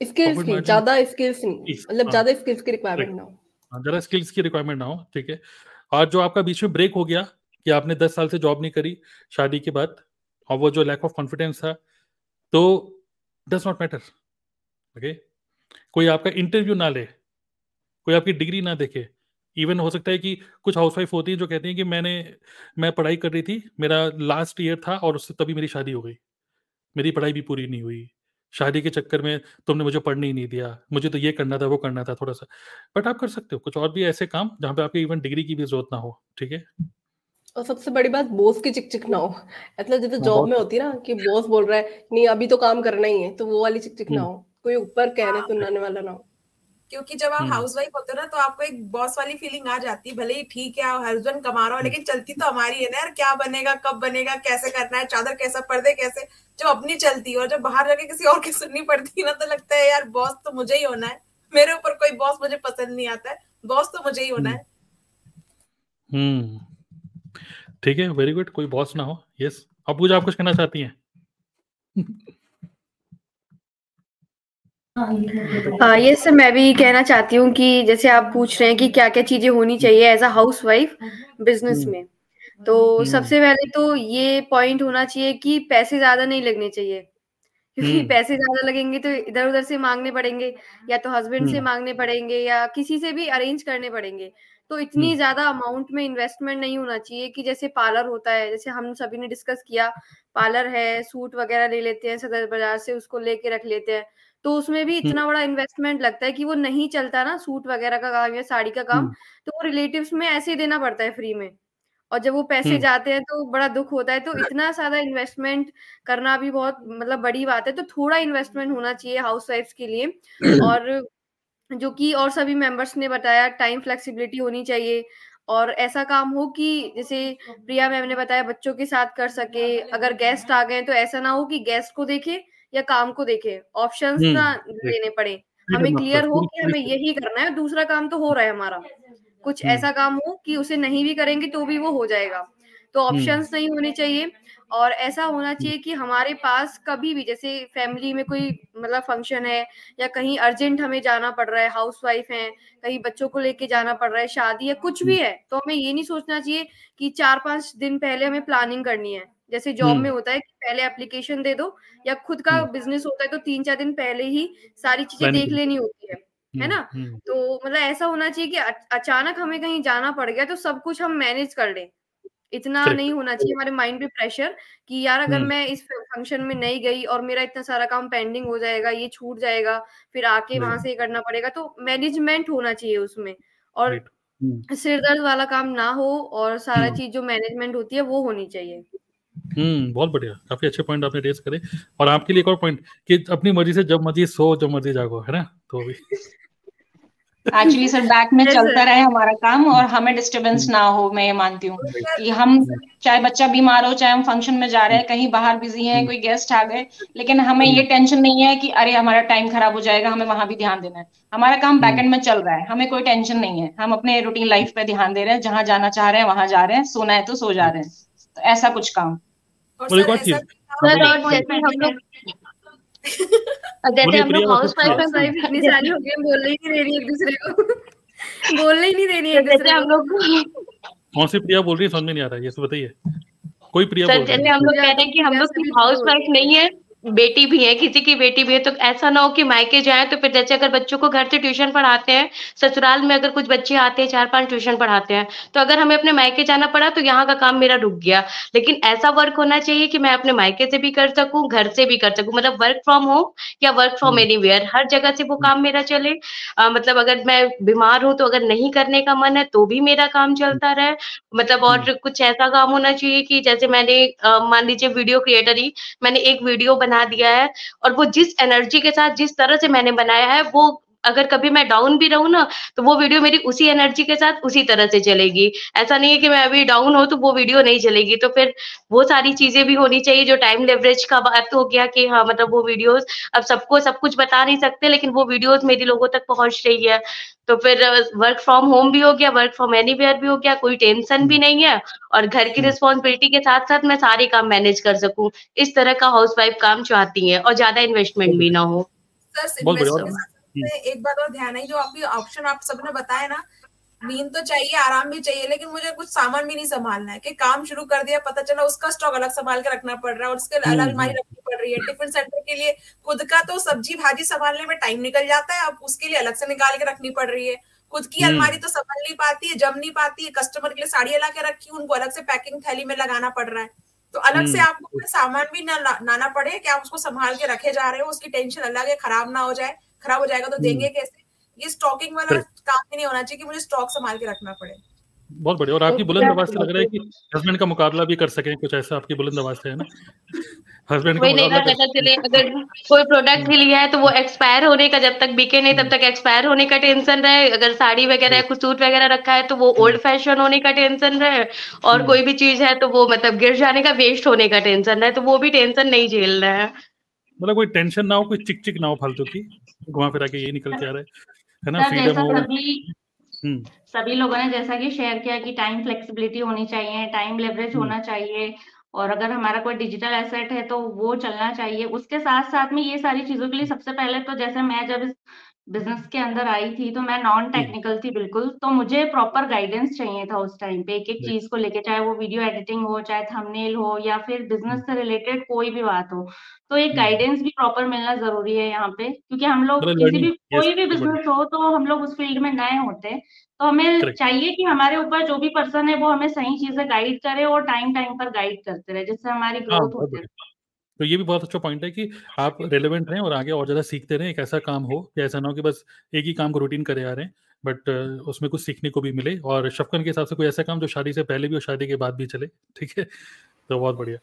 स्किल्स की ज़्यादा स्किल्स नहीं मतलब हाँ। ज़्यादा स्किल्स की रिक्वायरमेंट ना हो। हाँ, जरा स्किल्स की रिक्वायरमेंट ना हो ठीक है। और जो आपका बीच में ब्रेक हो गया कि आपने दस साल से जॉब नहीं करी शादी के बाद और वो जो लैक ऑफ़ कॉन्फिडेंस था तो डज नॉट मैटर ओके कोई आपका इंटरव्यू ना ले कोई आपकी डिग्री ना देखे इवन हो सकता है कि कुछ हाउसवाइफ होती है जो कहती हैं कि मैंने मैं पढ़ाई कर रही थी मेरा लास्ट ईयर था और उससे तभी मेरी शादी हो गई। मेरी पढ़ाई भी पूरी नहीं हुई। शादी के चक्कर में तुमने मुझे पढ़ने ही नहीं दिया। मुझे तो ये करना था वो करना था थोड़ा सा। बट आप कर सकते हो कुछ और भी ऐसे काम जहाँ पे आपके इवन डिग्री की भी ज़रूरत ना हो ठीक है? और सबसे बड़ी बात बॉस की चिक चिक ना हो। मतलब जैसे जॉब हाँ, में होती है ना कि बॉस बोल रहा है नहीं अभी तो काम करना ही है। तो वो वाली चिक चिक ना हम्म। हो। कोई ऊपर कहने सुनाने वाला ना हो। क्योंकि जब आप हाउस वाइफ होते हो ना तो आपको एक बॉस वाली फीलिंग आ जाती है भले ही ठीक है हस्बैंड कमा रहा हो लेकिन चलती तो हमारी है ना यार क्या बनेगा कब बनेगा कैसे करना है चादर कैसा पर्दे कैसे जो अपनी चलती है और जब बाहर जाके किसी और की सुननी पड़ती है ना तो लगता है यार बॉस तो मुझे ही होना है। मेरे ऊपर कोई बॉस मुझे पसंद नहीं आता है बॉस तो मुझे ही होना है। हम्म। ठीक है वेरी गुड कोई बॉस ना हो यस अब पूजा आप कुछ कहना चाहती हैं? ये सर मैं भी कहना चाहती हूँ कि जैसे आप पूछ रहे हैं कि क्या क्या चीज़ें होनी चाहिए as a house wife business में तो हम्म। सबसे पहले तो ये पॉइंट होना चाहिए कि पैसे ज़्यादा नहीं लगने चाहिए क्योंकि हम्म। पैसे ज़्यादा लगेंगे तो इधर उधर से मांगने पड़ेंगे या तो हस्बैंड से हम्म। मांगने पड़ेंगे या किसी से भी अरेंज करने पड़ेंगे तो इतनी ज़्यादा अमाउंट में इन्वेस्टमेंट नहीं होना चाहिए कि जैसे पार्लर होता है जैसे हम सभी ने डिस्कस किया पार्लर है सूट वगैरह ले लेते हैं सदर बाज़ार से उसको लेके रख लेते हैं तो उसमें भी इतना बड़ा इन्वेस्टमेंट लगता है कि वो नहीं चलता ना सूट वगैरह का काम या साड़ी का काम तो वो रिलेटिव्स में ऐसे ही देना पड़ता है फ्री में। और जब वो पैसे जाते हैं तो बड़ा दुख होता है तो इतना ज़्यादा इन्वेस्टमेंट करना भी बहुत मतलब बड़ी बात है तो थोड़ा इन्वेस्टमेंट होना चाहिए हाउस वाइफ के लिए। और जो कि और सभी मेंबर्स ने बताया टाइम फ्लेक्सिबिलिटी होनी चाहिए और ऐसा काम हो कि जैसे प्रिया मैम ने बताया बच्चों के साथ कर सके अगर गेस्ट आ गए तो ऐसा ना हो कि गेस्ट को देखे या काम को देखे ऑप्शंस हम्म, ना लेने पड़े। हमें क्लियर हो कि हमें यही करना है दूसरा काम तो हो रहा है हमारा। कुछ हम्म। ऐसा काम हो कि उसे नहीं भी करेंगे तो भी वो हो जाएगा। तो ऑप्शंस हम्म। नहीं होने चाहिए और ऐसा होना चाहिए कि हमारे पास कभी भी जैसे फैमिली में कोई मतलब फ़ंक्शन है या कहीं अर्जेंट हमें जाना पड़ रहा है हाउस वाइफ है कहीं बच्चों को लेके जाना पड़ रहा है शादी है कुछ भी है तो हमें ये नहीं सोचना चाहिए कि चार पाँच दिन पहले हमें प्लानिंग करनी है। जैसे जॉब में होता है कि पहले एप्लीकेशन दे दो या खुद का बिज़नेस होता है तो तीन चार दिन पहले ही सारी चीज़ें देख लेनी होती है है ना? तो मतलब ऐसा होना चाहिए कि अचानक हमें कहीं जाना पड़ गया तो सब कुछ हम मैनेज कर लें। इतना नहीं होना चाहिए हमारे माइंड पे प्रेशर कि यार अगर मैं इस फ़ंक्शन में नहीं गई और मेरा इतना सारा काम पेंडिंग हो जाएगा ये छूट जाएगा फिर आके वहाँ से करना पड़ेगा तो मैनेजमेंट होना चाहिए उसमें और सिर दर्द वाला काम ना हो और सारा चीज़ जो मैनेजमेंट होती है वो होनी चाहिए। हम्म बहुत बढ़िया। काफ़ी अच्छे पॉइंट आपने रेस करे। और आपके लिए एक और पॉइंट कि अपनी मर्ज़ी से जब मर्ज़ी सो जब मर्ज़ी जागो है ना? तो भी एक्चुअली सर बैक में चलता रहे हमारा काम और हमें डिस्टरबेंस ना हो मैं ये मानती हूँ कि हम चाहे बच्चा बीमार हो चाहे हम फ़ंक्शन में जा रहे हैं कहीं बाहर बिज़ी हैं कोई गेस्ट आ गए लेकिन हमें ये टेंशन नहीं है कि अरे हमारा टाइम खराब हो जाएगा हमें वहाँ भी ध्यान देना है। हमारा काम बैक एंड में चल रहा है। हमें कोई टेंशन नहीं है। हम अपने रूटीन लाइफ पे ध्यान दे रहे हैं। जहाँ जाना चाह रहे हैं वहाँ जा रहे हैं। सोना है तो सो जा रहे हैं। तो ऐसा कुछ काम। और सर और जैसे हम लोग हाउस वाइफ एंड वाइफ इतनी सारी हो गई बोलने ही नहीं दे रही एक दूसरे को बोलने ही नहीं दे रही है दूसरे हम लोग कौन सी प्रिया बोल रही है? समझ में नहीं आ रहा है ये बताइए। कोई प्रिया बोल रही है? हम लोग कह रहे हैं कि हम लोग हाउस वाइफ नहीं है। बेटी भी है किसी की बेटी भी है तो ऐसा ना हो कि मायके जाए तो फिर जैसे अगर बच्चों को घर से ट्यूशन पढ़ाते हैं ससुराल में अगर कुछ बच्चे आते हैं चार पाँच ट्यूशन पढ़ाते हैं तो अगर हमें अपने मायके जाना पड़ा तो यहाँ का काम मेरा रुक गया लेकिन ऐसा वर्क होना चाहिए कि मैं अपने मायके से भी कर सकूँ घर से भी कर सकूँ मतलब वर्क फ्रॉम होम या वर्क फ्रॉम एनी हर जगह से वो। काम मेरा चले आ, मतलब अगर मैं बीमार हूँ तो अगर नहीं करने का मन है तो भी मेरा काम चलता रहे मतलब और हम्म। कुछ ऐसा काम होना चाहिए कि जैसे मैंने मान लीजिए वीडियो क्रिएटर ही मैंने एक वीडियो बना दिया है और वो जिस एनर्जी के साथ, जिस तरह से मैंने बनाया है, वो अगर कभी मैं डाउन भी रहूँ ना तो वो वीडियो मेरी उसी एनर्जी के साथ उसी तरह से चलेगी। ऐसा नहीं है कि मैं अभी डाउन हो तो वो वीडियो नहीं चलेगी तो फिर वो सारी चीज़ें भी होनी चाहिए जो टाइम लेवरेज का बात हो गया कि हाँ मतलब वो वीडियोस अब सबको सब कुछ बता नहीं सकते लेकिन वो वीडियोस मेरी लोगों तक पहुँच रही है। तो फिर वर्क फ्रॉम होम भी हो गया वर्क फ्रॉम एनीवेयर भी हो गया कोई टेंशन भी नहीं है और घर की रिस्पॉन्सिबिलिटी हम्म। के साथ साथ मैं सारे काम मैनेज कर सकूँ। इस तरह का हाउस वाइफ काम चाहती है और ज़्यादा इन्वेस्टमेंट भी ना हो। एक बात और ध्यान है जो आपकी ऑप्शन आप सबने बताया ना नींद तो चाहिए आराम भी चाहिए लेकिन मुझे कुछ सामान भी नहीं संभालना है। कि काम शुरू कर दिया पता चला उसका स्टॉक अलग संभाल के रखना पड़ रहा है और उसके अलग हम्म, अलमारी हम्म। रखनी पड़ रही है। टिफ़िन सेंटर के लिए खुद का तो सब्ज़ी भाजी संभालने में टाइम निकल जाता है अब उसके लिए अलग से निकाल के रखनी पड़ रही है। खुद की अलमारी तो संभल नहीं पाती है जम नहीं पाती है कस्टमर के लिए साड़ियाँ ला के रखी उनको अलग से पैकिंग थैली में लगाना पड़ रहा है। तो अलग से आपको सामान भी ना लाना पड़े कि आप उसको संभाल के रखे जा रहे हो उसकी टेंशन अलग है खराब ना हो जाए। खराब हो जाएगा तो देंगे कैसे? ये स्टॉकिंग वाला काम ही नहीं होना चाहिए कि मुझे स्टॉक संभाल के रखना पड़े। बहुत बढ़िया। और आपकी बुलंद आवाज़ से लग रहा है कि हस्बैंड का मुकाबला भी कर सके कुछ ऐसा आपकी बुलंद आवाज़ से है ना? हस्बैंड वही नहीं पता चले अगर कोई प्रोडक्ट भी लिया है तो वो एक्सपायर होने का जब तक बिके नहीं तब तक एक्सपायर होने का टेंशन रहे। अगर साड़ी वगैरह कुछ सूट वगैरह रखा है तो वो ओल्ड फ़ैशन होने का टेंशन रहे। और कोई भी चीज़ है तो वो मतलब गिर जाने का वेस्ट होने का टेंशन रहे। तो वो भी टेंशन नहीं झेल रहा है। मतलब कोई टेंशन ना हो कोई चिक चिक ना हो फालतू की। घुमा फिरा के ये निकल के आ रहा है। है ना? फ्रीडम हो। हम्म। सभी लोगों ने जैसा कि शेयर किया कि टाइम फ्लेक्सिबिलिटी होनी चाहिए टाइम लेवरेज हम्म। होना चाहिए और अगर हमारा कोई डिजिटल एसेट है तो वो चलना चाहिए। उसके साथ साथ में ये सारी चीज़ों के लिए सबसे पहले तो जैसे मैं जब इस बिज़नेस के अंदर आई थी तो मैं नॉन टेक्निकल थी बिल्कुल तो मुझे प्रॉपर गाइडेंस चाहिए था उस टाइम पे एक एक चीज़ को लेके चाहे वो वीडियो एडिटिंग हो चाहे थंबनेल हो या फिर बिज़नेस से रिलेटेड कोई भी बात हो तो एक गाइडेंस भी प्रॉपर मिलना ज़रूरी है यहाँ पे क्योंकि हम लोग किसी भी कोई भी बिज़नेस हो तो हम लोग उस फ़ील्ड में नए होते तो हमें चाहिए कि हमारे ऊपर जो भी पर्सन है वो हमें सही चीज़ें गाइड करे और टाइम टाइम पर गाइड करते रहे जिससे हमारी ग्रोथ हाँ, होती है तो ये भी बहुत अच्छा पॉइंट है कि आप रेलिवेंट रहें और आगे और ज़्यादा सीखते रहें, एक ऐसा काम हो या ऐसा ना हो कि बस एक ही काम को रूटीन करे आ रहे हैं बट उसमें कुछ सीखने को भी मिले और शफकन के हिसाब से कोई ऐसा काम जो शादी से पहले भी और शादी के बाद भी चले, ठीक है? तो बहुत बढ़िया।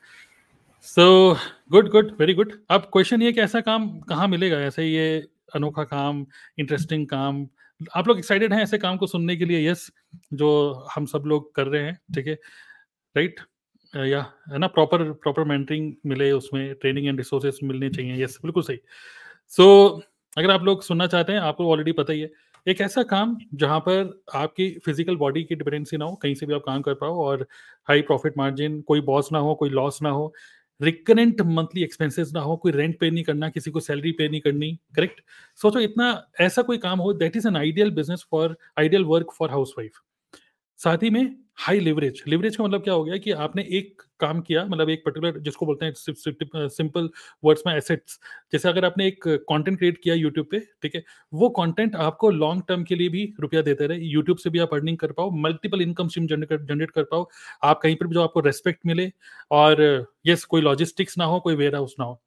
So good good very good अब क्वेश्चन ये कि ऐसा काम कहाँ मिलेगा? ऐसे ये अनोखा काम इंटरेस्टिंग काम, आप लोग एक्साइटेड हैं ऐसे काम को सुनने के लिए? यस जो हम सब लोग कर रहे हैं, ठीक है? राइट या है ना प्रॉपर प्रॉपर मेंटरिंग मिले उसमें ट्रेनिंग एंड रिसोर्सेज मिलने चाहिए यस बिल्कुल सही। सो so, अगर आप लोग सुनना चाहते हैं आपको ऑलरेडी पता ही है एक ऐसा काम जहाँ पर आपकी फ़िज़िकल बॉडी की डिपेंडेंसी ना हो कहीं से भी आप काम कर पाओ और हाई प्रॉफिट मार्जिन कोई बॉस ना हो कोई लॉस ना हो रिकरेंट मंथली एक्सपेंसेस ना हो कोई रेंट पे नहीं करना किसी को सैलरी पे नहीं करनी करेक्ट सोचो इतना ऐसा कोई काम हो that is an ideal business for ideal work for house wife साथ ही में हाई लिवरेज लिवरेज का मतलब क्या हो गया कि आपने एक काम किया मतलब एक पर्टिकुलर जिसको बोलते हैं सिंपल वर्ड्स में एसेट्स जैसे अगर आपने एक कंटेंट क्रिएट किया यूट्यूब पे, ठीक है, वो कंटेंट आपको लॉन्ग टर्म के लिए भी रुपया देते रहे। यूट्यूब से भी आप अर्निंग कर पाओ मल्टीपल इनकम स्ट्रीम जनरेट कर पाओ। आप कहीं पर भी जो आपको रेस्पेक्ट मिले और यस कोई लॉजिस्टिक्स ना हो, कोई वेयर हाउस ना हो।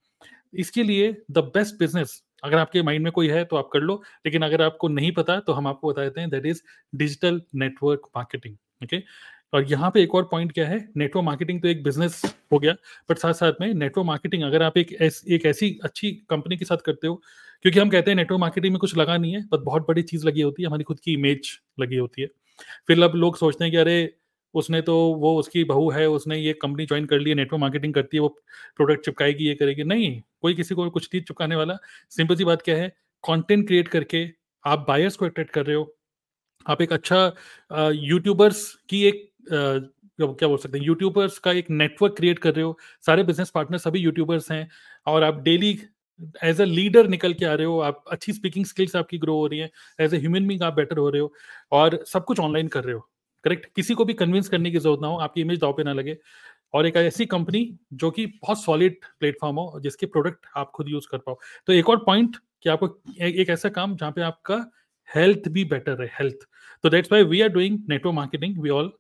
इसके लिए द बेस्ट बिज़नेस अगर आपके माइंड में कोई है तो आप कर लो, लेकिन अगर आपको नहीं पता तो हम आपको बता देते हैं that is digital network marketing okay? और यहाँ पे एक और पॉइंट क्या है? नेटवर्क मार्केटिंग तो एक बिज़नेस हो गया बट साथ साथ में नेटवर्क मार्केटिंग अगर आप एक ऐस, एक ऐसी अच्छी कंपनी के साथ करते हो क्योंकि हम कहते हैं नेटवर्क मार्केटिंग में कुछ लगा नहीं है बट बहुत बड़ी चीज़ लगी होती है हमारी खुद की इमेज लगी होती है। फिर अब लोग सोचते हैं कि अरे उसने तो वो उसकी बहू है उसने ये कंपनी ज्वाइन कर ली है नेटवर्क मार्केटिंग करती है वो प्रोडक्ट चिपकाएगी ये करेगी। नहीं कोई किसी को कुछ चीज़ चिपकाने वाला सिंपल सी बात क्या है? कंटेंट क्रिएट करके आप बायर्स को अट्रैक्ट कर रहे हो आप एक अच्छा यूट्यूबर्स की एक आ, क्या बोल सकते हैं यूट्यूबर्स का एक नेटवर्क क्रिएट कर रहे हो। सारे बिज़नेस पार्टनर सभी यूट्यूबर्स हैं और आप डेली एज अ लीडर निकल के आ रहे हो। आप अच्छी स्पीकिंग स्किल्स आपकी ग्रो हो रही है। एज ए ह्यूमन बींग आप बेटर हो रहे हो और सब कुछ ऑनलाइन कर रहे हो। करेक्ट किसी को भी कन्विंस करने की ज़रूरत ना हो। आपकी इमेज दाव पे ना लगे। और एक ऐसी कंपनी जो कि बहुत सॉलिड प्लेटफॉर्म हो जिसके प्रोडक्ट आप खुद यूज़ कर पाओ। तो एक और पॉइंट कि आपको एक ऐसा काम जहाँ पे आपका हेल्थ भी बेटर है हेल्थ तो that's why we are doing network marketing we all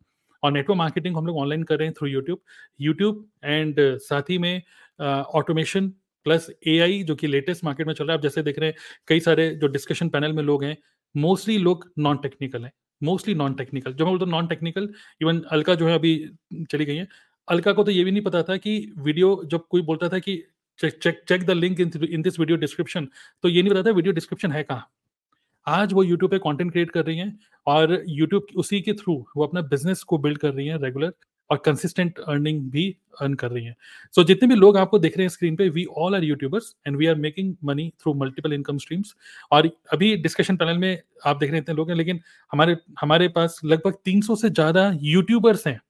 और नेटवर्क मार्केटिंग हम लोग ऑनलाइन कर रहे हैं थ्रू यूट्यूब यूट्यूब एंड साथ ही में ऑटोमेशन प्लस ए जो कि लेटेस्ट मार्केट में चल रहा है। आप जैसे देख रहे हैं, कई सारे जो डिस्कशन पैनल में लोग हैं मोस्टली लोग नॉन टेक्निकल हैं। मोस्टली नॉन टेक्निकल जो मैं बोलता हूँ नॉन टेक्निकल इवन अलका जो है अभी चली गई है। अलका को तो ये भी नहीं पता था कि वीडियो जब कोई बोलता था कि check check the link in this video description तो ये नहीं पता था वीडियो डिस्क्रिप्शन है कहाँ। आज वो यूट्यूब पे कंटेंट क्रिएट कर रही हैं और यूट्यूब उसी के थ्रू वो अपना बिज़नेस को बिल्ड कर रही हैं रेगुलर और कंसिस्टेंट अर्निंग भी अर्न कर रही हैं। सो so, जितने भी लोग आपको देख रहे हैं स्क्रीन पे we all are youtubers and we are making money through multiple income streams और अभी डिस्कशन पैनल में आप देख रहे हैं इतने लोग हैं लेकिन हमारे हमारे पास लगभग 300 से ज़्यादा यूट्यूबर्स हैं।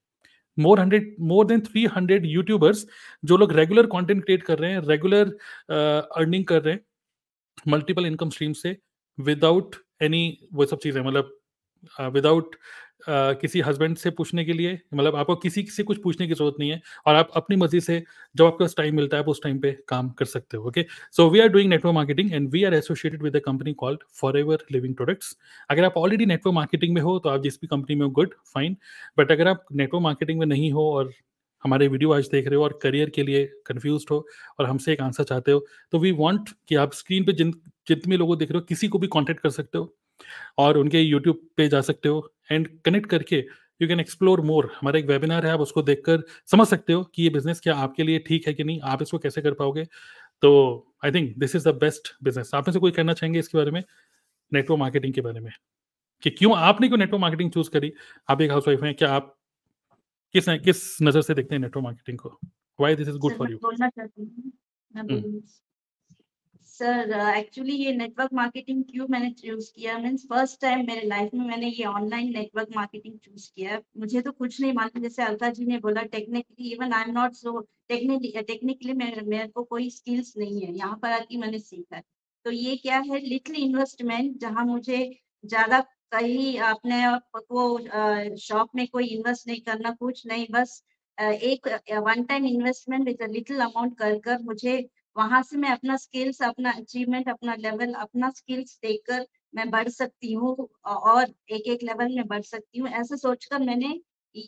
More hundred more than three hundred youtubers जो लोग रेगुलर कॉन्टेंट क्रिएट कर रहे हैं रेगुलर अर्निंग uh, कर रहे हैं मल्टीपल इनकम स्ट्रीम से। विदाउट एनी वो सब चीज़ें मतलब विदाउट किसी हस्बैंड से पूछने के लिए मतलब आपको किसी से कुछ पूछने की ज़रूरत नहीं है और आप अपनी मर्ज़ी से जब आपको टाइम मिलता है, आप उस टाइम पे काम कर सकते हो okay so we are doing network marketing and we are associated with a company called forever living products अगर आप ऑलरेडी नेटवर्क मार्केटिंग में हो तो आप जिस भी कंपनी में हो गुड फाइन बट अगर आप नेटवर्क मार्केटिंग में नहीं हो और हमारे वीडियो आज देख रहे हो और करियर के लिए कंफ्यूज हो और हमसे एक आंसर चाहते हो तो वी वांट कि आप स्क्रीन पे जिन, जितने लोगों देख रहे हो, किसी को भी कांटेक्ट कर सकते हो और उनके यूट्यूब पे जा सकते हो एंड कनेक्ट करके यू कैन एक्सप्लोर मोर हमारा एक वेबिनार है, आप उसको देखकर समझ सकते हो कि ये बिज़नेस क्या आपके लिए ठीक है कि नहीं, आप इसको कैसे कर पाओगे। तो I think this is the best business आप में से कोई कहना चाहेंगे इसके बारे में? नेटवर्क मार्केटिंग के बारे में। कि क्यों आपने क्यों नेटवर्क मार्केटिंग चूज़ करी? आप एक हाउस वाइफ हैं, क्या आप किस किस नज़र से देखते हैं नेटवर्क मार्केटिंग को? Why this is good for you sir actually ये नेटवर्क मार्केटिंग क्यों मैंने चूज़ किया? मीन्स फ़र्स्ट टाइम मेरे लाइफ में मैंने ये ऑनलाइन नेटवर्क मार्केटिंग चूज़ किया। मुझे तो कुछ नहीं मालूम जैसे अलका जी ने बोला technically even I am not so technically technically मेरे को कोई स्किल्स नहीं है। यहाँ पर आके मैंने सीखा। तो ये क्या है लिटिल इन्वेस्टमेंट जहाँ मुझे ज़्यादा कहीं अपने को शॉप में कोई इन्वेस्ट नहीं करना, कुछ नहीं, बस एक one time investment with little amount कर कर मुझे वहाँ से मैं अपना स्किल्स अपना अचीवमेंट अपना लेवल अपना स्किल्स देखकर मैं बढ़ सकती हूँ और एक एक लेवल में बढ़ सकती हूँ, ऐसे सोचकर मैंने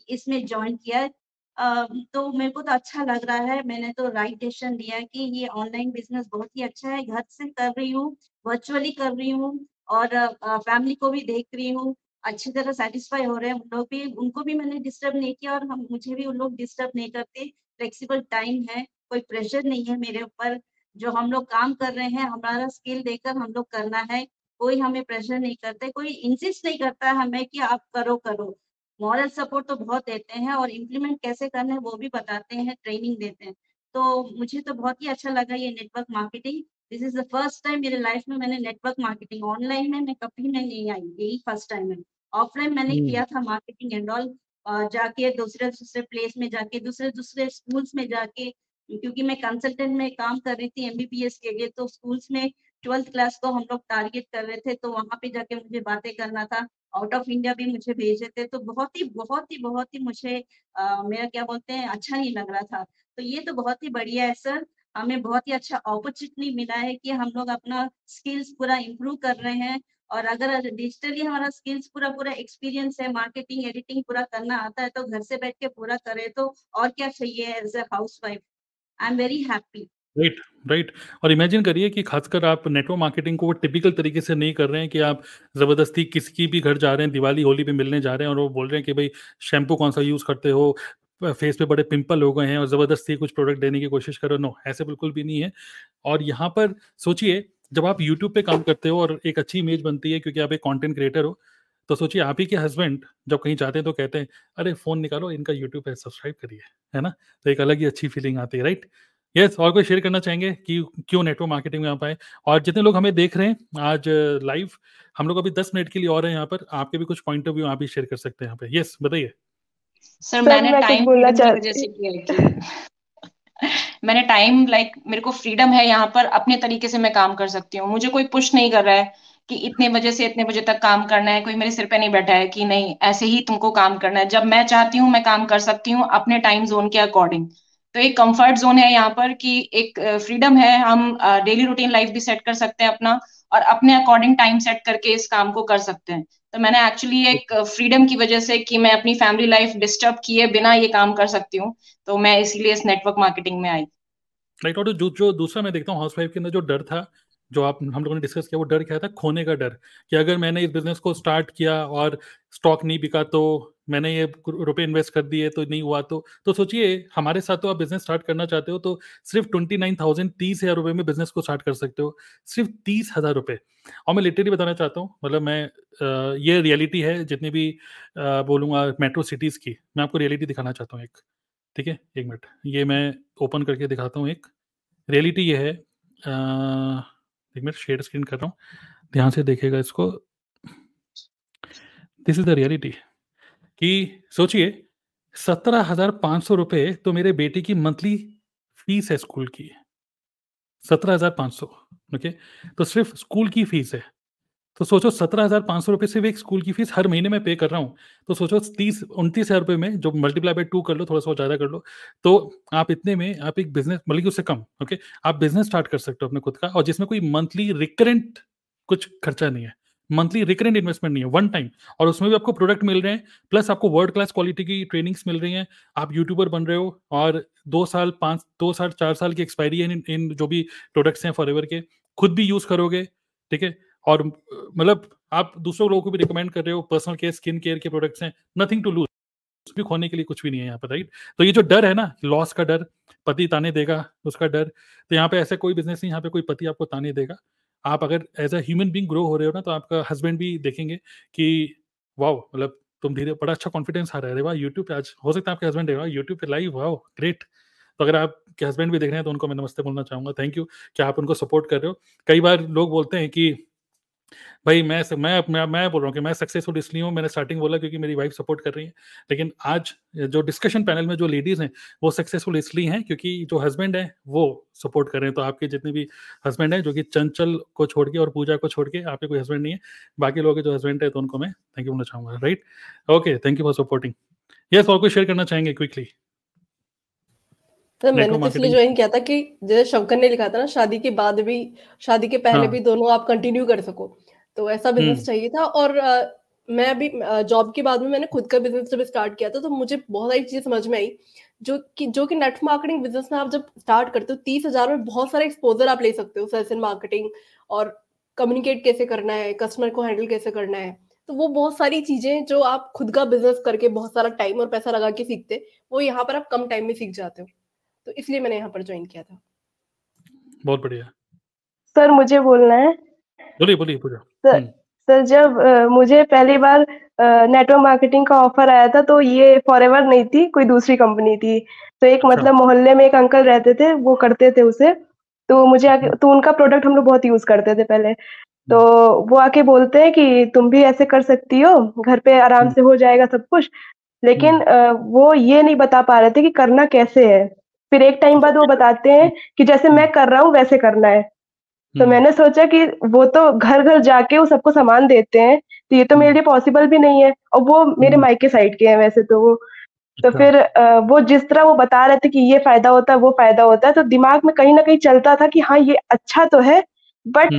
इसमें ज्वाइन किया तो मेरे को तो अच्छा लग रहा है, मैंने तो राइट डिसीज़न लिया कि ये ऑनलाइन बिज़नेस बहुत ही अच्छा है, घर से कर रही हूँ वर्चुअली कर रही हूँ और फैमिली को भी देख रही हूँ, अच्छी तरह सेटिस्फाई हो रहे हैं उन लोग भी। उनको भी मैंने डिस्टर्ब नहीं किया और हम, मुझे भी उन लोग डिस्टर्ब नहीं करते। फ्लेक्सिबल टाइम है, कोई प्रेशर नहीं है मेरे ऊपर। जो हम लोग काम कर रहे हैं, हमारा स्किल देकर हम लोग करना है। कोई हमें प्रेशर नहीं करते, कोई इंसिस्ट नहीं करता हमें कि आप करो करो। मॉरल सपोर्ट तो बहुत देते हैं और इम्प्लीमेंट कैसे करना है वो भी बताते हैं ट्रेनिंग देते हैं। तो मुझे तो बहुत ही अच्छा लगा ये network marketing this is the first time मेरे लाइफ में मैंने नेटवर्क मार्केटिंग ऑनलाइन में मैं कभी मैं नहीं आई यही फ़र्स्ट टाइम है। ऑफलाइन मैंने hmm. किया था मार्केटिंग एंड ऑल जाके दूसरे दूसरे प्लेस में जाके दूसरे दूसरे स्कूल्स में जाके क्योंकि मैं कंसल्टेंट में काम कर रही थी एमबीबीएस के लिए तो स्कूल्स में ट्वेल्थ क्लास को हम लोग टारगेट कर रहे थे तो वहाँ पे जाके मुझे बातें करना था। आउट ऑफ़ इंडिया भी मुझे भेजे थे तो बहुत ही बहुत ही बहुत ही मुझे आ, मेरा क्या बोलते हैं अच्छा नहीं लग रहा था। तो ये तो बहुत ही बढ़िया है सर हमें बहुत ही अच्छा अपॉर्चुनिटी मिला है कि हम लोग अपना स्किल्स पूरा इम्प्रूव कर रहे हैं। और अगर डिजिटली हमारा स्किल्स पूरा पूरा एक्सपीरियंस है मार्केटिंग एडिटिंग पूरा करना आता है तो घर से बैठ के पूरा करे तो और क्या चाहिए as a housewife I am very happy right right और इमेजिन करिए कि खासकर आप नेटवर्क मार्केटिंग को वो टिपिकल तरीके से नहीं कर रहे हैं कि आप ज़बरदस्ती किसकी भी घर जा रहे हैं, दिवाली, होली पे मिलने जा रहे हैं और वो बोल रहे हैं कि भाई शैम्पू कौन सा यूज़ करते हो? फेस पे बड़े पिंपल हो गए हैं और ज़बरदस्ती कुछ प्रोडक्ट देने की कोशिश करो नो ऐसे बिल्कुल भी नहीं है। और यहाँ पर सोचिए, जब आप यूट्यूब पे काम करते हो और एक अच्छी इमेज बनती है क्योंकि आप एक कंटेंट क्रिएटर हो तो सोचिए आप ही के हस्बैंड जब कहीं जाते हैं तो कहते हैं, अरे फ़ोन निकालो, इनका यूट्यूब पे सब्सक्राइब करिए। है ना? तो एक अलग ही अच्छी फीलिंग आती है राइट यस और कोई शेयर करना चाहेंगे कि क्यों नेटवर्क मार्केटिंग में आप आए? और जितने लोग हमें देख रहे हैं आज लाइव हम लोग अभी दस मिनट के लिए और हैं यहाँ पर, आपके भी कुछ पॉइंट ऑफ़ व्यू आप भी शेयर कर सकते हैं यहाँ पे। यस बताइए। सर मैंने टाइम बोलना चाहती मैंने टाइम लाइक मेरे को फ्रीडम है यहाँ पर अपने तरीके से मैं काम कर सकती हूँ। मुझे कोई पुश नहीं कर रहा है कि इतने बजे से इतने बजे तक काम करना है कोई मेरे सिर पे नहीं बैठा है कि नहीं ऐसे ही तुमको काम करना है। जब मैं चाहती हूँ मैं काम कर सकती हूँ अपने टाइम जोन के अकॉर्डिंग तो एक कंफर्ट जोन है यहाँ पर कि एक फ्रीडम है, हम डेली रूटीन लाइफ भी सेट कर सकते हैं अपना और अपने अकॉर्डिंग टाइम सेट करके इस काम को कर सकते हैं। तो मैंने एक्चुअली एक फ्रीडम की वजह से कि मैं अपनी फैमिली लाइफ डिस्टर्ब किए बिना ये काम कर सकती हूँ तो मैं इसीलिए इस नेटवर्क मार्केटिंग में आई। राइट और जो जो दूसरा मैं देखता हूँ हाउस वाइफ के अंदर जो डर था, जो आप, हम लोगों ने डिस्कस किया, वो डर क्या था? खोने का डर, कि अगर मैंने इस बिज़नेस को स्टार्ट किया और स्टॉक नहीं बिका तो मैंने ये रुपए इन्वेस्ट कर दिए तो नहीं हुआ तो तो सोचिए, हमारे साथ तो आप बिज़नेस स्टार्ट करना चाहते हो तो सिर्फ़ ट्वेंटी नाइन थाउज़ेंड तीस हज़ार रुपए में बिज़नेस को स्टार्ट कर सकते हो, सिर्फ़ तीस हज़ार रुपए। और मैं लिटरली बताना चाहता हूँ मतलब मैं ये रियलिटी है जितनी भी बोलूँगा मेट्रो सिटीज़ की, मैं आपको रियलिटी दिखाना चाहता हूँ एक, ठीक है? एक मिनट ये मैं ओपन करके दिखाता हूँ एक। रियलिटी ये है एक मिनट शेयर स्क्रीन कर रहा हूँ, ध्यान से देखेगा इसको। दिस इज़ द रियलिटी कि सोचिए, सत्रह हज़ार पाँच सौ रुपये तो मेरे बेटे की मंथली फ़ीस है स्कूल की। सत्रह हज़ार पाँच सौ ओके तो सिर्फ़ स्कूल की फ़ीस है। तो सोचो सत्रह हज़ार पाँच सौ रुपये सिर्फ़ एक स्कूल की फ़ीस हर महीने में पे कर रहा हूँ। तो सोचो तीस, उनतीस हज़ार रुपये में जो मल्टीप्लाई बाय टू कर लो थोड़ा सा ज़्यादा कर लो तो आप इतने में, आप एक बिज़नेस मतलब उससे कम ओके आप बिज़नेस स्टार्ट कर सकते हो अपने खुद का, और जिसमें कोई मंथली रिकरेंट कुछ खर्चा नहीं है। मंथली रिकरेंट इन्वेस्टमेंट नहीं है वन टाइम और उसमें भी आपको प्रोडक्ट मिल रहे हैं प्लस आपको वर्ल्ड क्लास क्वालिटी की ट्रेनिंग्स मिल रही हैं। आप यूट्यूबर बन रहे हो और दो साल पाँच दो साल चार साल की एक्सपायरी है इन, इन जो भी प्रोडक्ट्स हैं फॉर के खुद भी यूज़ करोगे ठीक है? और मतलब आप दूसरों लोगों को भी रिकमेंड कर रहे हो पर्सनल केयर स्किन केयर के प्रोडक्ट्स हैं नथिंग टू लूज भी खोने के लिए कुछ भी नहीं है यहाँ पर राइट तो ये जो डर है ना लॉस का डर पति ताने देगा उसका डर तो यहाँ पे ऐसा कोई बिज़नेस नहीं यहाँ पे कोई पति आपको ताने देगा। आप अगर as a human being grow हो रहे हो ना तो आपका हस्बैंड भी देखेंगे कि, वाओ मतलब तुम धीरे, बड़ा अच्छा कॉन्फिडेंस आ रहा है। वाह यूट्यूब पे आज हो सकता है आपके हस्बैंड है यूट्यूब पे लाइव वाओ ग्रेट तो अगर आपके हस्बैंड भी देख रहे हैं तो उनको मैं नमस्ते बोलना चाहूँगा थैंक यू कि आप उनको सपोर्ट कर रहे हो? कई बार लोग बोलते हैं कि भाई मैं मैं मैं, मैं बोल रहा हूँ कि मैं सक्सेसफुल इसलिए हूँ मैंने स्टार्टिंग बोला क्योंकि मेरी वाइफ सपोर्ट कर रही है। लेकिन आज जो डिस्कशन पैनल में जो लेडीज़ हैं वो सक्सेसफुल इसलिए हैं क्योंकि जो हस्बैंड है वो सपोर्ट कर रहे हैं। तो आपके जितने भी हस्बैंड हैं जो कि चंचल को छोड़ के और पूजा को छोड़ के आपके कोई हस्बैंड नहीं है बाकी लोग जो हस्बैंड है तो उनको मैं थैंक यू बोलना चाहूँगा right okay thank you for supporting yes और कोई शेयर करना चाहेंगे क्विकली तो मैंने तो इसलिए ज्वाइन किया था कि जैसे शंकर ने लिखा था ना शादी के बाद भी शादी के पहले हाँ. भी दोनों आप कंटिन्यू कर सको। तो ऐसा बिज़नेस हम्म। चाहिए था और आ, मैं अभी जॉब के बाद में मैंने खुद का बिज़नेस जब स्टार्ट किया था तो मुझे बहुत सारी चीज़ें समझ में आई जो कि जो कि नेट मार्केटिंग बिज़नेस में आप जब स्टार्ट करते हो तीस हज़ार में बहुत सारे एक्सपोजर आप ले सकते हो सेल्स एंड मार्केटिंग और कम्युनिकेट कैसे करना है कस्टमर को हैंडल कैसे करना है। तो वो बहुत सारी चीज़ें जो आप खुद का बिज़नेस करके बहुत सारा टाइम और पैसा लगा के सीखते वो यहाँ पर आप कम टाइम में सीख जाते हो। तो इसलिए मैंने यहाँ पर ज्वाइन किया था। बहुत बढ़िया। सर मुझे बोलना है बोलिए बोलिए पूजा सर हम्म। सर जब आ, मुझे पहली बार नेटवर्क मार्केटिंग का ऑफ़र आया था तो ये फॉरएवर नहीं थी कोई दूसरी कंपनी थी। तो एक अच्छा। मतलब मोहल्ले में एक अंकल रहते थे वो करते थे उसे। तो मुझे आके हम्म। तो उनका प्रोडक्ट हम लोग बहुत यूज़ करते थे पहले। तो हम्म। वो आके बोलते हैं कि तुम भी ऐसे कर सकती हो घर पे आराम से हो जाएगा सब कुछ। लेकिन वो ये नहीं बता पा रहे थे कि करना कैसे है। फिर एक टाइम बाद वो बताते हैं कि जैसे मैं कर रहा हूँ वैसे करना है। तो हम्म। मैंने सोचा कि वो तो घर घर जाके वो सबको सामान देते हैं तो ये तो मेरे लिए पॉसिबल भी नहीं है। और वो मेरे हम्म। मायके साइड के हैं वैसे तो वो। तो अच्छा। फिर वो जिस तरह वो बता रहे थे कि ये फ़ायदा होता है वो फ़ायदा होता है तो दिमाग में कहीं ना कहीं चलता था कि हाँ ये अच्छा तो है बट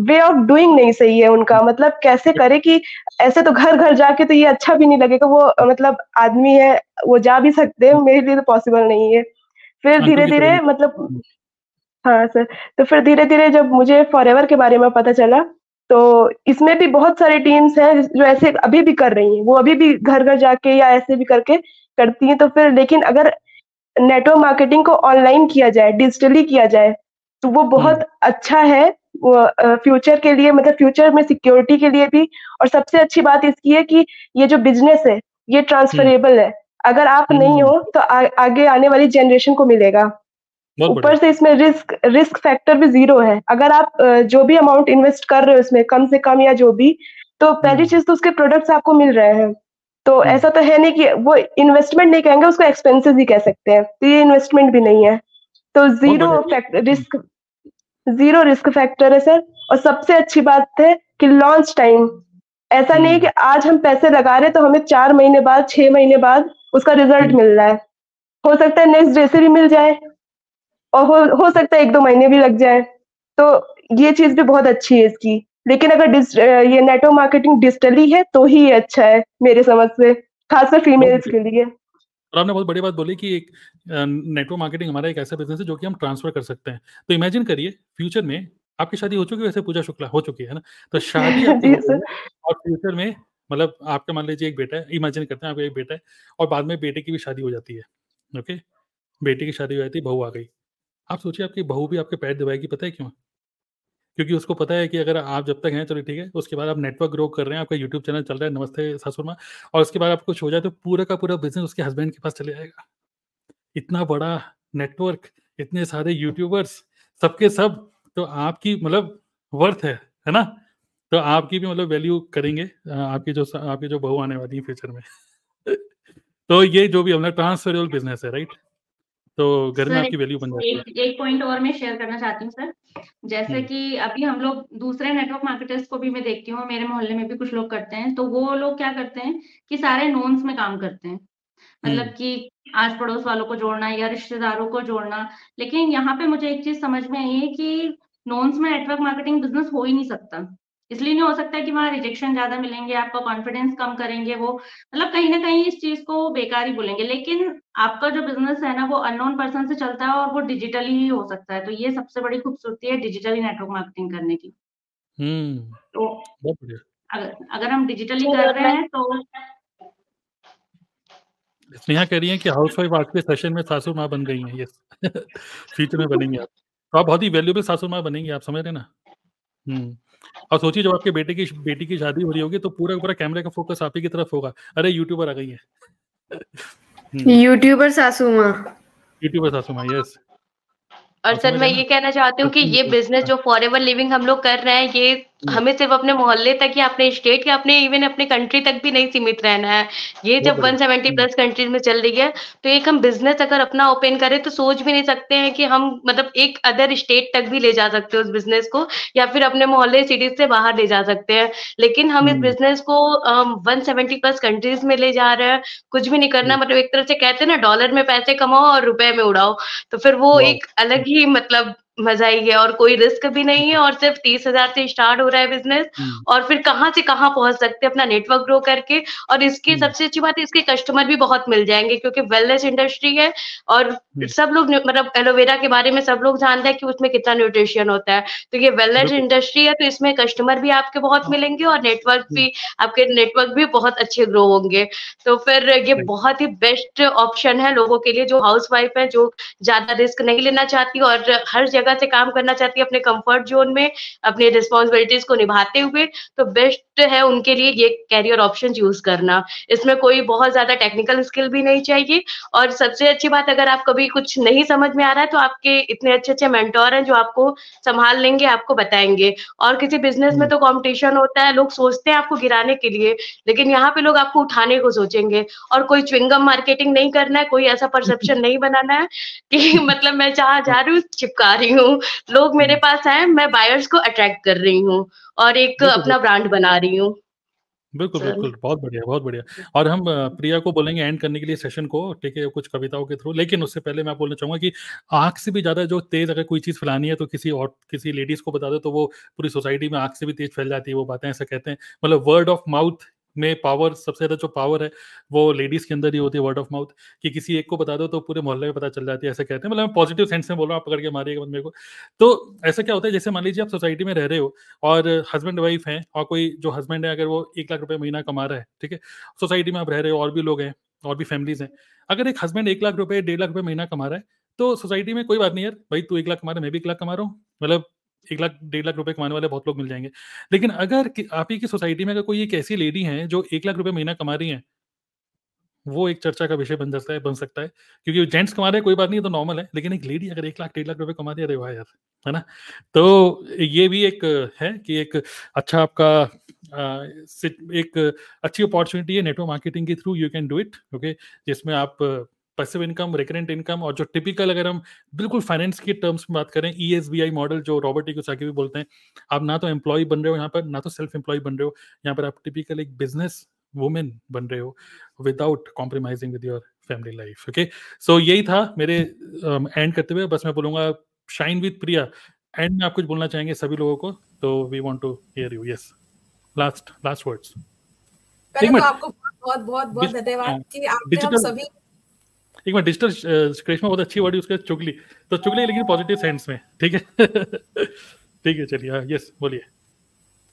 वे ऑफ़ डूइंग नहीं सही है उनका। मतलब कैसे करे कि ऐसे तो घर घर जाके तो ये अच्छा भी नहीं लगेगा वो मतलब आदमी है वो जा भी सकते हैं मेरे लिए तो पॉसिबल नहीं है। फिर धीरे धीरे मतलब हम्म। हाँ सर। तो फिर धीरे धीरे जब मुझे फॉर के बारे में पता चला तो इसमें भी बहुत सारी टीम्स हैं जो ऐसे अभी भी कर रही हैं। वो अभी भी घर घर जाके या ऐसे भी करके करती हैं। तो फिर लेकिन अगर नेटवर्क मार्केटिंग को ऑनलाइन किया जाए डिजिटली किया जाए तो वो बहुत। अच्छा है। वो फ्यूचर के लिए मतलब फ्यूचर में सिक्योरिटी के लिए भी। और सबसे अच्छी बात इसकी है कि ये जो बिज़नेस है ये ट्रांसफरेबल। है। अगर आप नहीं हो। तो आ, आगे आने वाली जनरेशन को मिलेगा। ऊपर से इसमें रिस्क रिस्क फैक्टर भी ज़ीरो है। अगर आप जो भी अमाउंट इन्वेस्ट कर रहे हो इसमें कम से कम या जो भी तो पहली चीज़ तो उसके प्रोडक्ट्स आपको मिल रहे हैं। तो ऐसा तो है नहीं कि वो इन्वेस्टमेंट नहीं कहेंगे उसको एक्सपेंसेस ही कह सकते हैं। तो ये इन्वेस्टमेंट भी नहीं है। तो zero risk zero risk factor है सर और सबसे अच्छी बात है कि लॉन्च टाइम ऐसा नहीं है कि आज हम पैसे लगा रहे तो हमें चार महीने बाद छह महीने बाद उसका रिज़ल्ट मिल रहा है। हो सकता है नेक्स्ट डे से भी मिल जाए और हो, हो सकता है एक दो महीने भी लग जाए। तो ये चीज़ भी बहुत अच्छी है इसकी। लेकिन अगर ये नेटवर्क मार्केटिंग डिजिटली है तो ही अच्छा है मेरे समझ से खासकर फीमेल्स के लिए। और आपने बहुत बड़ी बात बोली कि एक नेटवर्क मार्केटिंग हमारा एक ऐसा बिज़नेस है जो कि हम ट्रांसफ़र कर सकते हैं। तो इमेजिन करिए फ्यूचर में आपकी शादी हो चुकी है वैसे पूजा शुक्ला हो चुकी है ना? तो शादी और फ्यूचर में मतलब आपका मान लीजिए एक बेटा है इमेजिन करते हैं आपका एक बेटा है और बाद में बेटे की भी शादी हो जाती है ओके? बेटे की शादी हो जाती है बहू आ गई। आप सोचिए आपकी बहू भी आपके पैर दबाएगी, पता है क्यों? क्योंकि उसको पता है कि अगर आप जब तक हैं चलो ठीक है, उसके बाद आप नेटवर्क ग्रो कर रहे हैं, आपका यूट्यूब चैनल चल रहा है, नमस्ते सासुर माँ, और उसके बाद आप कुछ हो जाए तो पूरा का पूरा बिज़नेस उसके हस्बैंड के पास चले जाएगा। इतना बड़ा नेटवर्क इतने सारे यूट्यूबर्स सबके सब तो आपकी मतलब वर्थ है है ना? तो आपकी भी मतलब वैल्यू करेंगे आपकी जो आपकी जो बहू आने वाली है फ्यूचर में। तो ये जो भी हमने ट्रांसफरेबल बिज़नेस है राइट तो घर में आपकी वैल्यू बन जाती है। एक पॉइंट और मैं शेयर करना चाहती हूँ सर। जैसे हम्म। कि अभी हम लोग दूसरे नेटवर्क मार्केटर्स को भी मैं देखती हूँ मेरे मोहल्ले में भी कुछ लोग करते हैं। तो वो लोग क्या करते हैं कि सारे नोन्स में काम करते हैं। मतलब हम्म। कि आस पड़ोस वालों को जोड़ना या रिश्तेदारों को जोड़ना। लेकिन यहाँ पे मुझे एक चीज़ समझ में आई है कि नॉन्स में नेटवर्क मार्केटिंग बिज़नेस हो ही नहीं सकता। इसलिए नहीं हो सकता कि वहाँ रिजेक्शन ज़्यादा मिलेंगे आपका कॉन्फिडेंस कम करेंगे वो। मतलब कहीं ना कहीं इस चीज़ को बेकार ही बोलेंगे लेकिन आपका जो बिज़नेस है ना वो अननोन पर्सन से चलता है और वो डिजिटली ही हो सकता है। तो ये सबसे बड़ी खूबसूरती है डिजिटली नेटवर्क मार्केटिंग करने की। हम्म तो अगर अगर हम डिजिटली कर रहे हैं तो स्नेहा कह रही है कि हाउस वाइफ आज के सेशन में सासू माँ बन गई है यस फ्यूचर में बनेंगे आप। तो आप बहुत ही वैल्यूबल सासू माँ बनेंगे आप समझ रहे ना? हम्म। और सोचिए जब आपके बेटे की बेटी की शादी हो रही होगी तो पूरा पूरा कैमरे का फोकस आप ही की तरफ़ होगा। अरे यूट्यूबर आ गई है। यूट्यूबर सासू माँ। यूट्यूबर सासू माँ यस और सर मैं ये कहना चाहती हूँ कि ये बिज़नेस जो फॉर एवर लिविंग हम लोग कर रहे हैं ये हम्म। हमें सिर्फ़ अपने मोहल्ले तक या अपने स्टेट या अपने इवन अपने कंट्री तक भी नहीं सीमित रहना है। ये जब 170 प्लस कंट्रीज़ में चल रही है तो एक हम बिज़नेस अगर अपना ओपन करें तो सोच भी नहीं सकते हैं कि हम मतलब एक अदर स्टेट तक भी ले जा सकते हैं उस बिज़नेस को या फिर अपने मोहल्ले सिटीज़ से बाहर ले जा सकते हैं। लेकिन हम इस बिज़नेस हम्म। को वन सेवेंटी प्लस कंट्रीज़ में ले जा रहे हैं। कुछ भी नहीं करना मतलब एक तरह से कहते हैं ना डॉलर में पैसे कमाओ और रुपए में उड़ाओ। तो फिर वो एक अलग ही मतलब मज़ा ही है और कोई रिस्क भी नहीं है और सिर्फ़ तीस हज़ार से स्टार्ट हो रहा है बिज़नेस हम्म। और फिर कहाँ से कहाँ पहुँच सकते हैं अपना नेटवर्क ग्रो करके और इसकी हम्म। सबसे अच्छी बात है इसके कस्टमर भी बहुत मिल जाएँगे क्योंकि वेलनेस इंडस्ट्री है और हम्म। सब लोग मतलब एलोवेरा के बारे में सब लोग जानते हैं कि उसमें कितना न्यूट्रिशन होता है तो ये वेलनेस इंडस्ट्री है तो इसमें कस्टमर भी आपके बहुत हाँ। मिलेंगे और नेटवर्क भी आपके नेटवर्क भी बहुत अच्छे ग्रो होंगे तो फिर ये बहुत ही बेस्ट ऑप्शन है लोगों के लिए जो हाउस वाइफ है जो ज़्यादा रिस्क नहीं लेना चाहती और हर जगह जगह से काम करना चाहती है अपने कंफर्ट जोन में अपने रिस्पॉन्सिबिलिटीज को निभाते हुए तो बेस्ट है उनके लिए ये कैरियर ऑप्शन यूज़ करना। इसमें कोई बहुत ज़्यादा टेक्निकल स्किल भी नहीं चाहिए। और सबसे अच्छी बात अगर आप कभी कुछ नहीं समझ में आ रहा है तो आपके इतने अच्छे अच्छे मेंटोर हैं जो आपको संभाल लेंगे आपको बताएँगे। और किसी बिज़नेस में तो कॉम्पिटिशन होता है लोग सोचते हैं आपको गिराने के लिए लेकिन यहाँ पे लोग आपको उठाने को सोचेंगे। और कोई च्विंगम मार्केटिंग नहीं करना है कोई ऐसा परसेप्शन नहीं बनाना है कि मतलब मैं जहाँ जा रही हूँ चिपका रही हूँ। लोग मेरे हम्म। पास आए मैं बायर्स को अट्रैक्ट कर रही हूँ और एक अपना ब्रांड बना रही हूँ। बिल्कुल बिल्कुल बहुत बढ़िया बहुत बढ़िया। और हम प्रिया को बोलेंगे एंड करने के लिए सेशन को ठीक है कुछ कविताओं के थ्रू लेकिन उससे पहले मैं बोलना चाहूँगा कि आँख से भी ज़्यादा जो तेज अगर कोई चीज़ फैलानी है तो किसी और किसी लेडीज़ को बता दो तो वो पूरी सोसाइटी में आँख से भी तेज फैल जाती है वो बातें ऐसा कहते हैं। मतलब वर्ड ऑफ़ माउथ में पावर सबसे ज़्यादा जो पावर है, वो लेडीज़ के अंदर ही होती है वर्ड ऑफ़ माउथ कि किसी एक को बता दो तो पूरे मोहल्ले में पता चल जाती है, ऐसा कहते हैं। मतलब मैं पॉजिटिव सेंस में बोल रहा हूँ, आप पकड़ के मारिएगा मेरे को। तो ऐसा क्या होता है, जैसे मान लीजिए आप सोसाइटी में रह रहे हो और हस्बैंड वाइफ है और कोई जो हस्बैंड है, अगर वो एक लाख रुपये महीना कमा रहा है, ठीक है? सोसाइटी में आप रह रहे हो, और भी लोग हैं, और भी फैमिलीज़ हैं। अगर एक हस्बैंड एक लाख रुपये डेढ़ लाख रुपये महीना कमा रहा है तो सोसाइटी में कोई बात नहीं यार, भाई तू एक लाख कमा रहा मैं भी एक लाख कमा रहा हूँ। मतलब एक लाख, डेढ़ लाख रुपए कमाने वाले बहुत लोग मिल जाएँगे। लेकिन अगर आप ही की सोसाइटी में अगर कोई एक ऐसी लेडी है जो एक लाख रुपए महीना कमा रही है, वो एक चर्चा का विषय बन सकता है, बन सकता है। क्योंकि जेंट्स कमा रहे हैं, कोई बात नहीं तो नॉर्मल है। लेकिन एक लेडी अगर एक लाख, डेढ़ लाख रुपए कमा रहे वाह यार, है ना? तो ये भी एक है कि एक अच्छा आपका एक अच्छी अपॉर्चुनिटी है नेटवर्क मार्केटिंग के through, you can do it, okay? जिसमें आप पैसिव इनकम रिकरेंट इनकम और जो टिपिकल अगर हम बिल्कुल फाइनेंस की टर्म्स में बात करें E S B I model जो रॉबर्ट की भी बोलते हैं आप ना तो एम्प्लॉय बन रहे हो यहाँ पर ना तो सेल्फ एम्प्लॉय बन रहे हो। यहाँ पर आप टिपिकल एक बिज़नेस वुमेन बन रहे हो without compromising with your family life okay so यही था मेरे एंड करते हुए। बस मैं बोलूँगा शाइन विद प्रिया एंड में आप कुछ बोलना चाहेंगे सभी लोगों को तो we want to hear you yes last last words आपको बहुत बहुत बहुत धन्यवाद हाँ, कि आपने हम सभी एक बार डिजिटल क्रेशमा बहुत अच्छी वर्ड उसके चुगली। तो चुगली लेकिन पॉजिटिव सेंस में ठीक है? ठीक है चलिए यस हाँ, बोलिए।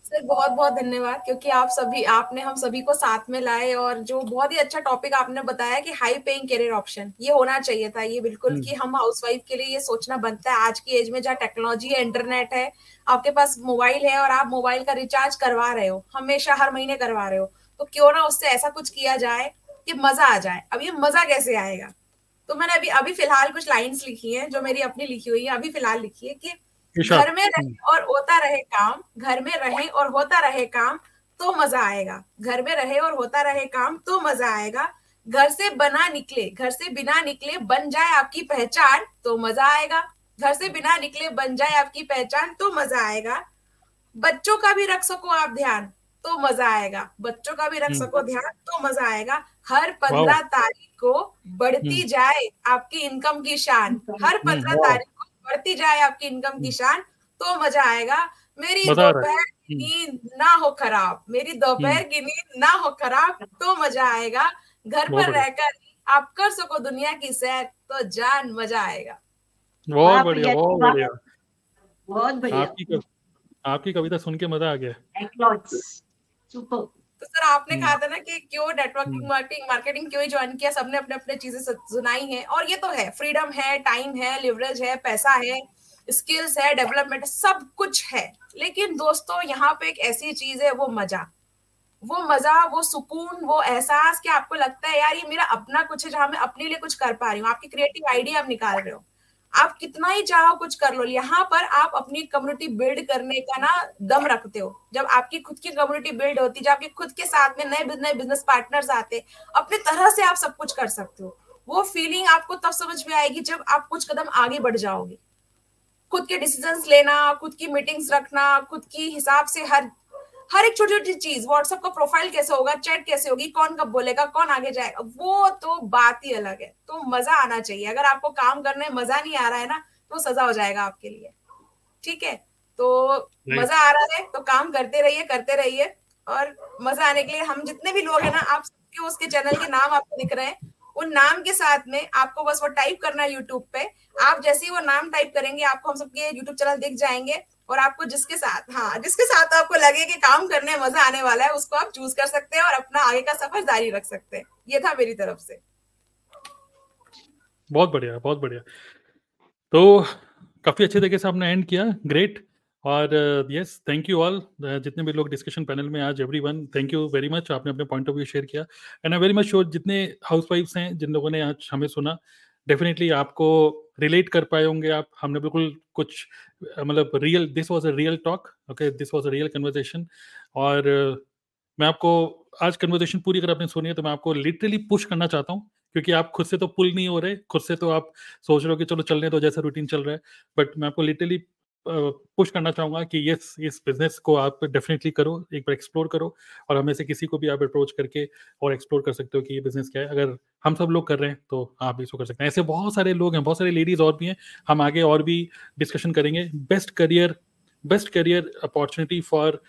सर बहुत बहुत धन्यवाद क्योंकि आप सभी आपने हम सभी को साथ में लाए और जो बहुत ही अच्छा टॉपिक आपने बताया कि हाई पेइंग करियर ऑप्शन ये होना चाहिए था ये बिल्कुल हम्म। कि हम हाउसवाइफ के लिए ये सोचना बनता है। आज की एज में जहाँ टेक्नोलॉजी है इंटरनेट है आपके पास मोबाइल है और आप मोबाइल का रिचार्ज करवा रहे हो हमेशा हर महीने करवा रहे हो तो क्यों ना उससे ऐसा कुछ किया जाए कि मज़ा आ जाए। अब ये मज़ा कैसे आएगा? तो मैंने अभी अभी फ़िलहाल कुछ लाइंस लिखी हैं जो मेरी अपनी लिखी हुई है अभी फ़िलहाल लिखी है कि घर में रहे। और होता रहे काम घर में रहे और होता रहे काम तो मज़ा आएगा। घर में रहे और होता रहे काम तो मज़ा आएगा। घर से बना निकले घर से बिना निकले बन जाए आपकी पहचान तो मज़ा आएगा। घर से बिना निकले बन जाए आपकी पहचान तो मज़ा आएगा। बच्चों का भी रख सको आप ध्यान तो मज़ा आएगा। बच्चों का भी रख हम्म। सको ध्यान तो मज़ा आएगा। हर पंद्रह तारीख को बढ़ती हम्म। जाए आपकी इनकम की शान। हर हम्म, पंद्रह तारीख को बढ़ती जाए आपकी इनकम की शान तो मज़ा आएगा। मेरी दोपहर की नींद ना हो खराब। मेरी दोपहर की नींद ना हो खराब तो मज़ा आएगा। घर पर रहकर आप कर सको दुनिया की सैर तो जान मज़ा आएगा। बहुत बढ़िया बहुत बढ़िया। बहुत बढ़िया। आपकी आपकी कविता सुन के मज़ा आ गया। सुपर तो सर आपने कहा था ना कि क्यों नेटवर्किंग मार्केटिंग मार्केटिंग क्यों ज्वाइन किया? सबने अपने अपने चीज़ें सुनाई हैं। और ये तो है फ्रीडम है टाइम है लिवरेज है पैसा है स्किल्स है डेवलपमेंट सब कुछ है। लेकिन दोस्तों यहाँ पे एक ऐसी चीज़ है वो मज़ा। वो मज़ा वो सुकून वो एहसास कि आपको लगता है यार ये मेरा अपना कुछ है जहाँ मैं अपने लिए कुछ कर पा रही हूँ। आपकी क्रिएटिव आइडिया आप निकाल रहे हो। आप कितना ही चाहो कुछ कर लो, यहाँ पर आप अपनी कम्युनिटी बिल्ड करने का ना दम रखते हो। जब आपकी खुद की कम्युनिटी बिल्ड होती है जब आपके खुद के साथ में नए नए बिज़नेस पार्टनर्स आते, अपने तरह से आप सब कुछ कर सकते हो। वो फीलिंग आपको तब समझ में आएगी जब आप कुछ कदम आगे बढ़ जाओगे। खुद के डिसीज़न लेना, खुद की मीटिंग्स रखना, खुद की हिसाब से हर हर एक छोटी छोटी चीज़ व्हाट्सएप का प्रोफ़ाइल कैसे होगा चैट कैसे होगी कौन कब बोलेगा कौन आगे जाएगा वो तो बात ही अलग है। तो मज़ा आना चाहिए। अगर आपको काम करने में मज़ा नहीं आ रहा है ना तो सजा हो जाएगा आपके लिए। ठीक है? तो मज़ा आ रहा है तो काम करते रहिए करते रहिए। और मज़ा आने के लिए हम जितने भी लोग हैं ना आप सबके उसके चैनल के नाम आपको दिख रहे हैं। उन नाम के साथ में आपको बस वो टाइप करना है यूट्यूब पे। आप जैसे ही वो नाम टाइप करेंगे आपको हम सबके यूट्यूब चैनल दिख जाएँगे। और आपको जिसके साथ हाँ जिसके साथ आपको लगे कि काम करने मज़ा आने वाला है, उसको आप चूज़ कर सकते हैं और अपना आगे का सफ़र जारी रख सकते हैं। ये था मेरी तरफ़ से। बहुत बढ़िया बहुत बढ़िया। तो काफ़ी अच्छे तरीके से आपने एंड किया। ग्रेट और यस थैंक यू ऑल जितने भी लोग डिस्कशन पैनल में आज everyone thank you very much आपने अपने पॉइंट ऑफ़ व्यू शेयर किया। And I very much sure जितने हाउस वाइफ्स हैं, जिन लोगों ने आज हमें सुना डेफिनेटली आपको रिलेट कर पाए होंगे आप। हमने बिल्कुल कुछ मतलब real this was a real talk okay this was a real conversation और मैं आपको, आज कन्वर्सेशन पूरी अगर आपने सुनी है तो मैं आपको लिटरली पुश करना चाहता हूँ, क्योंकि आप खुद से तो पुल नहीं हो रहे, खुद से तो आप सोच रहे हो कि चलो चलने तो जैसा रूटीन चल रहा है। बट मैं आपको लिटरली पुश करना चाहूँगा कि यस इस बिज़नेस को आप डेफिनेटली करो, एक बार एक्सप्लोर करो और हमें से किसी को भी आप अप्रोच करके और एक्सप्लोर कर सकते हो कि ये बिज़नेस क्या है। अगर हम सब लोग कर रहे हैं तो आप इसको कर सकते हैं। ऐसे बहुत सारे लोग हैं, बहुत सारे लेडीज़ और भी हैं। हम आगे और भी डिस्कशन करेंगे। Best career best career opportunity for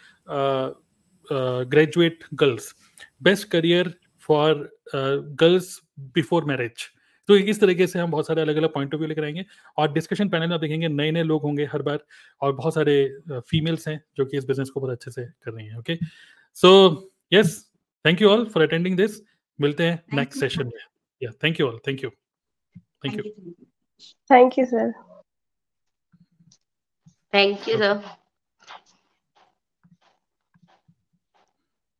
graduate girls best career for girls before marriage तो इस तरीके से हम बहुत सारे अलग अलग पॉइंट ऑफ़ व्यू लेकर आएँगे और डिस्कशन पैनल में देखेंगे नए नए लोग होंगे हर बार और बहुत सारे फीमेल्स हैं जो कि इस बिज़नेस को बहुत अच्छे से कर रही हैं okay so yes thank you all for attending this मिलते हैं नेक्स्ट सेशन में. या thank you all thank you thank you thank you sir thank you sir